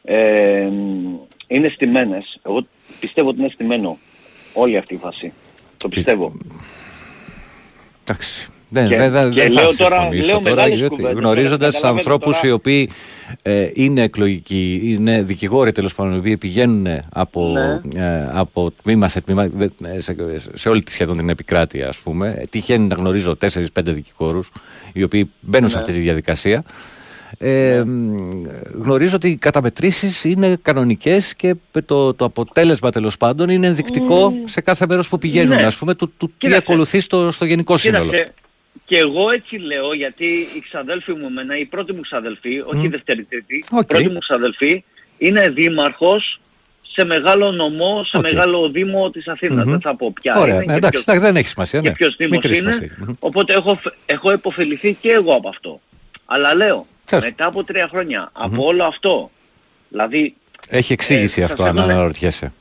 Speaker 20: ε, είναι στημένες. Εγώ πιστεύω ότι είναι στημένο όλη αυτή η φάση. Το πιστεύω.
Speaker 6: Εντάξει. Δεν,
Speaker 20: Και-
Speaker 6: δεν, δεν,
Speaker 20: και
Speaker 6: δεν
Speaker 20: λέω
Speaker 6: θα
Speaker 20: τώρα-
Speaker 6: συμφωνήσω
Speaker 20: λέω
Speaker 6: τώρα,
Speaker 20: μεγάλες
Speaker 6: γιατί
Speaker 20: κουβέντες,
Speaker 6: γνωρίζοντας
Speaker 20: τώρα, καταλαβαίνετε
Speaker 6: ανθρώπους
Speaker 20: τώρα-
Speaker 6: οι οποίοι ε, είναι εκλογικοί, είναι δικηγόροι τέλος πάντων, οι οποίοι πηγαίνουν από,
Speaker 20: Ναι.
Speaker 6: ε, από τμήμα σε τμήμα, δε- ε, σε, σε όλη τη σχεδόν την επικράτεια ας πούμε. Ε, Τυχαίνει να γνωρίζω 4-5 δικηγόρους, οι οποίοι μπαίνουν σε
Speaker 20: Ναι.
Speaker 6: αυτή τη διαδικασία. Ε, μ, γνωρίζω ότι οι καταμετρήσεις είναι κανονικές και το, το αποτέλεσμα τέλος πάντων είναι ενδεικτικό
Speaker 20: Μμ.
Speaker 6: σε κάθε μέρος που πηγαίνουν
Speaker 20: Ναι.
Speaker 6: ας πούμε του, του τι
Speaker 20: Κοίταξε.
Speaker 6: ακολουθεί στο, στο γενικό σύνολο.
Speaker 20: Κοίταξε, και εγώ έτσι λέω γιατί οι ξαδέλφοι μου εμένα, η πρώτη μου ξαδελφή, όχι η δεύτερη τρίτη,
Speaker 6: Οκ.
Speaker 20: η πρώτη μου ξαδελφή είναι δήμαρχος σε μεγάλο νομό, σε
Speaker 6: Οκ.
Speaker 20: μεγάλο δήμο της αθηνας
Speaker 6: Μμμ.
Speaker 20: Δεν θα πω ποια
Speaker 6: Ωραία,
Speaker 20: είναι
Speaker 6: ναι,
Speaker 20: και
Speaker 6: εντάξει,
Speaker 20: ποιος-
Speaker 6: εντάξει, δεν έχει σημασία.
Speaker 20: και
Speaker 6: Ναι.
Speaker 20: ποιος δήμος
Speaker 6: Μικρή
Speaker 20: είναι.
Speaker 6: σημασία έχει. Μμμ.
Speaker 20: Οπότε έχω, φε- έχω επωφεληθεί και εγώ από αυτό. Αλλά λέω,
Speaker 6: Τέλος.
Speaker 20: μετά από τρία χρόνια, από όλο αυτό, δηλαδή,
Speaker 6: Έχει εξήγηση
Speaker 20: Ε,
Speaker 6: αυτό
Speaker 20: σας
Speaker 6: αν
Speaker 20: λέγαμε-
Speaker 6: αναρωτιέσαι.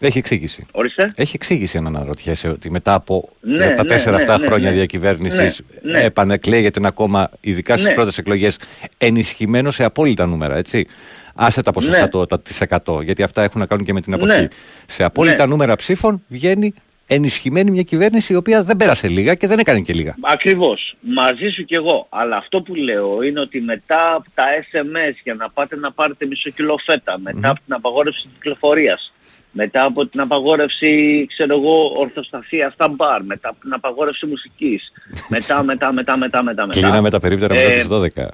Speaker 6: Έχει εξήγηση.
Speaker 20: ορίστε,
Speaker 6: Έχει εξήγηση αν αναρωτιέσαι ότι μετά από
Speaker 20: Ναι,
Speaker 6: τα
Speaker 20: ναι,
Speaker 6: τέσσερα
Speaker 20: ναι,
Speaker 6: αυτά
Speaker 20: ναι,
Speaker 6: χρόνια
Speaker 20: ναι.
Speaker 6: διακυβέρνησης
Speaker 20: Ναι, ναι.
Speaker 6: επανεκλέγεται ένα κόμμα, ειδικά στις
Speaker 20: Ναι.
Speaker 6: πρώτες εκλογές, ενισχυμένο σε απόλυτα νούμερα, έτσι. Άσε τα ποσοστά
Speaker 20: Ναι.
Speaker 6: το, τα της 100, γιατί αυτά έχουν να κάνουν και με την αποχή.
Speaker 20: Ναι.
Speaker 6: Σε απόλυτα
Speaker 20: Ναι.
Speaker 6: νούμερα ψήφων βγαίνει ενισχυμένη μια κυβέρνηση η οποία δεν πέρασε λίγα και δεν έκανε και λίγα.
Speaker 20: Ακριβώς. Μαζί σου κι εγώ. Αλλά αυτό που λέω είναι ότι μετά από τα SMS για να πάτε να πάρετε μισό κιλό φέτα, μετά από την απαγόρευση της κυκλοφορίας, μετά από την απαγόρευση, ξέρω εγώ, ορθοστασία στα μπαρ, μετά από την απαγόρευση μουσικής, μετά, μετά, μετά, μετά, μετά, μετά.
Speaker 6: Κλείναμε τα περίπτερα μετά
Speaker 20: Ε,
Speaker 6: τις 12.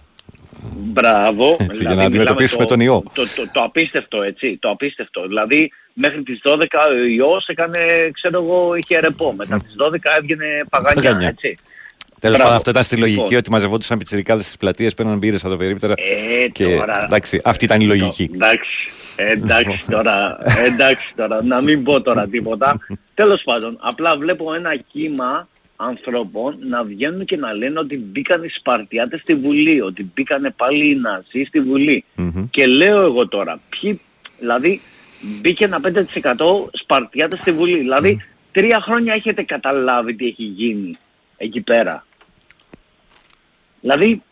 Speaker 20: Μπράβο.
Speaker 6: Έτσι, για να
Speaker 20: μιλάμε
Speaker 6: αντιμετωπίσουμε
Speaker 20: το,
Speaker 6: τον ιό.
Speaker 20: Το, το, το απίστευτο, έτσι. Το απίστευτο. Δηλαδή, μέχρι τις 12 ο ιός έκανε, ξέρω εγώ, είχε ρεπό. Μετά τις 12 έβγαινε παγανιά,
Speaker 6: Παγανιά.
Speaker 20: έτσι.
Speaker 6: Τέλος
Speaker 20: Μπράβο.
Speaker 6: πάντων, αυτό ήταν στη λογική
Speaker 20: Λοιπόν.
Speaker 6: ότι μαζευόντουσαν πιτσιρικάδες στις πλατείες, παίρναν μπύρες από τα περίπτερα.
Speaker 20: Ε,
Speaker 6: και
Speaker 20: τώρα.
Speaker 6: εντάξει, αυτή ήταν η λογική.
Speaker 20: Εντάξει, εντάξει (laughs) τώρα, εντάξει τώρα, να μην πω τώρα τίποτα. Τέλος πάντων, απλά βλέπω ένα κύμα ανθρώπων να βγαίνουν και να λένε ότι μπήκαν οι Σπαρτιάτες στη Βουλή, ότι μπήκαν πάλι οι Ναζί στη Βουλή.
Speaker 6: Μμμ.
Speaker 20: Και λέω εγώ τώρα, ποιοι, δηλαδή μπήκε ένα 5% Σπαρτιάτες στη Βουλή. Δηλαδή τρία χρόνια έχετε καταλάβει τι έχει γίνει εκεί πέρα. Δηλαδή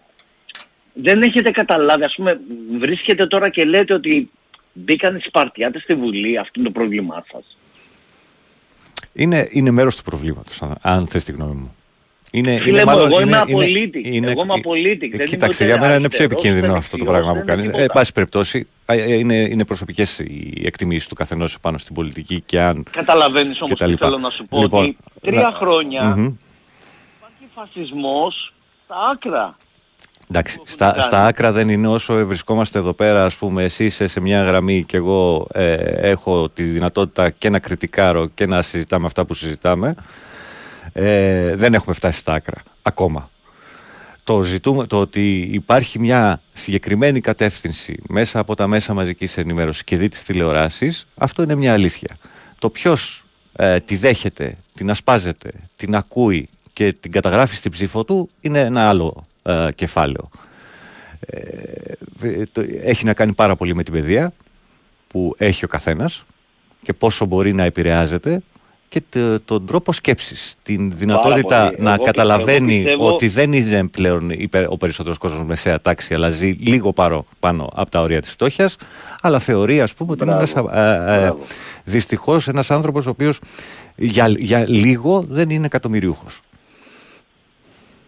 Speaker 20: δεν έχετε καταλάβει, ας πούμε, βρίσκετε τώρα και λέτε ότι μπήκαν οι Σπαρτιάτες στη Βουλή, αυτό είναι το πρόβλημά σας.
Speaker 6: Είναι, είναι μέρος του προβλήματος, αν, αν θες τη γνώμη μου. Είναι,
Speaker 20: Φίλε μου, εγώ είμαι απολύτη. Εγώ είμαι απολύτη. Δεν είμαι
Speaker 6: Κοίταξε,
Speaker 20: ούτε
Speaker 6: για μένα είναι πιο
Speaker 20: αριστερός,
Speaker 6: επικίνδυνο
Speaker 20: ούτε
Speaker 6: αυτό το
Speaker 20: δεξιός,
Speaker 6: πράγμα που
Speaker 20: δεν
Speaker 6: κάνεις.
Speaker 20: είναι
Speaker 6: Ε, εν
Speaker 20: τίποτα.
Speaker 6: πάση περιπτώσει, ε, ε, είναι, είναι προσωπικές οι εκτιμήσεις του καθενός πάνω στην πολιτική και αν.
Speaker 20: Καταλαβαίνεις όμως
Speaker 6: και τα
Speaker 20: τι
Speaker 6: λοιπά.
Speaker 20: θέλω να σου πω,
Speaker 6: Λοιπόν,
Speaker 20: ότι τρία
Speaker 6: να-
Speaker 20: χρόνια
Speaker 6: Μμμ.
Speaker 20: υπάρχει φασισμός στα άκρα.
Speaker 6: Εντάξει, στα, στα άκρα δεν είναι όσο βρισκόμαστε εδώ πέρα, ας πούμε, εσύ είσαι σε μια γραμμή και εγώ ε, έχω τη δυνατότητα και να κριτικάρω και να συζητάμε αυτά που συζητάμε. Ε, δεν έχουμε φτάσει στα άκρα, ακόμα. Το, ζητούμε, το ότι υπάρχει μια συγκεκριμένη κατεύθυνση μέσα από τα μέσα μαζικής ενημέρωσης και δει τις τηλεοράσεις, αυτό είναι μια αλήθεια. Το ποιος ε, τη δέχεται, την ασπάζεται, την ακούει και την καταγράφει στην ψήφο του είναι ένα άλλο ε, κεφάλαιο. Ε, το- έχει να κάνει πάρα πολύ με την παιδεία που έχει ο καθένας και πόσο μπορεί να επηρεάζεται και το- τον τρόπο σκέψης, την δυνατότητα
Speaker 20: πολύ.
Speaker 6: να
Speaker 20: Εγώ-
Speaker 6: καταλαβαίνει
Speaker 20: εγώ πιστεύω-
Speaker 6: ότι δεν είναι πλέον υπε- ο περισσότερος κόσμος μεσαία τάξη αλλά ζει λίγο παρό, πάνω από τα όρια της φτώχειας αλλά θεωρεί ας πούμε ότι είναι ένας,
Speaker 20: Μπράβο.
Speaker 6: ε, ε,
Speaker 20: Μπράβο.
Speaker 6: δυστυχώς ένας άνθρωπος ο οποίος για, για λίγο δεν είναι εκατομμυριούχος.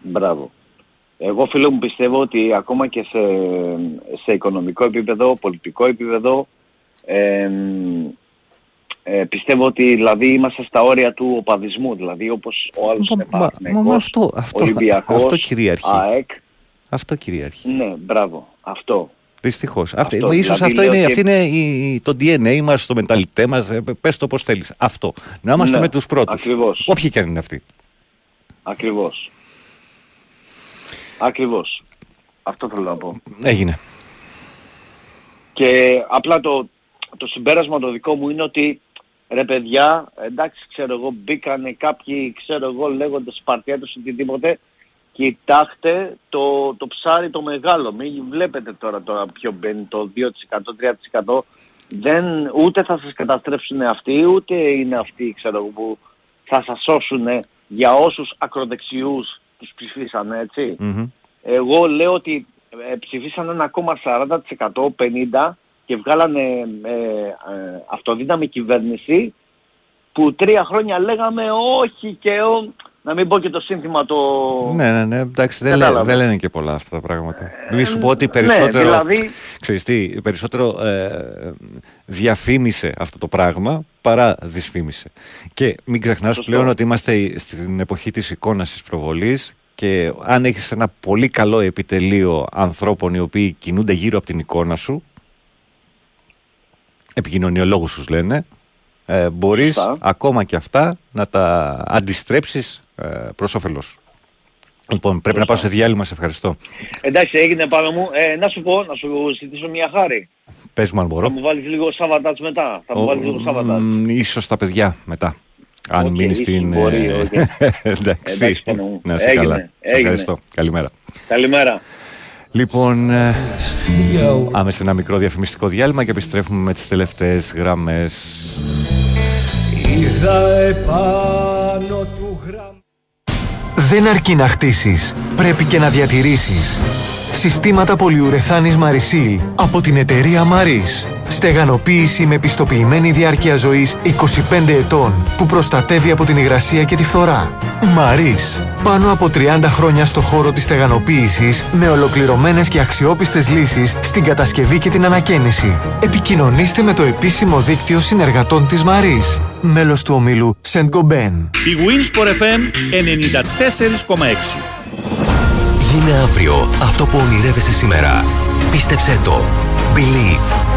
Speaker 20: Μπράβο. Εγώ φίλε μου πιστεύω ότι ακόμα και σε, σε οικονομικό επίπεδο, πολιτικό επίπεδο, ε, ε, πιστεύω ότι δηλαδή είμαστε στα όρια του οπαδισμού. Δηλαδή όπως ο άλλος είναι
Speaker 6: Μα- μα- μα
Speaker 20: Παναθηναϊκός,
Speaker 6: αυτό- αυτό-
Speaker 20: Ολυμπιακός,
Speaker 6: αυτό κυριαρχεί.
Speaker 20: ΑΕΚ.
Speaker 6: Αυτό κυριαρχεί.
Speaker 20: Ναι, μπράβο. Αυτό.
Speaker 6: Δυστυχώς.
Speaker 20: Αυτό,
Speaker 6: ίσως
Speaker 20: δηλαδή
Speaker 6: αυτό
Speaker 20: λέω
Speaker 6: είναι,
Speaker 20: ότι-
Speaker 6: αυτή είναι η- η- το DNA μας, το μενταλιτέ μας. Πες το πώς θέλεις. Αυτό. Να είμαστε
Speaker 20: Ναι,
Speaker 6: με τους πρώτους.
Speaker 20: ακριβώς.
Speaker 6: Όποιοι και αν είναι αυτοί.
Speaker 20: Ακριβώς. Ακριβώς. Αυτό θέλω να πω.
Speaker 6: Έγινε.
Speaker 20: Και απλά το, το συμπέρασμα το δικό μου είναι ότι ρε παιδιά, εντάξει ξέρω εγώ μπήκανε κάποιοι ξέρω εγώ λέγονται Σπαρτιάτες ή οτιδήποτε κοιτάξτε το, το ψάρι το μεγάλο, μην βλέπετε τώρα, τώρα ποιο μπαίνει το 2%, 3% δεν, ούτε θα σας καταστρέψουν αυτοί, ούτε είναι αυτοί ξέρω εγώ που θα σας σώσουν για όσους ακροδεξιούς τους ψηφίσανε έτσι.
Speaker 6: Μμμ.
Speaker 20: Εγώ λέω ότι ε, ψηφίσαν ένα ακόμα 40% 50% και βγάλανε ε, ε, αυτοδύναμη κυβέρνηση που τρία χρόνια λέγαμε όχι και ο, να μην πω και το σύνθημα το...
Speaker 6: Ναι, ναι, ναι. Εντάξει, δεν, λέ-
Speaker 20: Κατάλαβα.
Speaker 6: δεν λένε και πολλά αυτά τα πράγματα. Μην σου πω ότι περισσότερο.
Speaker 20: ναι, δηλαδή-
Speaker 6: Ξέρεις τι, περισσότερο ε, διαφήμισε αυτό το πράγμα παρά δυσφήμισε. Και μην ξεχνάς
Speaker 20: Σωστό.
Speaker 6: πλέον ότι είμαστε στην εποχή της εικόνας της προβολής και αν έχεις ένα πολύ καλό επιτελείο ανθρώπων οι οποίοι κινούνται γύρω από την εικόνα σου επικοινωνιολόγους τους λένε ε, μπορείς
Speaker 20: Σωστά.
Speaker 6: ακόμα και αυτά να τα αντιστρέψεις ε, προς όφελός σου. Λοιπόν, πρέπει να πάω σε διάλειμμα, σε ευχαριστώ.
Speaker 20: Εντάξει έγινε Πάνο μου, ε, να σου πω, να σου ζητήσω μια χάρη.
Speaker 6: Πες μου αν μπορώ.
Speaker 20: Θα μου βάλεις λίγο Savatage μετά, θα μου βάλεις λίγο σάββατατς.
Speaker 6: Μ, Ίσως τα παιδιά μετά. Αν
Speaker 20: Οκ,
Speaker 6: μείνεις
Speaker 20: ίσως
Speaker 6: στην.
Speaker 20: μπορεί,
Speaker 6: ε,
Speaker 20: οκ. (laughs)
Speaker 6: Εντάξει.
Speaker 20: Εντάξει, Πάνο μου.
Speaker 6: Να σε
Speaker 20: Έγινε,
Speaker 6: καλά. Σε
Speaker 20: έγινε.
Speaker 6: ευχαριστώ. Καλημέρα.
Speaker 20: Καλημέρα.
Speaker 6: Λοιπόν, ε, άμεσα ένα μικρό διαφημιστικό διάλειμμα και επιστρέφουμε με τις τελευταίες γραμμές.
Speaker 21: Είδα επάνω του γραμμού
Speaker 22: Δεν αρκεί να χτίσεις, πρέπει και να διατηρήσεις. Συστήματα πολυουρεθάνης Marisil από την εταιρεία Maris. Στεγανοποίηση με πιστοποιημένη διάρκεια ζωής 25 ετών που προστατεύει από την υγρασία και τη φθορά. Maris. Πάνω από 30 χρόνια στο χώρο της στεγανοποίησης με ολοκληρωμένες και αξιόπιστες λύσεις στην κατασκευή και την ανακαίνιση. Επικοινωνήστε με το επίσημο δίκτυο συνεργατών της Maris. Μέλος του ομίλου Saint Gobain.
Speaker 23: Η Winsport FM 94,6.
Speaker 24: Γίνε αύριο αυτό που ονειρεύεσαι σήμερα. Πίστεψέ το. Believe.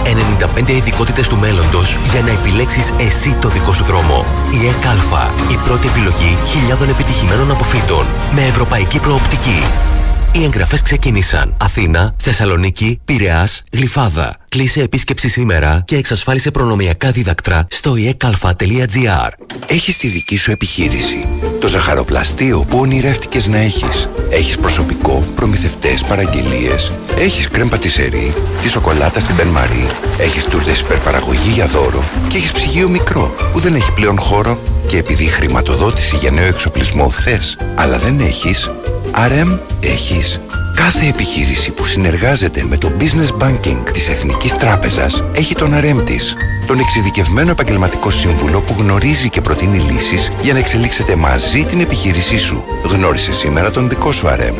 Speaker 24: 95 ειδικότητες του μέλλοντος για να επιλέξεις εσύ το δικό σου δρόμο. Η ΕΚΑΛΦΑ. Η πρώτη επιλογή χιλιάδων επιτυχημένων αποφύτων. Με ευρωπαϊκή προοπτική. Οι εγγραφές ξεκίνησαν. Αθήνα, Θεσσαλονίκη, Πειραιάς, Γλυφάδα. Κλείσε επίσκεψη σήμερα και εξασφάλισε προνομιακά δίδακτρα στο ekalfa.gr.
Speaker 17: Έχεις τη δική σου επιχείρηση. Το ζαχαροπλαστείο που ονειρεύτηκες να έχεις. Έχεις προσωπικό, προμηθευτές, παραγγελίες. Έχεις κρέμ πατησερί, τη σοκολάτα στην Μπεν Μαρί. Έχεις τούρτες υπερπαραγωγή για δώρο. Και έχεις ψυγείο μικρό που δεν έχει πλέον χώρο. Και επειδή χρηματοδότηση για νέο εξοπλισμό θες, αλλά δεν έχεις, RM έχεις. Κάθε επιχείρηση που συνεργάζεται με το Business Banking της Εθνικής Τράπεζας έχει τον RM της. Τον εξειδικευμένο επαγγελματικό σύμβουλο που γνωρίζει και προτείνει λύσεις για να εξελίξετε μαζί την επιχείρησή σου. Γνώρισε σήμερα τον δικό σου RM.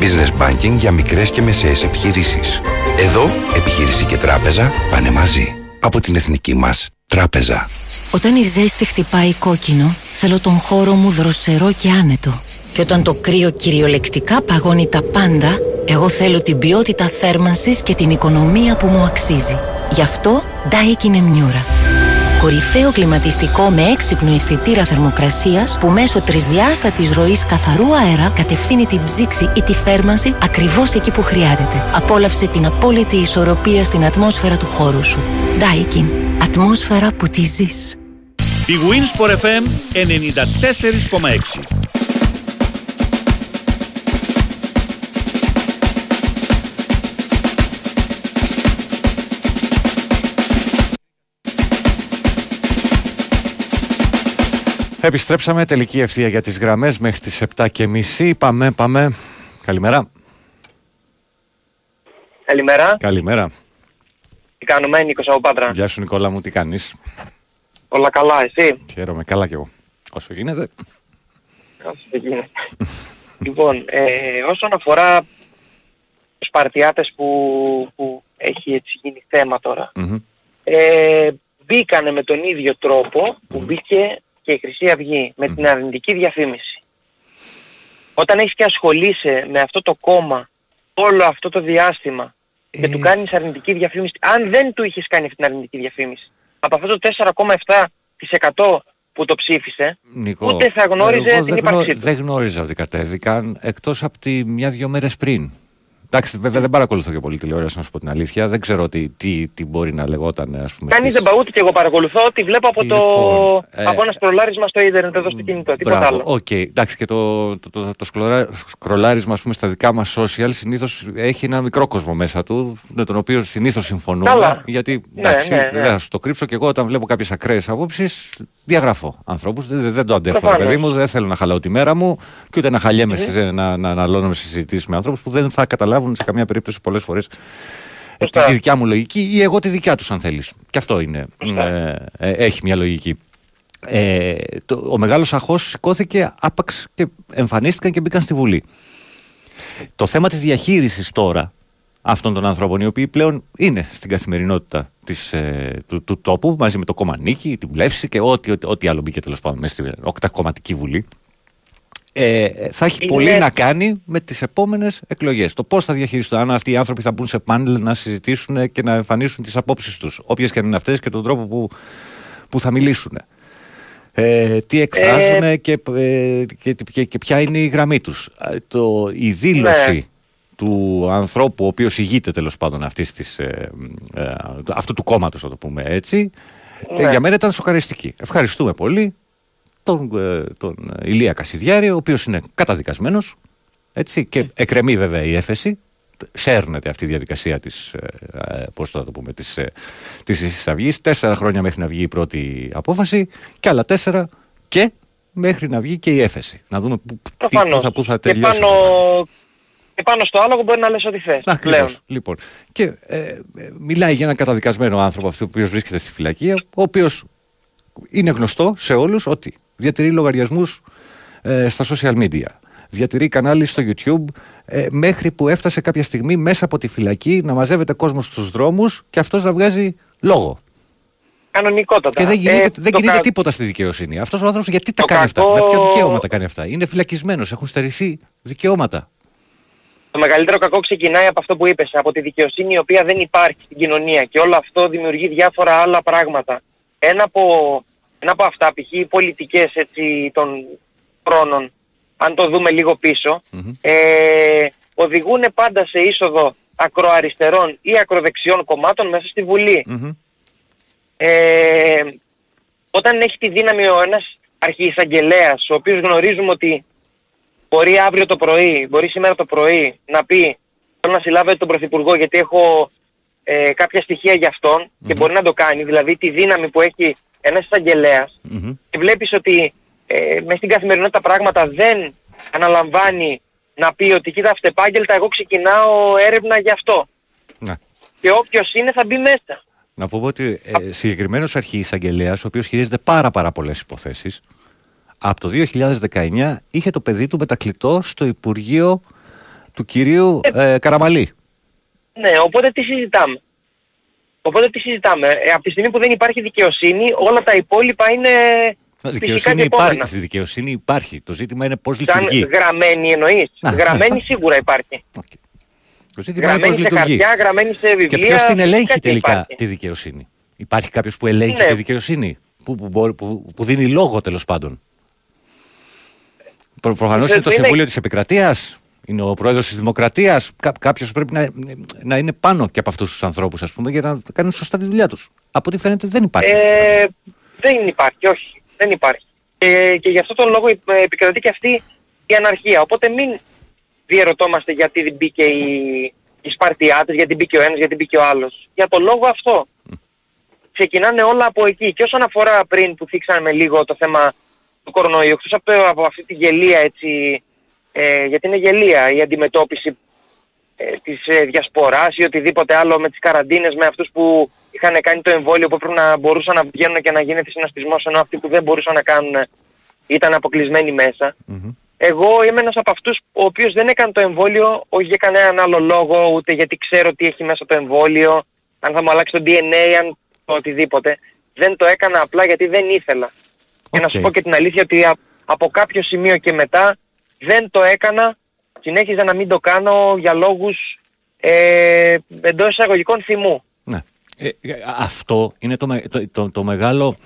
Speaker 17: Business Banking για μικρές και μεσαίες επιχειρήσεις. Εδώ, επιχείρηση και τράπεζα πάνε μαζί. Από την Εθνική μας Τράπεζα.
Speaker 25: Όταν η ζέστη χτυπάει κόκκινο, θέλω τον χώρο μου δροσερό και άνετο. Και όταν το κρύο κυριολεκτικά παγώνει τα πάντα, Εγώ θέλω την ποιότητα θέρμανσης και την οικονομία που μου αξίζει. Γι' αυτό Daikin Emmiura. Κορυφαίο κλιματιστικό με έξυπνο αισθητήρα θερμοκρασίας που μέσω τρισδιάστατης ροής καθαρού αέρα κατευθύνει την ψήξη ή τη θέρμανση ακριβώς εκεί που χρειάζεται. Απόλαυσε την απόλυτη ισορροπία στην ατμόσφαιρα του χώρου σου. Daikin. Ατμόσφαιρα που τη ζεις.
Speaker 23: Η Winsport FM 94,6
Speaker 6: Επιστρέψαμε τελική ευθεία για τις γραμμές μέχρι τις 7 και μισή. Πάμε, πάμε. Καλημέρα.
Speaker 26: Καλημέρα.
Speaker 6: Καλημέρα.
Speaker 26: Τι κάνουμε, Νίκος από Πάτρα.
Speaker 6: Γεια σου Νικόλα μου, τι κάνεις;
Speaker 26: Όλα καλά, εσύ;
Speaker 6: Χαίρομαι, καλά κι εγώ. Όσο γίνεται.
Speaker 26: Όσο γίνεται. (laughs) λοιπόν, ε, όσον αφορά τους Σπαρτιάτες που, που έχει έτσι γίνει θέμα τώρα, ε, μπήκανε με τον ίδιο τρόπο που μπήκε και η Χρυσή Αυγή, με την αρνητική διαφήμιση. Όταν έχεις και ασχολείσαι με αυτό το κόμμα όλο αυτό το διάστημα και του κάνεις αρνητική διαφήμιση, αν δεν του είχες κάνει αυτή την αρνητική διαφήμιση, από αυτό το 4,7% που το ψήφισε,
Speaker 6: Νικό,
Speaker 26: ούτε θα γνώριζε
Speaker 6: εγώ
Speaker 26: την
Speaker 6: δεν,
Speaker 26: ύπαρξή
Speaker 6: γνω-
Speaker 26: του.
Speaker 6: δεν γνώριζα ότι κατέβηκαν εκτός από τη μια-δυο μέρες πριν. Εντάξει, βέβαια δεν παρακολουθώ και πολύ τηλεόραση, να σου πω την αλήθεια. Δεν ξέρω τι, τι, τι μπορεί να λεγόταν, ας πούμε.
Speaker 26: Κανείς
Speaker 6: στις-
Speaker 26: δεν πα ούτε και εγώ παρακολουθώ, τη βλέπω από, το...
Speaker 6: ε,
Speaker 26: από ένα σκρολάρισμα στο ίντερνετ εδώ στο κινητό, τίποτα
Speaker 6: Μπράβο,
Speaker 26: άλλο.
Speaker 6: οκ. Εντάξει, και το, το, το, το σκρολα- σκρολάρισμα ας πούμε, στα δικά μας social συνήθως έχει ένα μικρό κόσμο μέσα του, με τον οποίο συνήθως συμφωνούμε.
Speaker 26: Καλά.
Speaker 6: Γιατί
Speaker 26: Ναι,
Speaker 6: εντάξει,
Speaker 26: ναι, ναι.
Speaker 6: δεν θα σου το κρύψω και εγώ όταν βλέπω κάποιες ακραίες απόψεις διαγράφω ανθρώπους. Δεν, δεν το αντέχω, ρε
Speaker 26: Προφανώς.
Speaker 6: παιδί μου, δεν θέλω να χαλάω τη μέρα μου και ούτε να χαλιέμαι, σε- να, να, να αναλώνομαι σε συζητήσεις με ανθρώπους που δεν θα καταλάβουν σε καμία περίπτωση πολλές φορές ε, τη δικιά μου λογική ή εγώ τη δικιά τους αν θέλεις. Και αυτό είναι. Ε, ε, έχει μια λογική. Ε, το, ο μεγάλος αχός σηκώθηκε άπαξ και εμφανίστηκαν και μπήκαν στη Βουλή. Το θέμα της διαχείρισης τώρα αυτών των ανθρώπων οι οποίοι πλέον είναι στην καθημερινότητα της, ε, του, του τόπου μαζί με το κόμμα Νίκη, την Πλεύση και ό,τι, ό,τι, ό,τι άλλο μπήκε τέλος πάντων μέσα στην οκτακομματική Βουλή ε, θα έχει
Speaker 26: Είναι-
Speaker 6: πολύ να κάνει με τις επόμενες εκλογές. Το πώς θα διαχειριστούν, αν αυτοί οι άνθρωποι θα μπουν σε πάνελ να συζητήσουν και να εμφανίσουν τις απόψεις τους, όποιες και αν είναι αυτές και τον τρόπο που, που θα μιλήσουν. Ε, τι εκφράζουν και, ε, και, και, και ποια είναι η γραμμή τους. Ε, Το, η δήλωση
Speaker 26: Ναι.
Speaker 6: του ανθρώπου ο οποίος ηγείται τέλος πάντων αυτής της, ε, ε, αυτού του κόμματος, να το πούμε έτσι, ε,
Speaker 26: Ναι.
Speaker 6: για μένα ήταν σοκαριστική. Ευχαριστούμε πολύ τον, ε, τον ε, Ηλία Κασιδιάρη, ο οποίος είναι καταδικασμένος, έτσι, και εκρεμεί βέβαια η έφεση, σέρνεται αυτή η διαδικασία της, ε, ε, πώς θα το πούμε, της, ε, της Χρυσής Αυγής. Τέσσερα χρόνια μέχρι να βγει η πρώτη απόφαση και άλλα τέσσερα και μέχρι να βγει και η έφεση. Να δούμε πού, τι, πού
Speaker 26: Προφανώς.
Speaker 6: θα, πού θα
Speaker 26: και,
Speaker 6: τελειώσει.
Speaker 26: πάνω, και πάνω στο άλογο μπορεί να λες ό,τι θες. πλέον.
Speaker 6: Ακριβώς. Λοιπόν, και ε, ε, μιλάει για έναν καταδικασμένο άνθρωπο αυτός ο οποίος βρίσκεται στη φυλακή, ο οποίος είναι γνωστό σε όλους ότι διατηρεί λογαριασμούς ε, στα social media. Διατηρεί κανάλι στο YouTube ε, μέχρι που έφτασε κάποια στιγμή μέσα από τη φυλακή να μαζεύεται κόσμος στους δρόμους και αυτός να βγάζει λόγο.
Speaker 26: Κανονικότατα.
Speaker 6: Και δεν γίνεται,
Speaker 26: Ε,
Speaker 6: δεν
Speaker 26: το
Speaker 6: γίνεται
Speaker 26: κα-
Speaker 6: τίποτα στη δικαιοσύνη. Αυτός ο άνθρωπος γιατί τα
Speaker 26: το
Speaker 6: κάνει αυτά,
Speaker 26: κακό-
Speaker 6: με ποιο δικαίωμα τα κάνει αυτά; Είναι φυλακισμένος, έχουν στερηθεί δικαιώματα.
Speaker 26: Το μεγαλύτερο κακό ξεκινάει από αυτό που είπες, από τη δικαιοσύνη η οποία δεν υπάρχει στην κοινωνία και όλο αυτό δημιουργεί διάφορα άλλα πράγματα. Ένα από, ένα από αυτά, π.χ. οι πολιτικές έτσι, των χρόνων, αν το δούμε λίγο πίσω, ε, οδηγούν πάντα σε είσοδο ακροαριστερών ή ακροδεξιών κομμάτων μέσα στη Βουλή. Ε, όταν έχει τη δύναμη ο ένας αρχιεισαγγελέας, ο οποίος γνωρίζουμε ότι μπορεί αύριο το πρωί, μπορεί σήμερα το πρωί να πει θέλω να συλλάβετε τον Πρωθυπουργό γιατί έχω ε, κάποια στοιχεία για αυτον και μπορεί να το κάνει, δηλαδή τη δύναμη που έχει ένας εισαγγελέας και βλέπεις ότι ε, μες στην καθημερινότητα πράγματα δεν αναλαμβάνει να πει ότι κοίτα αυτεπάγγελτα εγώ ξεκινάω έρευνα γι' αυτό.
Speaker 6: Ναι.
Speaker 26: Και όποιος είναι θα μπει μέσα.
Speaker 6: Να πω ότι ε, συγκεκριμένος αρχιεισαγγελέας, ο οποίος χειρίζεται πάρα, πάρα πολλές υποθέσεις, από το 2019 είχε το παιδί του μετακλητό στο Υπουργείο του κυρίου ε, Καραμαλή.
Speaker 26: Ναι, οπότε τι συζητάμε. Οπότε τι συζητάμε. Ε, από τη στιγμή που δεν υπάρχει δικαιοσύνη, όλα τα υπόλοιπα είναι φυσικά
Speaker 6: Δικαιοσύνη
Speaker 26: και επόμενα.
Speaker 6: υπάρχει, στη δικαιοσύνη υπάρχει. Το ζήτημα είναι πώς
Speaker 26: Σαν
Speaker 6: λειτουργεί.
Speaker 26: γραμμένη εννοείς.
Speaker 6: Να,
Speaker 26: γραμμένη
Speaker 6: ναι.
Speaker 26: σίγουρα υπάρχει.
Speaker 6: Το ζήτημα είναι πώς
Speaker 26: Γραμμένη σε
Speaker 6: λειτουργεί.
Speaker 26: χαρτιά, γραμμένη σε βιβλία.
Speaker 6: Και ποιος την ελέγχει
Speaker 26: κάτι
Speaker 6: τελικά
Speaker 26: υπάρχει.
Speaker 6: τη δικαιοσύνη; Υπάρχει κάποιος που ελέγχει
Speaker 26: Ναι.
Speaker 6: τη δικαιοσύνη; Που, που, μπορεί- που, που δίνει λόγο τέλος πάντων; Προ, προφανώς είναι το
Speaker 26: Είναι-
Speaker 6: Συμβούλιο της Επικρατείας; Είναι ο Πρόεδρος της Δημοκρατίας. Κά, κάποιος πρέπει να, να είναι πάνω και από αυτούς τους ανθρώπους ας πούμε για να κάνουν σωστά τη δουλειά τους. Από ό,τι φαίνεται δεν υπάρχει.
Speaker 26: Ε, δεν υπάρχει, όχι. Δεν υπάρχει. Και, και γι' αυτό τον λόγο ε, επικρατεί και αυτή η αναρχία. Οπότε μην διαρωτόμαστε γιατί μπήκε οι, οι Σπαρτιάτες, γιατί μπήκε ο ένας, γιατί μπήκε ο άλλος. Για τον λόγο αυτό. Ξεκινάνε όλα από εκεί. Και όσον αφορά πριν που θίξαμε λίγο το θέμα του κορονοϊού, εκτός από, από αυτή τη γελία έτσι, ε, γιατί είναι γελία η αντιμετώπιση ε, της ε, διασποράς ή οτιδήποτε άλλο με τις καραντίνες, με αυτούς που είχαν κάνει το εμβόλιο που έπρεπε να μπορούσαν να βγαίνουν και να γίνεται συναστισμός ενώ αυτοί που δεν μπορούσαν να κάνουν ήταν αποκλεισμένοι μέσα. Εγώ είμαι ένας από αυτούς ο οποίος δεν έκανε το εμβόλιο όχι για κανέναν άλλο λόγο, ούτε γιατί ξέρω τι έχει μέσα το εμβόλιο, αν θα μου αλλάξει το DNA, αν το οτιδήποτε. Δεν το έκανα απλά γιατί δεν ήθελα. Και να σου
Speaker 6: Οκ.
Speaker 26: πω και την αλήθεια ότι α- από κάποιο σημείο και μετά δεν το έκανα, συνέχιζα να μην το κάνω για λόγους ε, εντός εισαγωγικών θυμού.
Speaker 6: Ναι. Ε, ε, αυτό είναι το, με- το, το, το μεγάλο,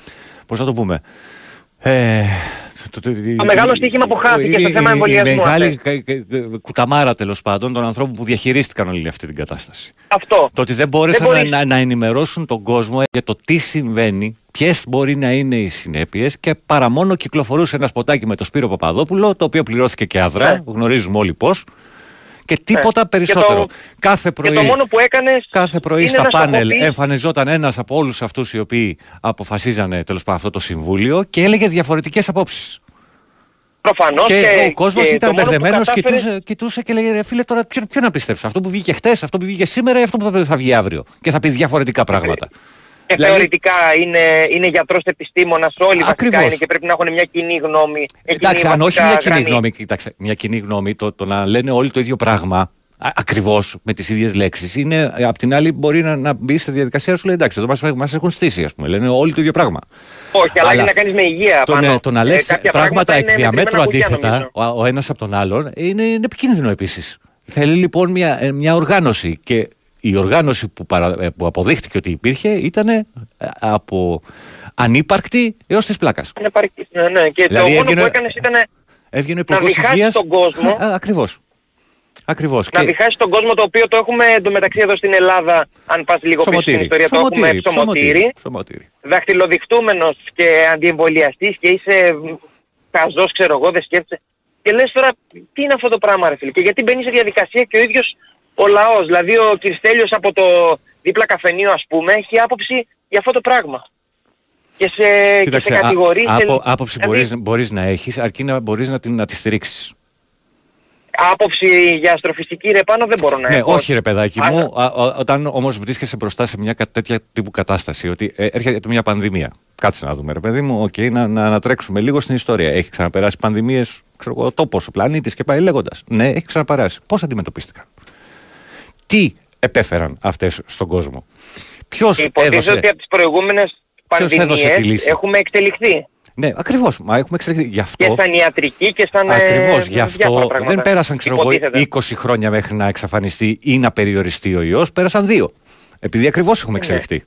Speaker 6: πώς να το πούμε, ε, το, το,
Speaker 26: Το μεγάλο στοίχημα που χάθηκε στο θέμα εμβολιασμού.
Speaker 6: Η μεγάλη
Speaker 26: αυτό.
Speaker 6: κα- κα- κα- κουταμάρα τέλος πάντων των ανθρώπων που διαχειρίστηκαν όλη αυτή την κατάσταση.
Speaker 26: Αυτό.
Speaker 6: Το ότι δεν μπόρεσαν
Speaker 26: Δεν μπορείς-
Speaker 6: να, να, να ενημερώσουν τον κόσμο για το τι συμβαίνει, ποιες μπορεί να είναι οι συνέπειες και παρά μόνο κυκλοφορούσε ένα σποτάκι με τον Σπύρο Παπαδόπουλο, το οποίο πληρώθηκε και αδρά,
Speaker 26: Ναι.
Speaker 6: γνωρίζουμε όλοι πώς. Και τίποτα
Speaker 26: Ναι.
Speaker 6: περισσότερο.
Speaker 26: Και το-
Speaker 6: κάθε πρωί,
Speaker 26: Και το μόνο που έκανες
Speaker 6: κάθε πρωί
Speaker 26: είναι
Speaker 6: στα
Speaker 26: να σου
Speaker 6: πάνελ
Speaker 26: αποπείς-
Speaker 6: εμφανιζόταν ένας από όλους αυτούς οι οποίοι αποφασίζανε τέλος πάντων αυτό το συμβούλιο και έλεγε διαφορετικές απόψεις.
Speaker 26: Προφανώς
Speaker 6: Και,
Speaker 26: και,
Speaker 6: ο κόσμος
Speaker 26: και
Speaker 6: ήταν
Speaker 26: το μόνο που
Speaker 6: μπερδεμένος,
Speaker 26: κατάφερες-
Speaker 6: κοιτούσε, κοιτούσε και λέγε: «Ρε Φίλε, τώρα ποιο, ποιο να πιστέψω, αυτό που βγήκε χτε, αυτό που βγήκε σήμερα ή αυτό που θα βγει αύριο. Και θα πει διαφορετικά πράγματα.
Speaker 26: Και
Speaker 6: Δηλαδή-
Speaker 26: θεωρητικά είναι, είναι γιατρός επιστήμονας όλοι βασικά
Speaker 6: Ακριβώς.
Speaker 26: είναι και πρέπει να έχουν μια κοινή γνώμη. μια
Speaker 6: Εντάξει,
Speaker 26: κοινή
Speaker 6: αν όχι
Speaker 26: βασικά
Speaker 6: μια κοινή
Speaker 26: γραμμή.
Speaker 6: γνώμη, κοίταξε, μια κοινή γνώμη, το, το να λένε όλοι το ίδιο πράγμα, ακριβώς με τις ίδιες λέξεις, είναι απ' την άλλη μπορεί να, να μπει στη διαδικασία σου λέει εντάξει, εδώ μας μας έχουν στήσει, ας πούμε. Λένε όλοι το ίδιο πράγμα.
Speaker 26: Όχι, αλλά, έχει να κάνεις με υγεία
Speaker 6: Το,
Speaker 26: πάνω.
Speaker 6: να- το να
Speaker 26: Ε,
Speaker 6: λες
Speaker 26: κάποια
Speaker 6: πράγματα εκ
Speaker 26: είναι
Speaker 6: διαμέτρου
Speaker 26: μετρημένα κουκιά,
Speaker 6: αντίθετα
Speaker 26: νομίζω.
Speaker 6: ο, ο ένας από τον άλλον είναι, είναι επικίνδυνο επίσης. Θέλει λοιπόν μια, ε, μια οργάνωση και η οργάνωση που, παρα, ε, που αποδείχτηκε ότι υπήρχε ήταν ε, από ανύπαρκτη έως της πλάκας.
Speaker 26: Είναι παρκή. Ναι, ναι. Και
Speaker 6: Δηλαδή
Speaker 26: το μόνο
Speaker 6: έβγαινε-
Speaker 26: που έκανες ήταν
Speaker 6: Έβγαινε ο
Speaker 26: να
Speaker 6: Υπουργός
Speaker 26: διχάσεις
Speaker 6: Υγείας.
Speaker 26: τον κόσμο.
Speaker 6: Α, ακριβώς. Ακριβώς.
Speaker 26: να
Speaker 6: Και-
Speaker 26: διχάσεις τον κόσμο το οποίο το έχουμε εντωμεταξύ εδώ στην Ελλάδα, αν πας λίγο πίσω στην
Speaker 6: Σωματήρι.
Speaker 26: ιστορία, το έχουμε
Speaker 6: Σωματήρι.
Speaker 26: ψωμοτήρι.
Speaker 6: Σωματήρι.
Speaker 26: δαχτυλοδειχτούμενος και αντιεμβολιαστής και είσαι μ, χαζός ξέρω εγώ, δεν σκέφτεσαι. Και λες τώρα τι είναι αυτό το πράγμα ρε φίλε και γιατί μπαίνει σε διαδικασία και ο ίδιος ο λαός. Δηλαδή ο Κυριστέλιος από το δίπλα καφενείο ας πούμε έχει άποψη για αυτό το πράγμα. Και σε, και
Speaker 6: Κοίταξε,
Speaker 26: σε
Speaker 6: α-
Speaker 26: κατηγορεί. σε-
Speaker 6: άπο- άποψη
Speaker 26: δηλαδή,
Speaker 6: μπορείς, μπορείς να έχεις αρκεί να μπορείς να, την, να τη στηρίξεις.
Speaker 26: Άποψη για αστροφυσική ρε Πάνο δεν μπορώ να
Speaker 6: Ναι,
Speaker 26: έχω.
Speaker 6: όχι ρε παιδάκι
Speaker 26: Αλλά-
Speaker 6: μου, α, α, όταν όμως βρίσκεσαι μπροστά σε μια κα- τέτοια τύπου κατάσταση, ότι ε, έρχεται μια πανδημία. Κάτσε να δούμε ρε παιδί μου, οκ, να, να ανατρέξουμε λίγο στην ιστορία. Έχει ξαναπεράσει πανδημίες, ξέρω εγώ, ο τόπος, ο πλανήτης και πάει λέγοντας. Ναι, έχει ξαναπεράσει. Πώς αντιμετωπίστηκαν; Τι επέφεραν αυτές στον κόσμο; Ποιος
Speaker 26: Υποτίθεται
Speaker 6: έδωσε...
Speaker 26: ότι από τις προηγούμενες
Speaker 6: Ποιος έδωσε τη
Speaker 26: πανδημίες
Speaker 6: λύση;
Speaker 26: έχουμε εξελιχθεί.
Speaker 6: Ναι, ακριβώς. Μα έχουμε εξελιχθεί. Γι' αυτό...
Speaker 26: Και σαν ιατρική και σαν... ε,
Speaker 6: Ακριβώς. Γι' αυτό
Speaker 26: διάφορα πράγματα.
Speaker 6: δεν πέρασαν ξέρω εγώ,
Speaker 26: Υποτίθεται.
Speaker 6: 20 χρόνια μέχρι να εξαφανιστεί ή να περιοριστεί ο ιός. Πέρασαν δύο. Επειδή ακριβώς έχουμε εξελιχθεί.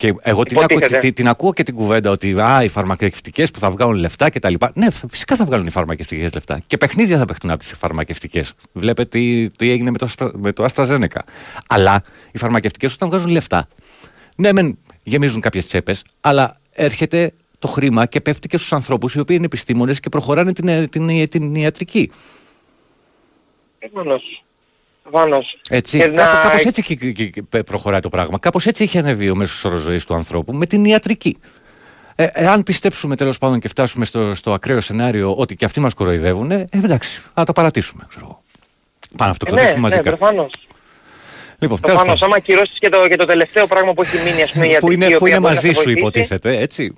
Speaker 6: Και εγώ την, ακούω,
Speaker 26: Υποτίθεται.
Speaker 6: την, την ακούω και την κουβέντα ότι α, οι φαρμακευτικές που θα βγάλουν λεφτά κτλ. Ναι, θα- φυσικά θα βγάλουν οι φαρμακευτικές λεφτά. Και παιχνίδια θα παιχτούν από τις φαρμακευτικές. Βλέπετε τι, τι έγινε με το, Αστρα- με το AstraZeneca. Αλλά οι φαρμακευτικές όταν βγάζουν λεφτά, ναι, μεν γεμίζουν κάποιες τσέπες, αλλά έρχεται το χρήμα και πέφτει και στους ανθρώπους οι οποίοι είναι επιστήμονες και προχωράνε την, ε, την, την, την ιατρική.
Speaker 26: Προφανώς. Προφανώς.
Speaker 6: Έτσι.
Speaker 26: Και
Speaker 6: Κάπω,
Speaker 26: να-
Speaker 6: κάπως έτσι και- και- και προχωράει το πράγμα. Κάπως έτσι έχει ανέβει ο μέσος όρος ζωής του ανθρώπου με την ιατρική. Ε, εάν πιστέψουμε τέλος πάντων και φτάσουμε στο, στο ακραίο σενάριο ότι και αυτοί μας κοροϊδεύουν, ε, εντάξει, θα το παρατήσουμε. Ξέρω. εγώ. Πάμε να
Speaker 26: Ε,
Speaker 6: αυτοκρατήσουμε
Speaker 26: ναι,
Speaker 6: μαζικά.
Speaker 26: ναι, προφανώς.
Speaker 6: λοιπόν, τέλος
Speaker 26: Προφανώς,
Speaker 6: πάντων.
Speaker 26: άμα ακυρώσεις και το, και το τελευταίο πράγμα που έχει μείνει, ας πούμε, η
Speaker 6: που
Speaker 26: ιατρική,
Speaker 6: είναι,
Speaker 26: η
Speaker 6: που
Speaker 26: οποία
Speaker 6: είναι
Speaker 26: μπορεί να
Speaker 6: μαζί
Speaker 26: σε
Speaker 6: σου
Speaker 26: βοηθήσει,
Speaker 6: υποτίθεται, έτσι.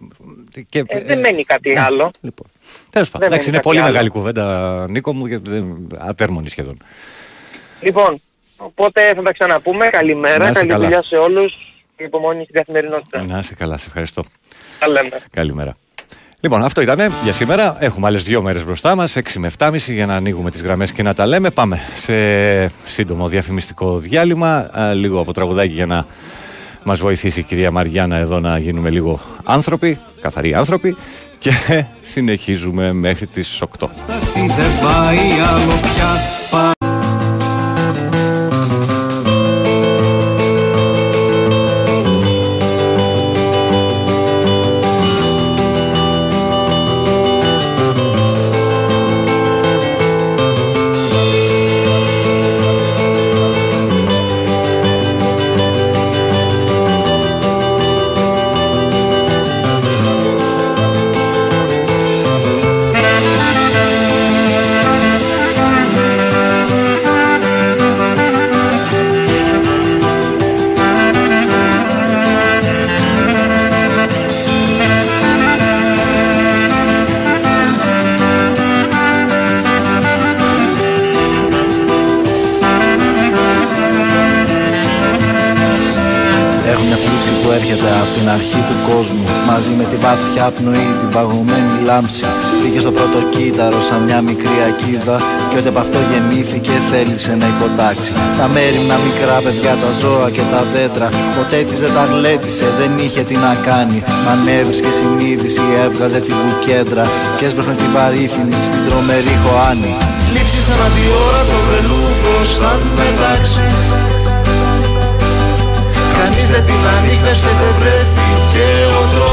Speaker 6: Και,
Speaker 26: ε, δεν μένει κάτι
Speaker 6: ναι,
Speaker 26: άλλο.
Speaker 6: Λοιπόν. Τέλος πάντων.
Speaker 26: Δεν
Speaker 6: Εντάξει, είναι
Speaker 26: μένει
Speaker 6: πολύ
Speaker 26: κάτι
Speaker 6: μεγάλη
Speaker 26: άλλο.
Speaker 6: κουβέντα, Νίκο μου, και δεν- ατέρμονη σχεδόν.
Speaker 26: Λοιπόν, οπότε θα τα ξαναπούμε. Καλημέρα,
Speaker 6: Να είσαι
Speaker 26: καλή
Speaker 6: καλά.
Speaker 26: δουλειά σε όλους. Και υπομονή στην καθημερινότητα.
Speaker 6: Να είσαι καλά, σε ευχαριστώ.
Speaker 26: Τα λέμε.
Speaker 6: Καλημέρα. Λοιπόν, αυτό ήταν για σήμερα. Έχουμε άλλες δύο μέρες μπροστά μας, 6 με 7.30 για να ανοίγουμε τις γραμμές και να τα λέμε. Πάμε σε σύντομο διαφημιστικό διάλειμμα. Λίγο από τραγουδάκι για να μας βοηθήσει η κυρία Μαριάννα εδώ να γίνουμε λίγο άνθρωποι, καθαροί άνθρωποι. Και συνεχίζουμε μέχρι τις 8.
Speaker 27: Μικρή ακίδα Και ό,τι από αυτό γεννήθηκε θέλησε να υποτάξει. Τα μέρημνα μικρά παιδιά, τα ζώα και τα δέντρα Ποτέ της δεν τα γλέτησε, δεν είχε τι να κάνει. Μα και συνείδηση, έβγαζε την βουκέντρα Και έσπροχνε την παρήθυνη στην τρομερή χωάνη.
Speaker 13: Λείψεις ανά τη ώρα το βελούδο σαν μετάξι Κανείς δεν την ανείχνευσε, δεν βρέθηκε ο τρόπος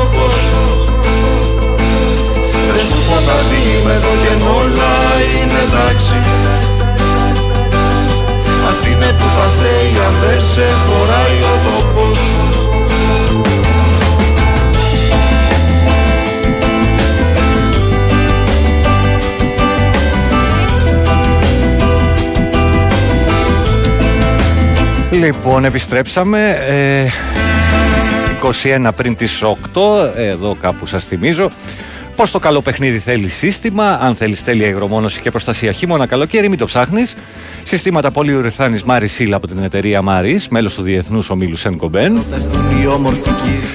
Speaker 13: Δεν σου φαντάζει με εδώ και όλα είναι εντάξει Αυτή είναι που θα θέει αν δεν σε χωράει ο τόπος
Speaker 6: Λοιπόν, επιστρέψαμε. Ε, 21 πριν τις 8, εδώ κάπου σας θυμίζω. Πώς το καλό παιχνίδι θέλει σύστημα, αν θέλεις τέλεια υγρομόνωση και προστασία χειμώνα καλοκαίρι, μην το ψάχνεις. Συστήματα πολυουρεθάνη Μάρι Σίλ από την εταιρεία Μάρις, μέλος του Διεθνούς Ομίλου Σεν Κομπέν.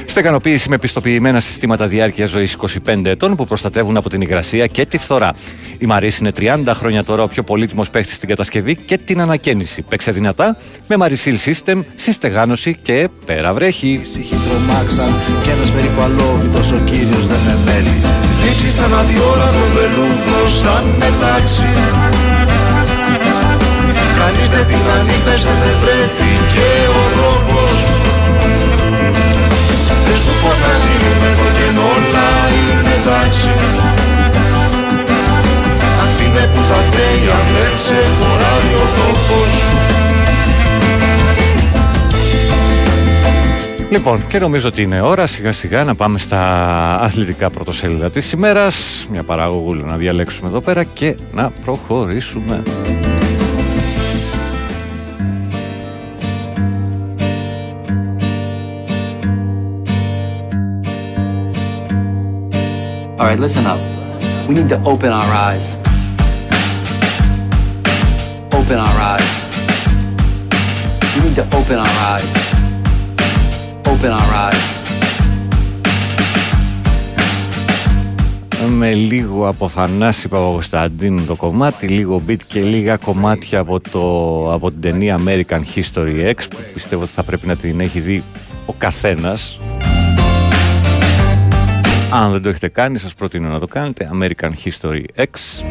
Speaker 6: Στεγανοποίηση με πιστοποιημένα συστήματα διάρκεια ζωής 25 ετών που προστατεύουν από την υγρασία και τη φθορά. Η Μάρις είναι 30 χρόνια τώρα ο πιο πολύτιμος παίχτης στην κατασκευή και την ανακαίνιση. Παίξε δυνατά με Marisil System, συστεγάνωση και πέρα βρέχει.
Speaker 27: και ένας περίπου ο κύριος δεν με μέλει.
Speaker 13: Λείψεις ανά τη ώρα το βελούδο σαν μετάξι Κανείς δεν την ανήπευσε, δεν βρέθηκε ο τρόπος. Δεν σου φωτάζει με το και όλα είναι εντάξει Αυτή είναι που θα φταίει αν δεν ξεχωράει ο τόπος
Speaker 6: Λοιπόν, και νομίζω ότι είναι ώρα σιγά σιγά να πάμε στα αθλητικά πρωτοσέλιδα της ημέρας. Μια παράγωγούλα να διαλέξουμε εδώ πέρα και να προχωρήσουμε.
Speaker 28: All right, listen up. We need to open our eyes. Open our eyes. We need to open our eyes. Open our eyes.
Speaker 6: Με λίγο από Θανάση Παπαγωσταντίνου το κομμάτι, λίγο beat και λίγα κομμάτια από, το, από την ταινία American History X που πιστεύω ότι θα πρέπει να την έχει δει ο καθένας. Αν δεν το έχετε κάνει σας προτείνω να το κάνετε American History X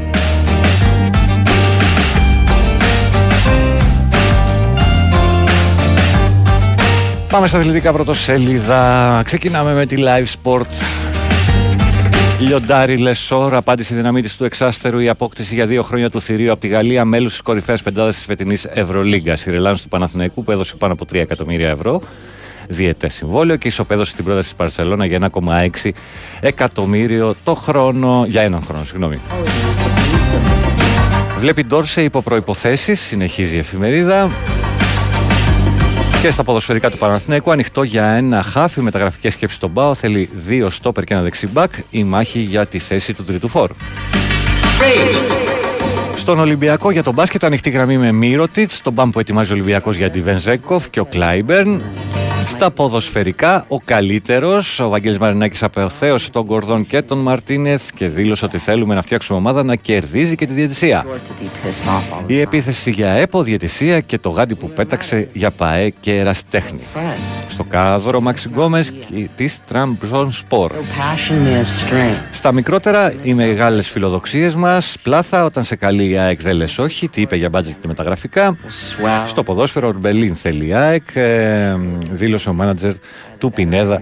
Speaker 6: Πάμε στα αθλητικά πρωτοσέλιδα. Ξεκινάμε με τη Live Sport. Λιοντάρι Λεσόρ, απάντηση δυναμίτη του εξάστερου η απόκτηση για δύο χρόνια του θηρίου από τη Γαλλία, μέλο της κορυφαίας πεντάδας της φετινής Ευρωλίγκας. Η Ρελάνο του Παναθηναϊκού που έδωσε πάνω από 3 εκατομμύρια ευρώ διαιτές συμβόλαιο και ισοπαίδωσε την πρόταση της Παρσελώνα για 1,6 εκατομμύριο το χρόνο. Για έναν χρόνο, συγγνώμη. Βλέπει Ντόρσε υπό προποθέσει, συνεχίζει η εφημερίδα και στα ποδοσφαιρικά του Παναθηναϊκού ανοιχτό για ένα χάφι μεταγραφικές σκέψεις στον Πάο. Θέλει δύο στόπερ και ένα δεξιμπάκ. Η μάχη για τη θέση του τρίτου φόρου. Στον Ολυμπιακό για τον μπάσκετ ανοιχτή γραμμή με Μύρωτιτς. Στον μπαμ που ετοιμάζει ο Ολυμπιακός για τη Βενζέκοφ και ο Κλάιμπερν. Στα ποδοσφαιρικά, ο καλύτερος, ο Βαγγέλης Μαρινάκης, απευθέωσε τον Κορδόν και τον Μαρτίνεθ και δήλωσε ότι θέλουμε να φτιάξουμε ομάδα να κερδίζει και τη διαιτησία. Η επίθεση για ΕΠΟ, διαιτησία και το γάντι που πέταξε για ΠαΕ και εραστέχνη. Στο κάδρο Μαξι Γκόμες της Τραμπζόν Σπορ. Στα μικρότερα, οι μεγάλες φιλοδοξίες μας, πλάθα όταν σε καλεί η ΑΕΚ δεν λες όχι, τι είπε για μπάτζετ και μεταγραφικά. Στο ποδόσφαιρο, Ορμπελίν θέλει η ΑΕΚ, ε, δήλωσε ο μάνατζερ του Πινέδα.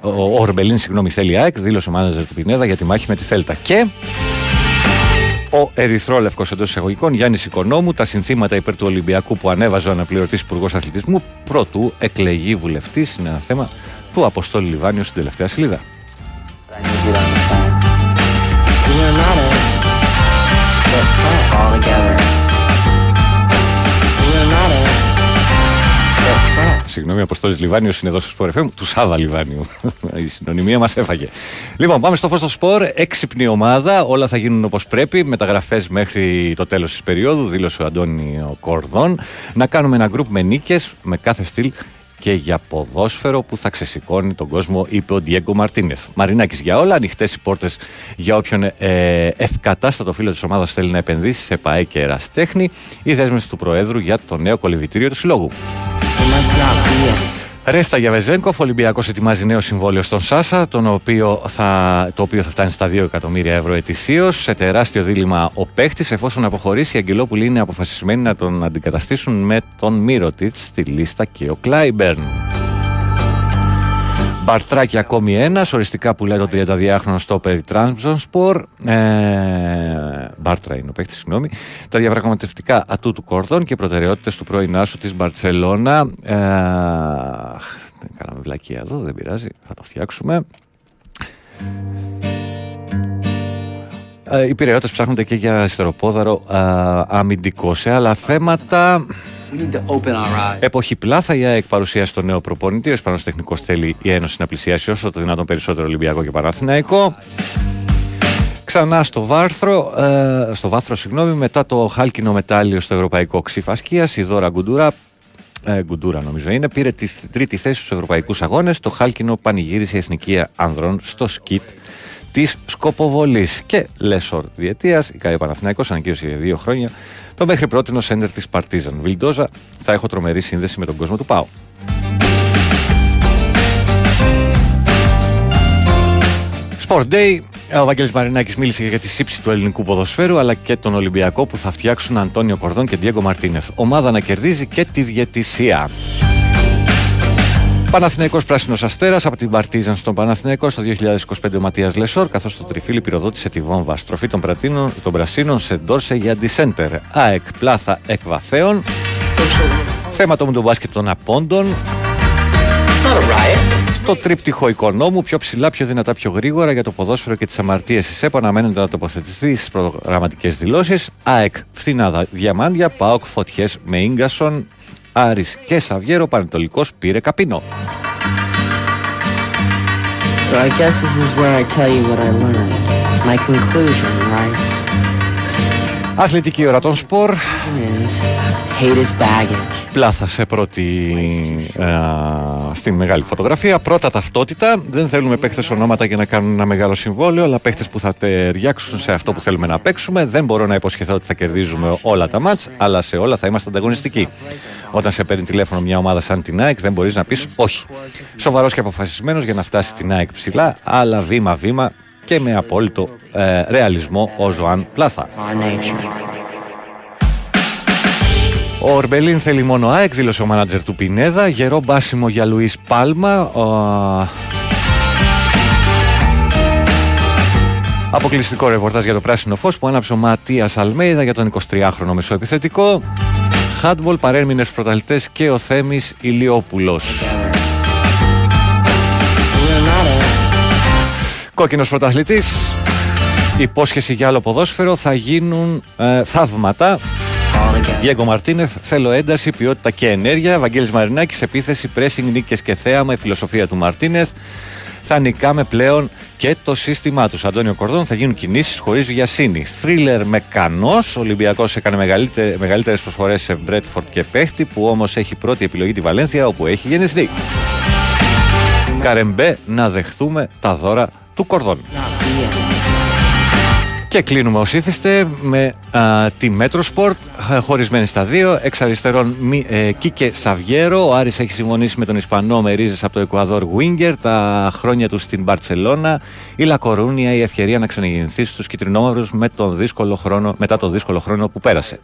Speaker 6: Ο Ορμπελίν, συγγνώμη, θέλει η ΑΕΚ, δήλωσε ο μάνατζερ του Πινέδα για τη μάχη με τη Θέλτα. Και ο Ερυθρόλευκος εντός εισαγωγικών Γιάννης Οικονόμου, τα συνθήματα υπέρ του Ολυμπιακού που ανέβαζε ο αναπληρωτής Υπουργός Αθλητισμού, προτού εκλεγεί βουλευτής. Είναι ένα θέμα του Αποστόλη Λιβάνιου στην τελευταία σελίδα. Συγγνώμη, ο Αποστόλης Λιβάνιος είναι εδώ στο Σπορ FM, του Σάβα Λιβάνιου. (laughs) Η συνωνυμία μας έφαγε. Λοιπόν, πάμε στο φως στο Σπορ. Έξυπνη ομάδα, όλα θα γίνουν όπως πρέπει. Μεταγραφές μέχρι το τέλος της περίοδου, δήλωσε ο Αντώνιο Κορδόν. Να κάνουμε ένα γκρουπ με νίκες, με κάθε στυλ και για ποδόσφαιρο που θα ξεσηκώνει τον κόσμο, είπε ο Ντιέγκο Μαρτίνεθ. Μαρινάκης για όλα, ανοιχτές οι πόρτες για όποιον ε, ευκατάστατο φίλο της ομάδας θέλει να επενδύσει σε ΠαΕ και εραστέχνη. Η δέσμευση του Προέδρου για το νέο κολυβητήριο του Συλλόγου. Ρέστα για Βεζένκοφ, ο Ολυμπιακός ετοιμάζει νέο συμβόλαιο στον Σάσα, τον οποίο θα, το οποίο θα φτάνει στα 2 εκατομμύρια ευρώ ετησίως. Σε τεράστιο δίλημα ο παίχτη, εφόσον αποχωρήσει, οι Αγγελόπουλοι είναι αποφασισμένοι να τον αντικαταστήσουν με τον Μύρωτιτς στη λίστα και ο Κλάιμπερν. Μπαρτράκι ακόμη ένας, οριστικά που λέει το 32χρονο στο περί Σπορ. Ε, Μπάρτρα είναι ο παίκτης, συγγνώμη. Τα διαπραγματευτικά ατού του Κορδόν και προτεραιότητες του πρώην άσου της Μπαρσελόνα. Ε, δεν κάναμε βλακία εδώ, δεν πειράζει, θα το φτιάξουμε. Ε, οι πυραιώτε ψάχνονται και για αριστεροπόδαρο ε, αμυντικό. Σε άλλα θέματα. Εποχή πλάθα, η ΑΕΚ παρουσίασε τον νέο προπονητή. Ο Ισπανός τεχνικός θέλει η Ένωση να πλησιάσει όσο το δυνατόν περισσότερο Ολυμπιακό και Παναθηναϊκό. Ξανά στο βάθρο, ε, στο βάθρο συγγνώμη, μετά το χάλκινο μετάλλιο στο Ευρωπαϊκό Ξυφασκία, η Δώρα Γκουντούρα, ε, Γκουντούρα νομίζω είναι, πήρε τη τρίτη θέση στους ευρωπαϊκούς αγώνες. Το χάλκινο πανηγύρισε η Εθνική Ανδρών στο σκιτ της Σκοποβολής. Και Λέσορ διετίας, η Κάια Παναθηναϊκός ανακοίνωσε για δύο χρόνια το μέχρι πρώτη σέντερ της Παρτίζαν. Βιλντόζα, θα έχω τρομερή σύνδεση με τον κόσμο του Πάου. Sport Day, ο Βαγγέλης Μαρινάκης μίλησε για τη σήψη του ελληνικού ποδοσφαίρου αλλά και τον Ολυμπιακό που θα φτιάξουν Αντώνιο Κορδόν και Διέγκο Μαρτίνεθ. Ομάδα να κερδίζει και τη διαιτησία. Παναθηναϊκός Πράσινος Αστέρας από την Παρτίζαν στον Παναθηναϊκό στο 2025 ο Ματίας Λεσόρ, καθώς το τριφύλι πυροδότησε τη βόμβα. Στροφή των, πρατίνων, των Πρασίνων σε Ντόρσε για Ντισέντερ. ΑΕΚ Πλάθα εκ βαθέων. Θέμα το μπάσκετ των Απόντων. Το τρίπτυχο οικονόμου, πιο ψηλά, πιο δυνατά, πιο γρήγορα για το ποδόσφαιρο και τις αμαρτίες της ΕΠΟ αναμένεται να τοποθετηθεί στις προγραμματικές δηλώσεις. ΑΕΚ φθηνάδα διαμάντια, ΠΑΟΚ φωτιές με γκασον, Άρης και Σαβιέρο Πανετολικός πήρε καπίνο. So I guess this is where I tell you what I learned. My conclusion, right? Αθλητική ώρα των σπορ. Πλάθα σε πρώτη στην μεγάλη φωτογραφία. Πρώτα ταυτότητα. Δεν θέλουμε παίχτε ονόματα για να κάνουν ένα μεγάλο συμβόλαιο, αλλά παίχτε που θα ταιριάξουν σε αυτό που θέλουμε να παίξουμε. Δεν μπορώ να υποσχεθώ ότι θα κερδίζουμε όλα τα μάτς, αλλά σε όλα θα είμαστε ανταγωνιστικοί. Όταν σε παίρνει τηλέφωνο μια ομάδα σαν την ΑΕΚ, δεν μπορείς να πεις όχι. Σοβαρός και αποφασισμένος για να φτάσει την ΑΕΚ ψηλά, αλλά βήμα-βήμα και με απόλυτο ε, ρεαλισμό ο Ζωάν Πλάθα. Ο Ορμπελίν θέλει μόνο ΑΕΚ, δήλωσε ο μάνατζερ του Πινέδα. Γερό μπάσιμο για Λουίς Πάλμα. Ο... Αποκλειστικό ρεπορτάζ για το πράσινο φως που άναψε ο Ματίας Αλμέιδα για τον 23χρονο μεσοεπιθετικό. Χάντμπολ παρέμεινε στους πρωταθλητές και ο Θέμης Ηλιόπουλος. Κόκκινος πρωταθλητής. Υπόσχεση για άλλο ποδόσφαιρο θα γίνουν ε, θαύματα. Διέγκο Μαρτίνεθ, θέλω ένταση, ποιότητα και ενέργεια. Βαγγέλης Μαρινάκης, επίθεση, pressing, νίκες και θέαμα. Η φιλοσοφία του Μαρτίνεθ. Θα νικάμε πλέον και το σύστημά τους. Αντώνιο Κορδόν θα γίνουν κινήσεις χωρίς βιασύνη. Θρίλερ με κανό. Ο Ολυμπιακός έκανε μεγαλύτερες προσφορές σε Μπρέτφορντ και παίχτη που όμως έχει πρώτη επιλογή τη Βαλένθια όπου έχει γεννηθεί. Καρεμπέ να δεχθούμε τα δώρα του Κορδόν. Και κλείνουμε ως είθισται με α, τη Metrosport, χωρισμένη στα δύο. Εξ αριστερών ε, Κίκε Σαβέριο. Ο Άρης έχει συμφωνήσει με τον Ισπανό με ρίζες από το Εκουαδόρ winger. Τα χρόνια του στην Μπαρτσελώνα. Η Λακορούνια η ευκαιρία να ξαναγεννηθεί στους κιτρινόμαυρους με τον δύσκολο χρόνο, μετά τον δύσκολο χρόνο που πέρασε.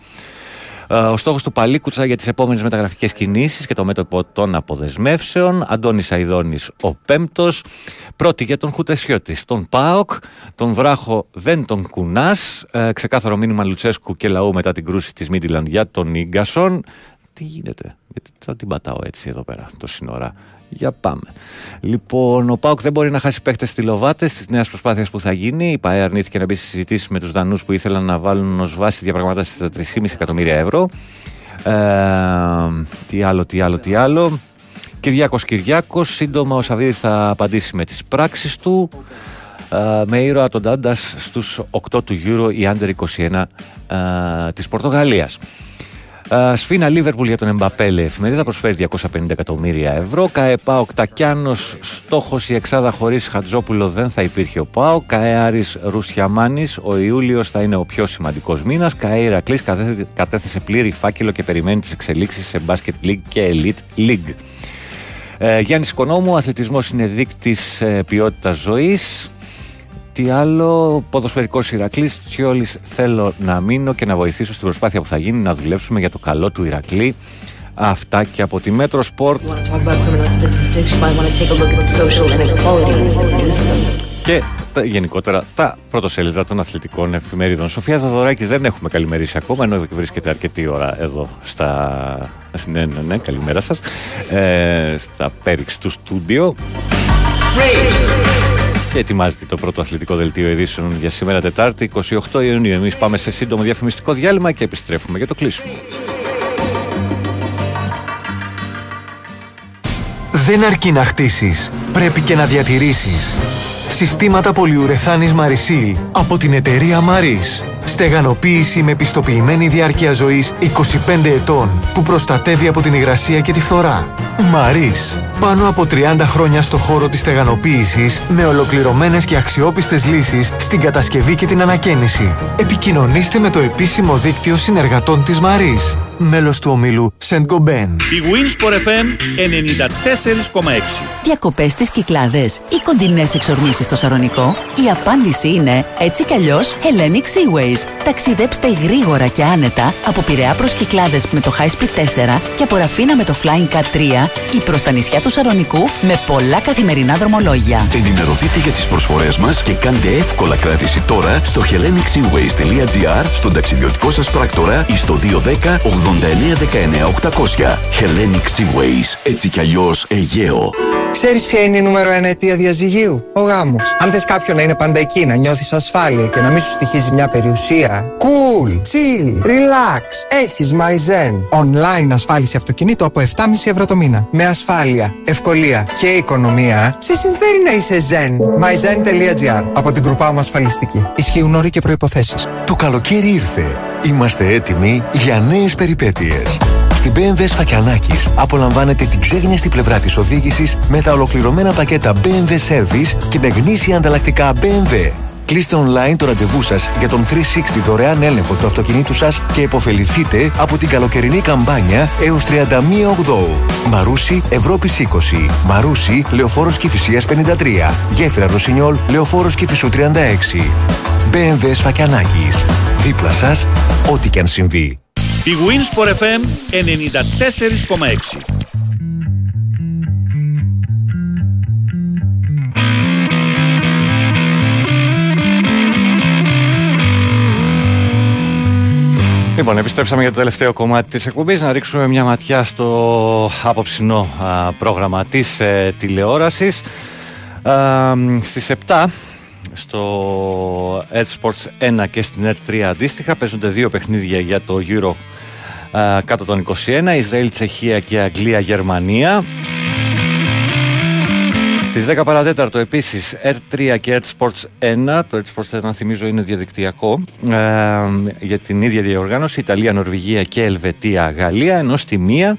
Speaker 6: Ε, ο στόχος του Παλίκουτσα για τις επόμενες μεταγραφικές κινήσεις και το μέτωπο των αποδεσμεύσεων. Αντώνης Σαϊδόνη ο πέμπτος. Πρώτη για τον Χουτεσιώτη. Τον Πάοκ. Τον Βράχο δεν τον κουνάς. Ε, ξεκάθαρο μήνυμα Λουτσέσκου και λαού μετά την κρούση της Μίτιλαντ για τον γκασον. Τι γίνεται, γιατί θα την πατάω έτσι εδώ πέρα, το σύνορα. Για πάμε. Λοιπόν, ο Πάουκ δεν μπορεί να χάσει παίχτε στη Λοβάτε τη νέα προσπάθεια που θα γίνει. Η ΠαΕ αρνήθηκε να μπει στι συζητήσεις με τους Δανούς που ήθελαν να βάλουν ως βάση διαπραγματεύσει στα 3,5 εκατομμύρια ευρώ. Ε, τι άλλο, τι άλλο, τι άλλο. Κυριάκος Κυριάκος, σύντομα ο Σαββίδης θα απαντήσει με τις πράξεις του. Ε, με ήρωα τον Τάντας στους 8 του Euro η Under 21 ε, της Πορτογαλίας. Σφίνα Λίβερπουλ για τον Εμπαπέλε. Εφημερίδα προσφέρει 250 εκατομμύρια ευρώ. ΚαΕΠΑ Οκτακιάνο. Στόχος η εξάδα χωρίς Χατζόπουλο δεν θα υπήρχε ο ΠΑΟ. ΚαΕ Άρης Ρουσιαμάνης. Ο Ιούλιος θα είναι ο πιο σημαντικός μήνας. ΚαΕ Ηρακλής κατέθεσε πλήρη φάκελο και περιμένει τις εξελίξεις σε Basket League και Elite League. Ε, Γιάννης Οικονόμου, αθλητισμός είναι δείκτης ε, ποιότητας ζωής τι άλλο, ποδοσφαιρικός Ηρακλής. Τσιόλης θέλω να μείνω και να βοηθήσω στην προσπάθεια που θα γίνει να δουλέψουμε για το καλό του Ηρακλή. Αυτά και από τη Μέτρο Σπορτ. Και τα, γενικότερα τα πρωτοσέλιδα των αθλητικών εφημερίδων. Σοφία Δαδωράκη δεν έχουμε καλημερίσει ακόμα, ενώ βρίσκεται αρκετή ώρα εδώ στα. Ναι, ναι, ναι, καλημέρα σας. Ε, στα πέριξ του στούντιο. Και ετοιμάζεται το πρώτο αθλητικό δελτίο ειδήσεων για σήμερα Τετάρτη 28 Ιουνίου. Εμείς πάμε σε σύντομο διαφημιστικό διάλειμμα και επιστρέφουμε για το κλείσιμο.
Speaker 22: Δεν αρκεί να χτίσεις, πρέπει και να διατηρήσεις. Συστήματα πολυουρεθάνης Marisil από την εταιρεία Maris. Στεγανοποίηση με πιστοποιημένη διάρκεια ζωής 25 ετών που προστατεύει από την υγρασία και τη φθορά. Maris. Πάνω από 30 χρόνια στο χώρο της στεγανοποίησης με ολοκληρωμένες και αξιόπιστες λύσεις στην κατασκευή και την ανακαίνιση. Επικοινωνήστε με το επίσημο δίκτυο συνεργατών της Maris μέλος του ομίλου Σεντ Γκομπέν.
Speaker 23: Η Winsport FM 94,6.
Speaker 25: Διακοπές στις Κυκλάδες ή κοντινές εξορμήσεις στο Σαρονικό. Η απάντηση είναι έτσι κι αλλιώς Hellenic Seaways. Ταξιδέψτε γρήγορα και άνετα από Πειραιά προς Κυκλάδες με το High Speed 4 και από Ραφίνα με το Flying Cat 3 ή προς τα νησιά του Σαρονικού με πολλά καθημερινά δρομολόγια.
Speaker 17: Ενημερωθείτε για τις προσφορές μας και κάντε εύκολα κράτηση τώρα στο hellenicseaways.gr, στον ταξιδιωτικό σας πράκτορα ή στο 210 89 800. Hellenic Seaways. Έτσι κι αλλιώ Αιγαίο.
Speaker 29: Ξέρεις ποια είναι η νούμερο ένα αιτία διαζυγίου; Ο γάμος. Αν θες κάποιον να είναι πάντα εκεί, να νιώθεις ασφάλεια και να μην σου στοιχίζει μια περιουσία. Cool, chill, relax. Έχεις MyZen. Online ασφάλιση αυτοκινήτου από 7,5 ευρώ το μήνα. Με ασφάλεια, ευκολία και οικονομία. Σε συμφέρει να είσαι Zen. MyZen.gr από την μου ασφαλιστική. Ισχύουν όροι και προποθέσει.
Speaker 22: Το καλοκαίρι ήρθε. Είμαστε έτοιμοι για νέες περιπέτειες. Στην BMW Σφακιανάκης απολαμβάνετε την ξέγνιαστη πλευρά της οδήγησης με τα ολοκληρωμένα πακέτα BMW Service και με γνήσια ανταλλακτικά BMW. Κλείστε online το ραντεβού σας για τον 360 δωρεάν έλεγχο του αυτοκινήτου σας και υποφεληθείτε από την καλοκαιρινή καμπάνια έως 31 Οκτώου. Μαρούσι Ευρώπης 20. Μαρούσι Λεωφόρος Κηφισίας 53. Γέφυρα Ρωσινιόλ Λεωφόρος Κηφισού 36. BMW Σφακιανάκης. Δίπλα σας, ό,τι και αν συμβεί.
Speaker 23: Η Wins for FM 94,6.
Speaker 6: Λοιπόν, επιστρέψαμε για το τελευταίο κομμάτι της εκπομπής να ρίξουμε μια ματιά στο απόψινό πρόγραμμα της ε, τηλεόρασης. Α, στις 7 στο Sports 1 και στην Ed 3 αντίστοιχα παίζονται δύο παιχνίδια για το Euro κάτω των 21 Ισραήλ, Τσεχία και Αγγλία, Γερμανία. Στις 10 παρατέταρτο επίσης R3 και Sports 1 το Sports 1 θυμίζω είναι διαδικτυακό για την ίδια διοργάνωση Ιταλία, Νορβηγία και Ελβετία, Γαλλία ενώ στη μία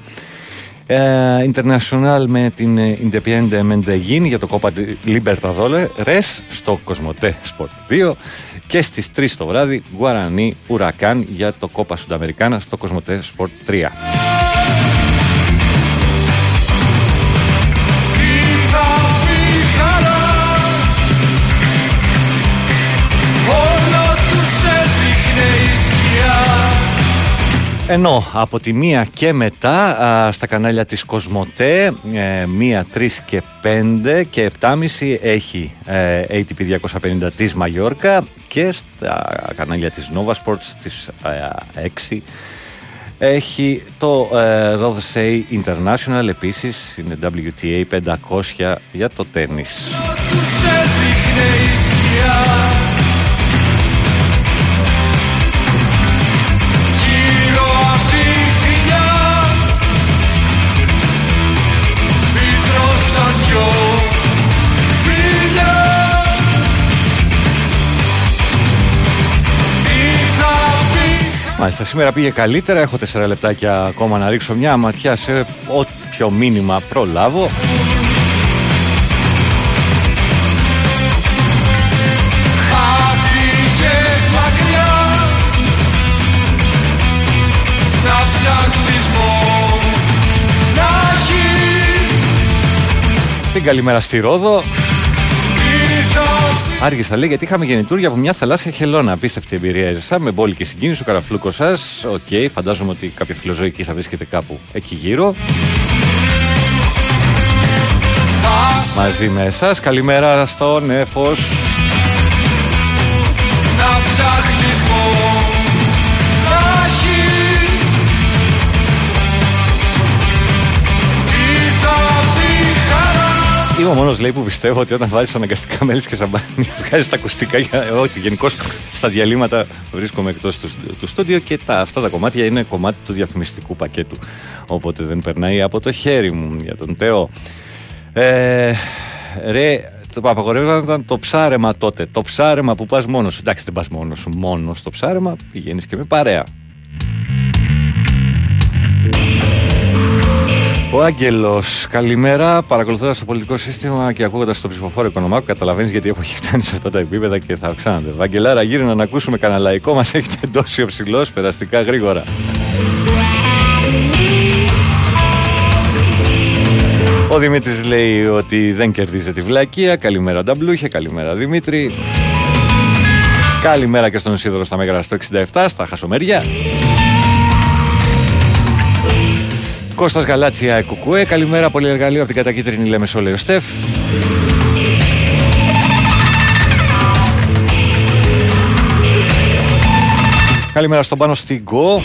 Speaker 6: Ε, International με την ε, Independiente Medellín για το Copa Libertadores στο Κοσμοτέ Sport 2 και στις 3 το βράδυ Γουαρανή Ουρακάν για το Κόπα Σουνταμερικάνα στο Κοσμοτέ Sport 3. Ενώ από τη μία και μετά στα κανάλια της Κοσμοτέ, ε, μία, τρεις και πέντε και επτάμιση έχει ε, ATP 250 της Μαγιόρκα και στα κανάλια της Nova Sports της ε, 6 έχει το ε, Rothsay International επίσης είναι WTA 500 για το τένις. Μάλιστα, σήμερα πήγε καλύτερα. Έχω 4 λεπτάκια ακόμα να ρίξω μια ματιά σε όποιο μήνυμα προλάβω. Την καλημέρα στη Ρόδο. Άργησα λέει γιατί είχαμε γεννητούρια από μια θαλάσσια χελώνα. Απίστευτη εμπειρία έζησα με μπόλικη συγκίνηση ο καραφλούκος σας. OK, okay, φαντάζομαι ότι κάποια φιλοζωική θα βρίσκεται κάπου εκεί γύρω. Μαζί με εσάς. Καλημέρα στον Εφος. Είμαι ο μόνος λέει που πιστεύω ότι όταν βάζεις αναγκαστικά μέλη και σαμπάνι, βγάζεις τα ακουστικά για ότι γενικώς στα διαλύματα βρίσκομαι εκτός του, του στούντιο και τα, αυτά τα κομμάτια είναι κομμάτι του διαφημιστικού πακέτου. Οπότε δεν περνάει από το χέρι μου για τον Τέο. Ε, ρε, το απαγορεύονταν το ψάρεμα τότε. Το ψάρεμα που πας μόνος σου. Εντάξει, δεν πας μόνος σου. Μόνος στο ψάρεμα πηγαίνεις και με παρέα. Ο Άγγελος, καλημέρα. Παρακολουθώντας το πολιτικό σύστημα και ακούγοντας το ψηφοφόρο οικονομάκο, καταλαβαίνεις γιατί έχω φτάνει σε αυτά τα επίπεδα και θα αυξάνονται. Βαγγελάρα, γύρω να ακούσουμε κανένα λαϊκό, μας έχετε εντώσει ο ψηλός, περαστικά γρήγορα. Ο Δημήτρης λέει ότι δεν κερδίζει τη βλακεία. Καλημέρα, Νταμπλούχε. Καλημέρα, Δημήτρη. Καλημέρα και στον Ισίδωρο στα Μέγαρα στο 67, στα Χασομέρια. Κώστας Γαλάτσια Κουκουέ. Καλημέρα, πολύ εργαλείο από την κατακίτρινη λέμε λέει ο Στεφ. Καλημέρα στον πάνω στην Go.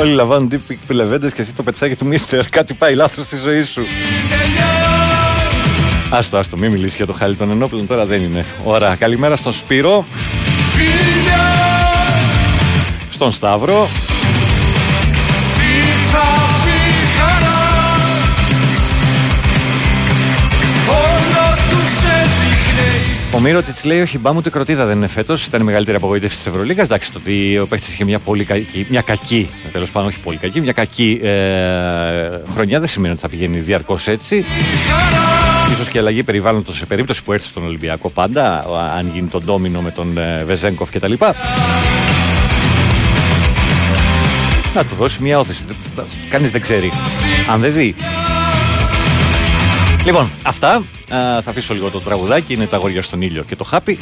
Speaker 6: Όλοι λαμβάνουν τύποι λεβέντες και εσύ το πετσάκι του μίστερ. Κάτι πάει λάθος στη ζωή σου. Άστο, άστο, μην μιλήσεις για το χάλι των ενόπλων, τώρα δεν είναι. Ωραία, καλημέρα στον Σπύρο. Στον Σταύρο. Ο Μύρο της λέει: Όχι, μπα μου το κροτίδα δεν είναι φέτος. Ήταν η μεγαλύτερη απογοήτευση της Ευρωλίγα. Εντάξει, το ότι ο παίχτης είχε μια πολύ κακή, μια κακή, τέλος πάντων, όχι πολύ κακή, μια κακή ε, χρονιά δεν σημαίνει ότι θα πηγαίνει διαρκώς έτσι ίσως και αλλαγή περιβάλλοντος σε περίπτωση που έρθει στον Ολυμπιακό πάντα, αν γίνει τον ντόμινο με τον ε, Βεζέγκοφ κτλ. Να του δώσει μια όθηση. Κανείς δεν ξέρει. Αν δεν δει. Λοιπόν, αυτά. θα αφήσω λίγο το τραγουδάκι. Είναι τα αγόρια στον ήλιο και το χάπι.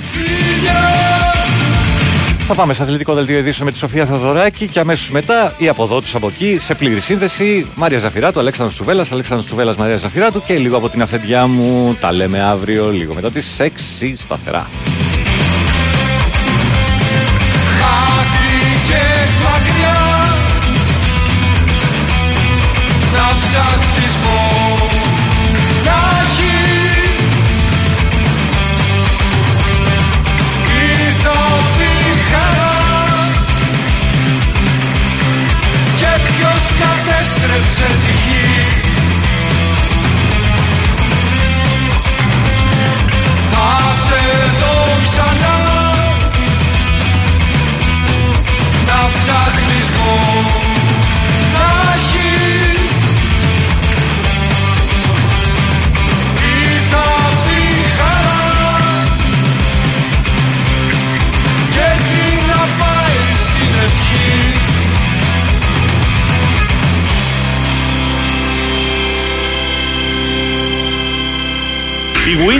Speaker 6: Θα πάμε σε αθλητικό δελτίο ειδήσεων με τη Σοφία Θαδωράκη και αμέσως μετά η από εδώ του από εκεί σε πλήρη σύνθεση. Μάρια Ζαφυράτου, Αλέξανδρος Σουβέλλα, Αλέξανδρος Σουβέλλα, Μαρία Ζαφυράτου και λίγο από την αφεντιά μου. Τα λέμε αύριο, λίγο μετά τις 6 σταθερά.
Speaker 13: κατέστρεψε τη γη Θα σε says We.